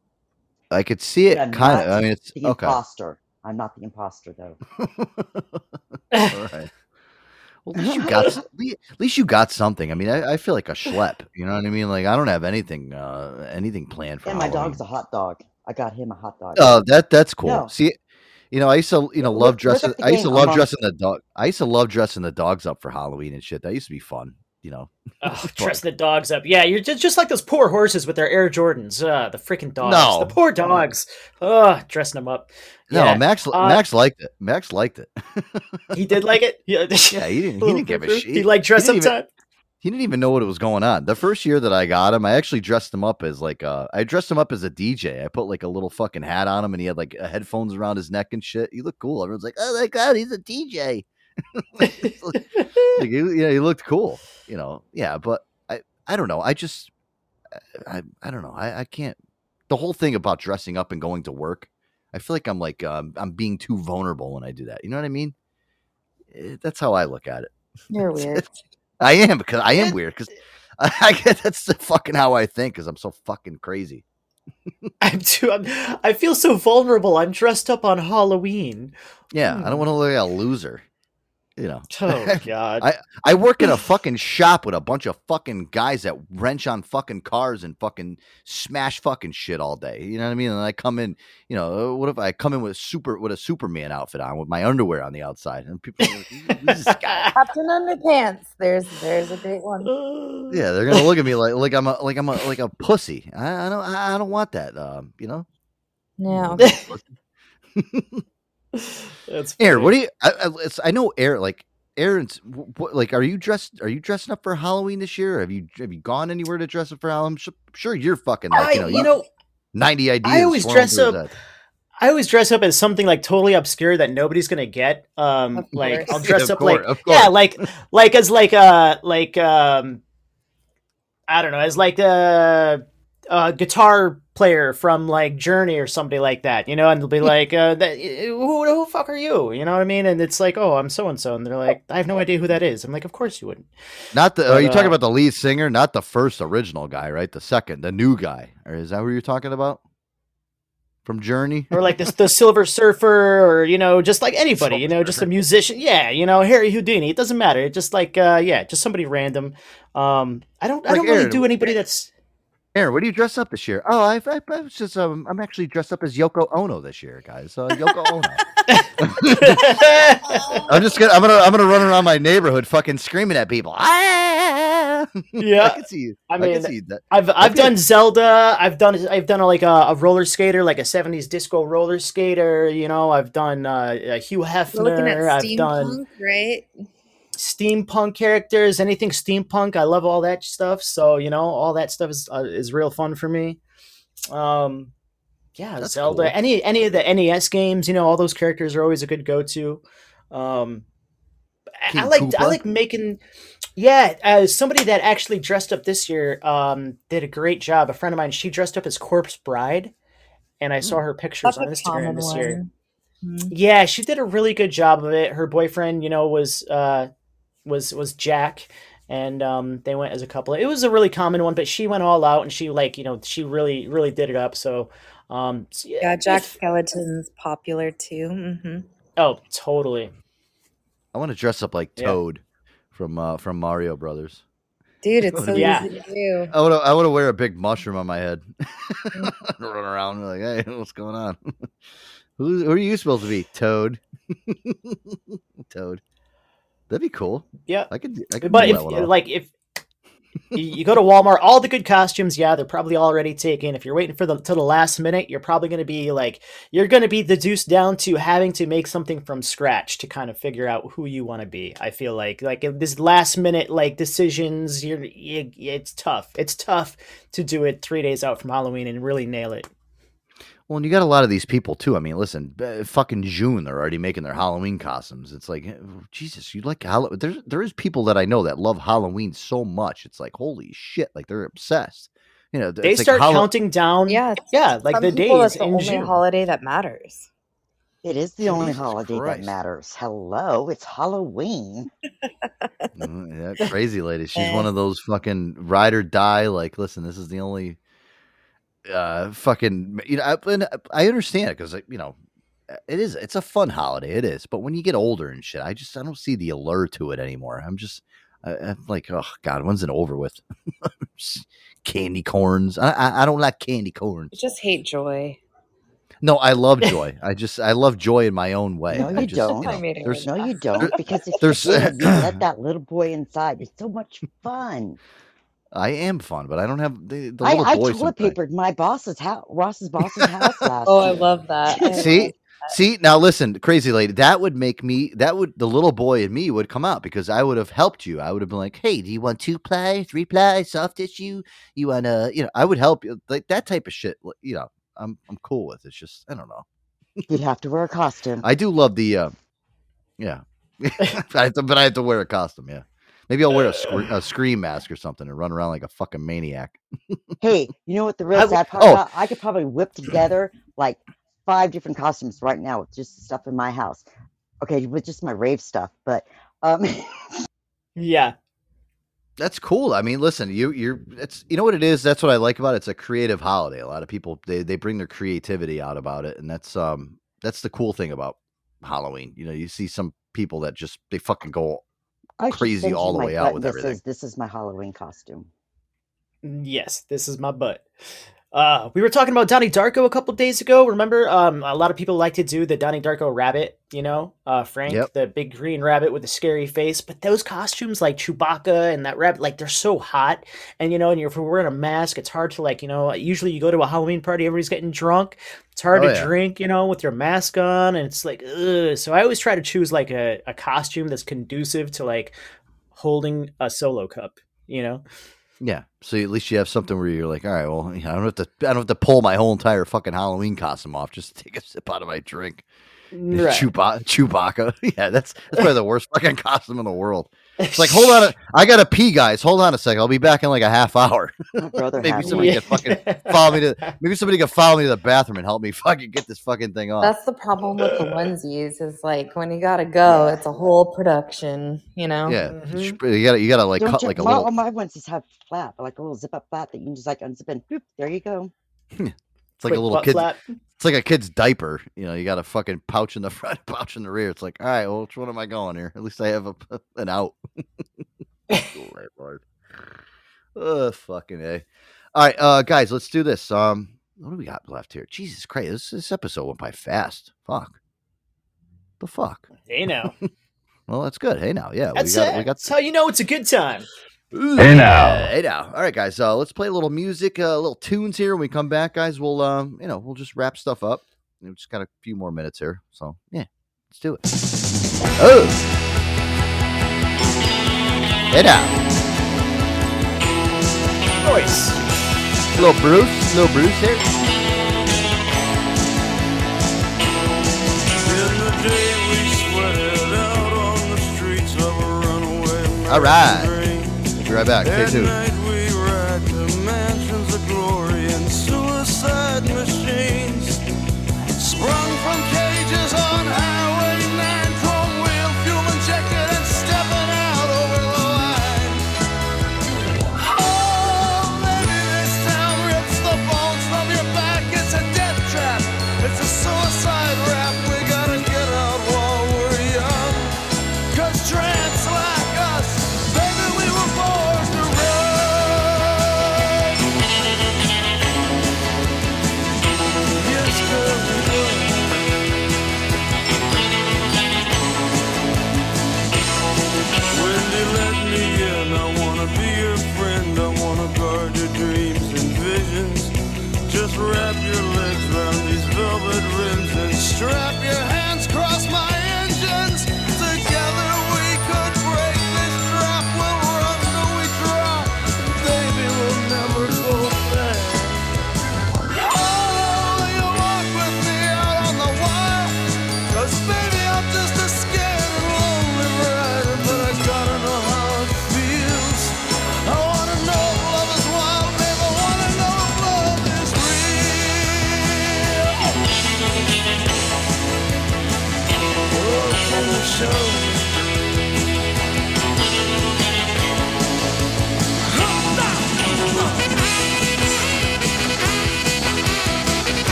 I could see it I'm kind of. I mean, it's the okay. imposter. I'm not the imposter though. *laughs* All right. Well, *laughs* at least you got. At least you got something. I mean, I, I feel like a schlep. *laughs* You know what I mean? Like I don't have anything, uh, anything planned for. and my Halloween. dog's a hot dog. I got him a hot dog. Oh, that that's cool. No. See, you know, I used to, you know, love dressing. I used to love dressing the dog. I used to love dressing the dogs up for Halloween and shit. That used to be fun. You know. Oh, *laughs* dressing the dogs up. Yeah, you're just, just like those poor horses with their Air Jordans. Uh, the freaking dogs. No. The poor dogs. Oh, dressing them up. No, Max. Uh, Max liked it. Max liked it. *laughs* He did like it. Yeah, *laughs* Yeah, he didn't. He didn't give a shit. He liked dress didn't up even- time. He didn't even know what it was going on. The first year that I got him, I actually dressed him up as like uh I dressed him up as a DJ. I put like a little fucking hat on him and he had like uh, headphones around his neck and shit. He looked cool. Everyone's like, "Oh my god, he's a DJ." like, he, yeah, he looked cool. You know. Yeah, but I I don't know. I just I I don't know. I I can't the whole thing about dressing up and going to work. I feel like I'm like um, I'm being too vulnerable when I do that. You know what I mean? Eh, That's how I look at it. You're *laughs* weird. I am because I am weird because I, *laughs* I get that's the fucking how I think because I'm so fucking crazy. *laughs* I'm too. I'm, I feel so vulnerable. I'm dressed up on Halloween. Yeah, I don't want to look like a loser. You know. *laughs* Oh God. I I work in a fucking shop with a bunch of fucking guys that wrench on fucking cars and fucking smash fucking shit all day. You know what I mean? And I come in, you know, what if I come in with a super with a Superman outfit on with my underwear on the outside and people are like, "Who's this *laughs* guy?" Captain Underpants. There's there's a great one. Yeah, they're gonna look at me like like I'm a like I'm a like a pussy. I, I don't I don't want that. Um, you know. No. *laughs* That's Aaron, what do you? I, I, it's, I know Aaron. Like Aaron's, what, like, are you dressed? Are you dressing up for Halloween this year? Have you have you gone anywhere to dress up for Halloween? I'm sure you're fucking like I, you know you know, ninety ideas. I always dress up. head. I always dress up as something like totally obscure that nobody's gonna get. Um, like. I'll dress *laughs* Of up like course, of yeah, like like as like uh like um I don't know as like a, a guitar player from like Journey or somebody like that, you know, and they'll be like, uh, that, who, who the fuck are you? You know what I mean? And it's like, oh, I'm so and so, and they're like, I have no idea who that is. I'm like, of course you wouldn't. Not the. But, are you talking uh, about the lead singer? Not the first original guy, right? The second, the new guy, or is that who you're talking about? from Journey. or like this the Silver Surfer, or you know, just like anybody, you know, just a musician. Yeah, you know, Harry Houdini. It doesn't matter. It just like uh, yeah, just somebody random. Um, I don't I don't really Aaron, do anybody that's Aaron, what do you dress up this year? Oh, I, I, I was just um, I'm actually dressed up as Yoko Ono this year, guys. Uh, Yoko Ono. *laughs* I'm just gonna I'm gonna I'm gonna run around my neighborhood fucking screaming at people. *laughs* Ah! Yeah, I can see you. I I, mean, can see that. I've I've Okay. done Zelda. I've done I've done like a, a roller skater, like a '70s disco roller skater. You know, I've done uh, Hugh We're looking at Hefner. I've done steampunk, right? Steampunk characters, anything steampunk. I love all that stuff. So you know, all that stuff is uh, is real fun for me. Um, yeah, That's Zelda. cool. Any any of the NES games, you know, all those characters are always a good go to. Um, I- I King like I like making. Yeah, as somebody that actually dressed up this year, um, did a great job. A friend of mine, she dressed up as Corpse Bride, and I saw her pictures That's on Instagram this one. year. Mhm. Yeah, she did a really good job of it. Her boyfriend, you know, was uh was was Jack and um they went as a couple. It was a really common one, but she went all out and she like, you know, she really really did it up. So um so yeah, Yeah, Jack if- Skeleton's popular too. Mm-hmm. Oh, totally. I want to dress up like Yeah. Toad from uh, from Mario Brothers. Dude, it's *laughs* so Yeah. easy to do. I want to I want to wear a big mushroom on my head, Mm-hmm. *laughs* run around like, hey, what's going on? *laughs* who, who are you supposed to be? Toad. Toad. That'd be cool. Yeah. I could. I could But if like if you go to Walmart, all the good costumes, yeah, they're probably already taken. If you're waiting for the till the last minute, you're probably going to be like you're going to be deduced down to having to make something from scratch to kind of figure out who you want to be. I feel like like this last minute like decisions, you're you, it's tough. It's tough to do it three days out from Halloween and really nail it. Well, and you got a lot of these people too. I mean, listen, uh, fucking June, they're already making their Halloween costumes. It's like, eh, Jesus, you like Halloween? There's there is people that I know that love Halloween so much. It's like, holy shit, like they're obsessed. You know, They it's like start Hallow- counting down. Yeah, yeah, like the people, days that's the in only June. holiday that matters. It is the only holiday Christ. that matters. Hello, it's Halloween. Mm, yeah, crazy lady. She's *laughs* one of those fucking ride or die. Like, listen, this is the only uh fucking you know. I, and I understand it because you know it is. It's a fun holiday. It is. But when you get older and shit, I just I don't see the allure to it anymore. I'm just I, I'm like, oh god, when's it over with? *laughs* candy corns. I, I I don't like candy corns. You just hate joy. No, I love joy. I just I love joy in my own way. No, I you just, don't. know, there's- no, you don't. Because if there's- you did, you let *laughs* that little boy inside. It's so much fun. I am fun, but I don't have the, the I, little I boy. toilet sometimes. papered my boss's house, Ross's boss's *laughs* house last. Oh, I love that. I See, love see now, listen, crazy lady. That would make me. That would the little boy in me would come out because I would have helped you. I would have been like, "Hey, do you want two ply, three ply, soft tissue? You want to, you know?" I would help you, like that type of shit. You know, I'm I'm cool with. It's just I don't know. You'd have to wear a costume. I do love the, uh yeah, *laughs* I have to, but I have to wear a costume. Yeah, maybe I'll wear a, scre- a scream mask or something and run around like a fucking maniac. Hey, *laughs* you know what the real I- sad part oh. about? I could probably whip together like five different costumes right now with just stuff in my house. Okay, with just my rave stuff, but um, *laughs* Yeah. That's cool. I mean, listen, you you're it's you know what it is. That's what I like about it. It's a creative holiday. A lot of people they they bring their creativity out about it, and that's um that's the cool thing about Halloween. You know, you see some people that just they fucking go I should crazy all the my way out with that everything. says, this is my Halloween costume. Yes, this is my butt. Uh, we were talking about Donnie Darko a couple days ago. Remember, um, a lot of people like to do the Donnie Darko rabbit. You know, uh, Frank, Yep. the big green rabbit with the scary face. But those costumes, like Chewbacca and that rabbit, like they're so hot. And you know, and you're if you're wearing a mask, it's hard to like, you know. Usually, you go to a Halloween party, everybody's getting drunk. It's hard Oh, to yeah. drink, you know, with your mask on, and it's like, ugh. So I always try to choose like a, a costume that's conducive to like holding a solo cup. You know. Yeah. So at least you have something where you're like, all right, well, I don't have to I don't have to pull my whole entire fucking Halloween costume off just to take a sip out of my drink. *laughs* Right. Chewbacca, Chewbacca. *laughs* Yeah, that's that's *laughs* probably the worst fucking costume in the world. It's like, hold on, a, I gotta pee, guys. Hold on a second. I'll be back in like a half hour. Brother *laughs* maybe had somebody one. can fucking follow me to. Maybe somebody can follow me to the bathroom and help me *laughs* fucking get this fucking thing off. That's the problem with the onesies is like when you gotta go, it's a whole production, you know? yeah, Mm-hmm. you gotta you gotta like Don't cut you, like a my, little. all my onesies have flap, like a little zip up flap that you can just like unzip and boop, there you go. *laughs* It's like Quick a little butt kid. flap. It's like a kid's diaper. You know, you got a fucking pouch in the *laughs* front, pouch in the rear. It's like, all right, well, which one am I going here? At least I have a, an out. *laughs* *laughs* oh, fucking a. All right, uh, guys, let's do this. Um, what do we got left here? Jesus Christ, this, this episode went by fast. Fuck. The fuck. Hey now. Well, that's good. Hey now, yeah, That's we got it. we got That's how you know it's a good time. Hey now. Hey now. All right, guys. Uh, let's play a little music, uh, little tunes here. When we come back, guys, we'll um, you know, we'll just wrap stuff up. We've just got a few more minutes here, so yeah, let's do it. Oh. Hey now. Voice. Little Bruce, little Bruce here. All right. We'll be right back. Stay tuned.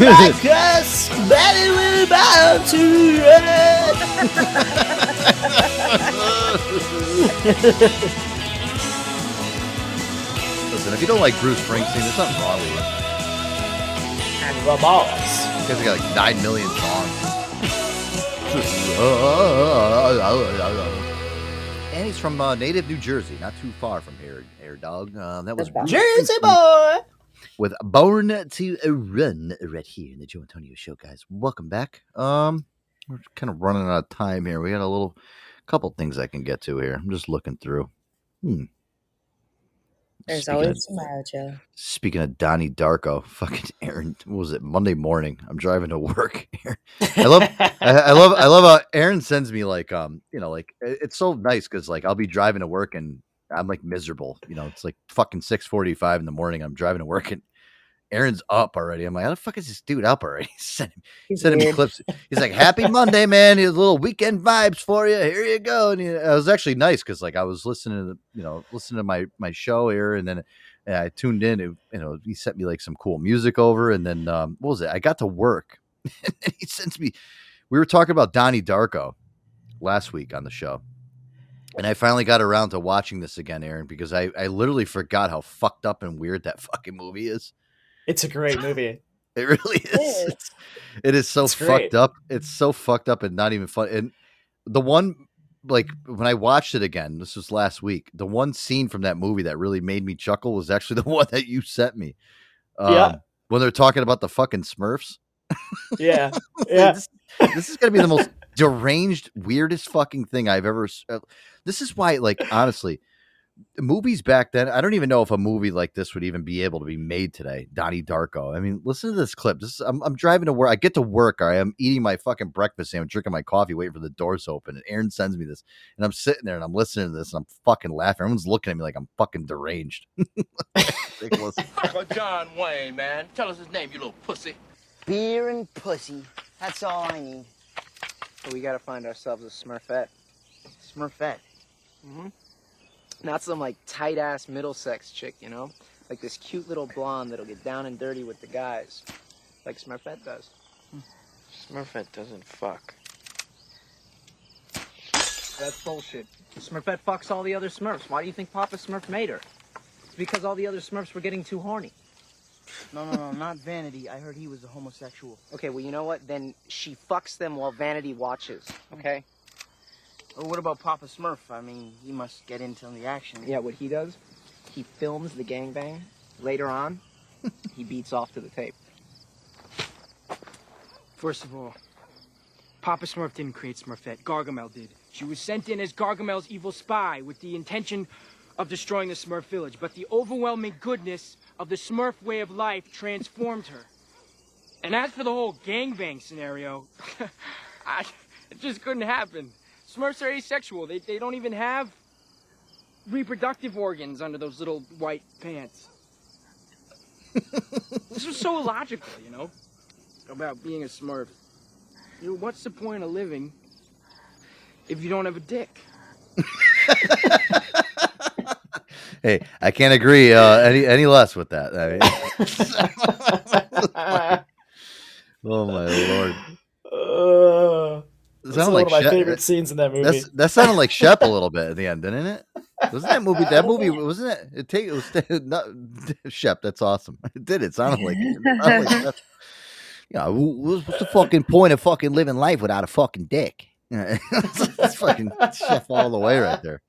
Tramps like us, baby, we're to run. Listen, if you don't like Bruce Springsteen, there's something wrong with you. and the balls. This guy's got like nine million songs. *laughs* and he's from uh, native New Jersey, not too far from here, Air Dog. Uh, that was Jersey boy. With "Born to Run" right here in the Joe Antonio Show, guys. Welcome back. Um, we're kind of running out of time here. We got a little couple things I can get to here. I'm just looking through. Hmm. There's Speaking always of- tomorrow, Joe. Speaking of Donnie Darko, *laughs* fucking Aaron, what was it Monday morning? I'm driving to work. *laughs* I love, I, I love, I love how Aaron sends me like, um, you know, like it's so nice because like I'll be driving to work and I'm like miserable. You know, it's like fucking six forty five in the morning. I'm driving to work and Aaron's up already. I'm like, how the fuck is this dude up already? *laughs* He's sending, He's sending me clips. He's like, *laughs* "Happy Monday, man! Here's a little weekend vibes for you. Here you go." And it was actually nice because like I was listening to the, you know listening to my my show here, and then and I tuned in. And, you know, he sent me like some cool music over, and then um, what was it? I got to work, *laughs* and he sends me. We were talking about Donnie Darko last week on the show. And I finally got around to watching this again, Aaron, because I, I literally forgot how fucked up and weird that fucking movie is. It's a great *laughs* movie. It really is. It is so It's fucked great. up. It's so fucked up and not even fun. And the one, like, when I watched it again, this was last week. The one scene from that movie that really made me chuckle was actually *laughs* the one that you sent me. Um, Yeah. When they're talking about the fucking Smurfs. Yeah. *laughs* Yeah. this, this is gonna be the most deranged, weirdest fucking thing I've ever. uh, This is why, like, honestly, movies back then. I don't even know if a movie like this would even be able to be made today. Donnie Darko. I mean, listen to this clip. This is, I'm, I'm driving to work. I get to work. I am eating my fucking breakfast sandwich, drinking my coffee, waiting for the doors to open. And Aaron sends me this, and I'm sitting there and I'm listening to this, and I'm fucking laughing. Everyone's looking at me like I'm fucking deranged. *laughs* Ridiculous. *laughs* John Wayne, man. Tell us his name, you little pussy. Beer and pussy. That's all I need. But we gotta find ourselves a Smurfette. Smurfette. Mm-hmm. Not some like tight ass Middlesex chick, you know? Like this cute little blonde that'll get down and dirty with the guys. Like Smurfette does. Smurfette doesn't fuck. That's bullshit. Smurfette fucks all the other Smurfs. Why do you think Papa Smurf made her? It's because all the other Smurfs were getting too horny. No, no, no, not Vanity. I heard he was a homosexual. Okay, well, you know what? Then she fucks them while Vanity watches, okay? Or what about Papa Smurf? I mean, he must get into the action. Yeah, what he does, he films the gangbang. Later on, *laughs* he beats off to the tape. First of all, Papa Smurf didn't create Smurfette. Gargamel did. She was sent in as Gargamel's evil spy with the intention of destroying the Smurf village. But the overwhelming goodness of the Smurf way of life transformed her. And as for the whole gangbang scenario, *laughs* I, it just couldn't happen. Smurfs are asexual. They, they don't even have reproductive organs under those little white pants. *laughs* this was so illogical, you know, about being a Smurf. You know, what's the point of living if you don't have a dick? *laughs* hey, I can't agree uh, any any less with that. I mean, *laughs* oh my lord! Uh, That's sounded one of my Shep- favorite scenes in that movie. That's, that sounded like Shep a little *laughs* bit at the end, didn't it? Wasn't that movie? That movie wasn't it? It take it was *laughs* not *laughs* Shep. That's awesome. It did. It sounded like. It sounded like Shep. Yeah, wh- what's what's the fucking point of fucking living life without a fucking dick? That's fucking Shep all the way right there.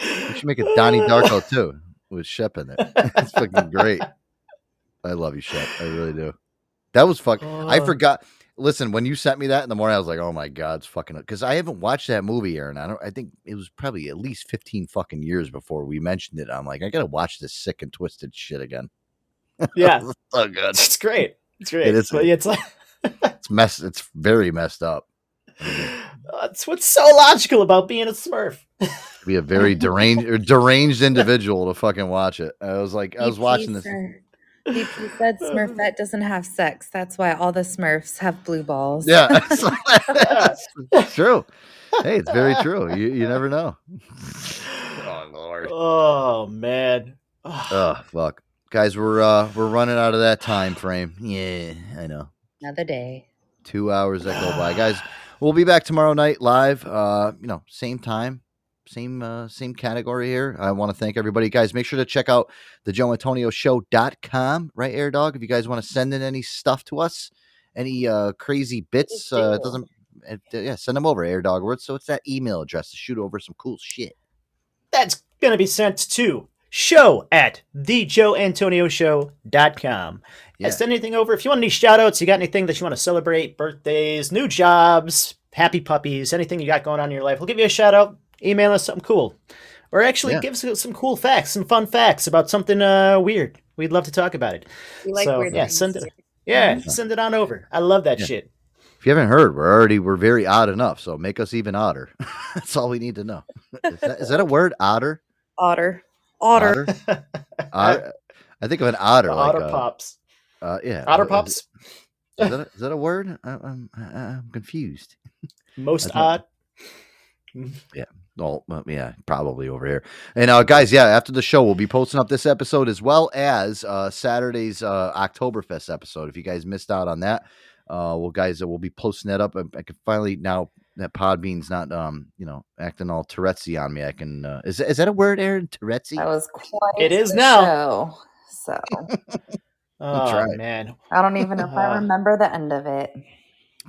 We should make a Donnie Darko too with Shep in it. It's fucking great. I love you, Shep. I really do. That was fuck. I Uh. forgot. Listen, when you sent me that in the morning, I was like, "Oh my god, it's fucking." Because I haven't watched that movie, Aaron. I don't. I think it was probably at least fifteen fucking years before we mentioned it. I'm like, I gotta watch this sick and twisted shit again. *laughs* Yeah. It's so good. It's great. It's great. It is. But it's like *laughs* It's mess. It's very messed up. that's what's so logical about being a Smurf. Be a very deranged, or deranged individual to fucking watch it. I was like, I was watching this. said- BP said *laughs* Smurfette doesn't have sex. That's why all the Smurfs have blue balls. Yeah, it's, *laughs* *laughs* it's true. Hey, it's very true. You you never know. Oh lord. Oh man. Oh fuck, guys, we're uh we're running out of that time frame. Yeah, I know. Another day. Two hours that go by, guys. We'll be back tomorrow night live. Uh, you know, same time, same uh, same category here. I want to thank everybody, guys. Make sure to check out the Joe Antonio Show.com, right, Air Dog. If you guys want to send in any stuff to us, any uh crazy bits, uh, it doesn't uh, yeah, send them over, Air Dog. So it's that email address to shoot over some cool shit? That's going to be sent to show at thejoeantonioshow.com. Yeah. Yeah. Send anything over. If you want any shout outs, you got anything that you want to celebrate, birthdays, new jobs, happy puppies, anything you got going on in your life, we'll give you a shout out. Email us something cool. Or actually Yeah. give us some cool facts, some fun facts about something uh, weird. We'd love to talk about it. We like so, weird yeah, things, send it. too. Yeah, send it on over. I love that Yeah. shit. If you haven't heard, we're already we're very odd enough, so make us even odder. *laughs* That's all we need to know. Is that, is that a word? Otter? Otter. Otter. Otter? I think of an otter. The like Otter a- Pops. Uh, yeah. Otter Is- Pops. Is, that a, is that a word? I, I'm I, I'm confused. Most That's not- odd. Yeah. Well, uh, yeah, probably over here. And uh, guys, yeah, after the show, we'll be posting up this episode as well as uh, Saturday's uh, Oktoberfest episode. If you guys missed out on that, uh, well, guys, uh, we'll be posting that up. I, I can finally now that Podbean's not, um, you know, acting all Tourette's on me. I can. Uh, is is that a word, Aaron? Tourette's? That was quite It is now. show, so *laughs* Oh, man. I don't even know if I Uh, remember the end of it.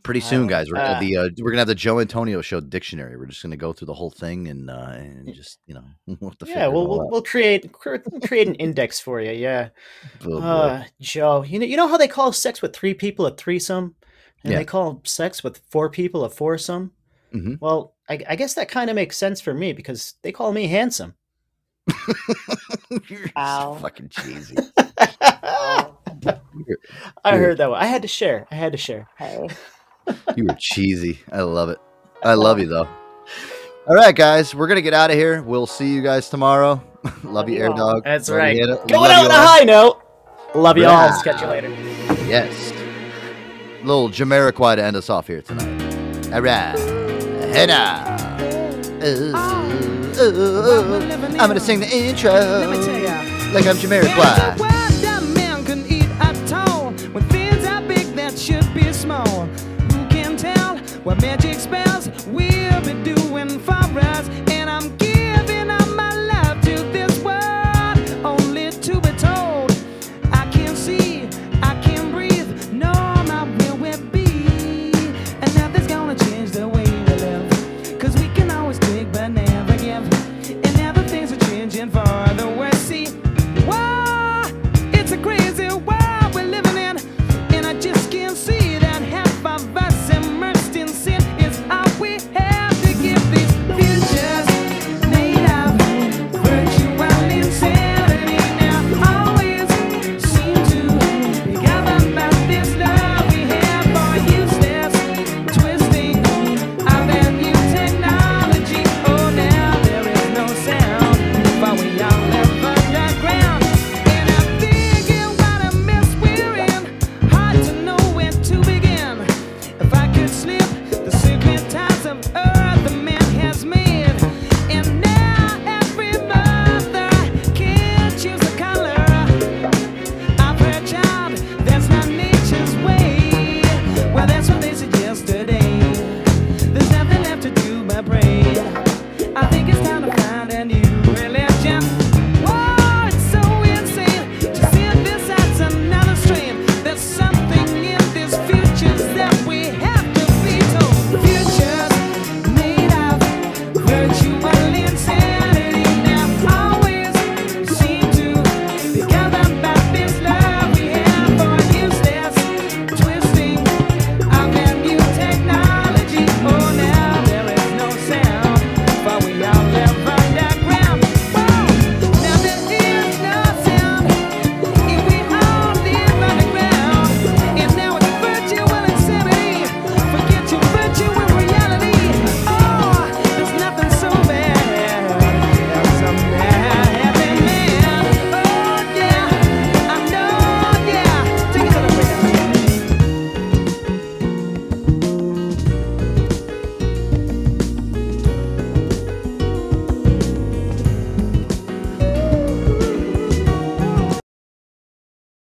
Pretty soon, guys, we're gonna uh, have the uh, we're gonna have the Joe Antonio Show dictionary. We're just gonna go through the whole thing and uh, and just you know *laughs* we'll have to Yeah, figure it we'll we'll, out. we'll create create an index for you. Yeah. *laughs* Oh. Uh, Joe, you know you know how they call sex with three people a threesome, and Yeah. they call sex with four people a foursome. Mhm. Well, I, I guess that kind of makes sense for me because they call me handsome. *laughs* Wow. fucking cheesy. I heard that one. I had to share. I had to share. Hey. You were cheesy. I love it. I love you though. All right, guys, we're gonna get out of here. We'll see you guys tomorrow. *laughs* love you, Air Dog. That's Love right. Hannah. Going Love out on a high note. Love you all. Right. Catch you later. Yes. Little Jamiroquai to end us off here tonight. All right. Hannah. Ooh, ooh, ooh. I'm gonna sing the intro like I'm Jamiroquai. that man can eat at all. When things are big that should be small. What magic spells we'll be doing for us?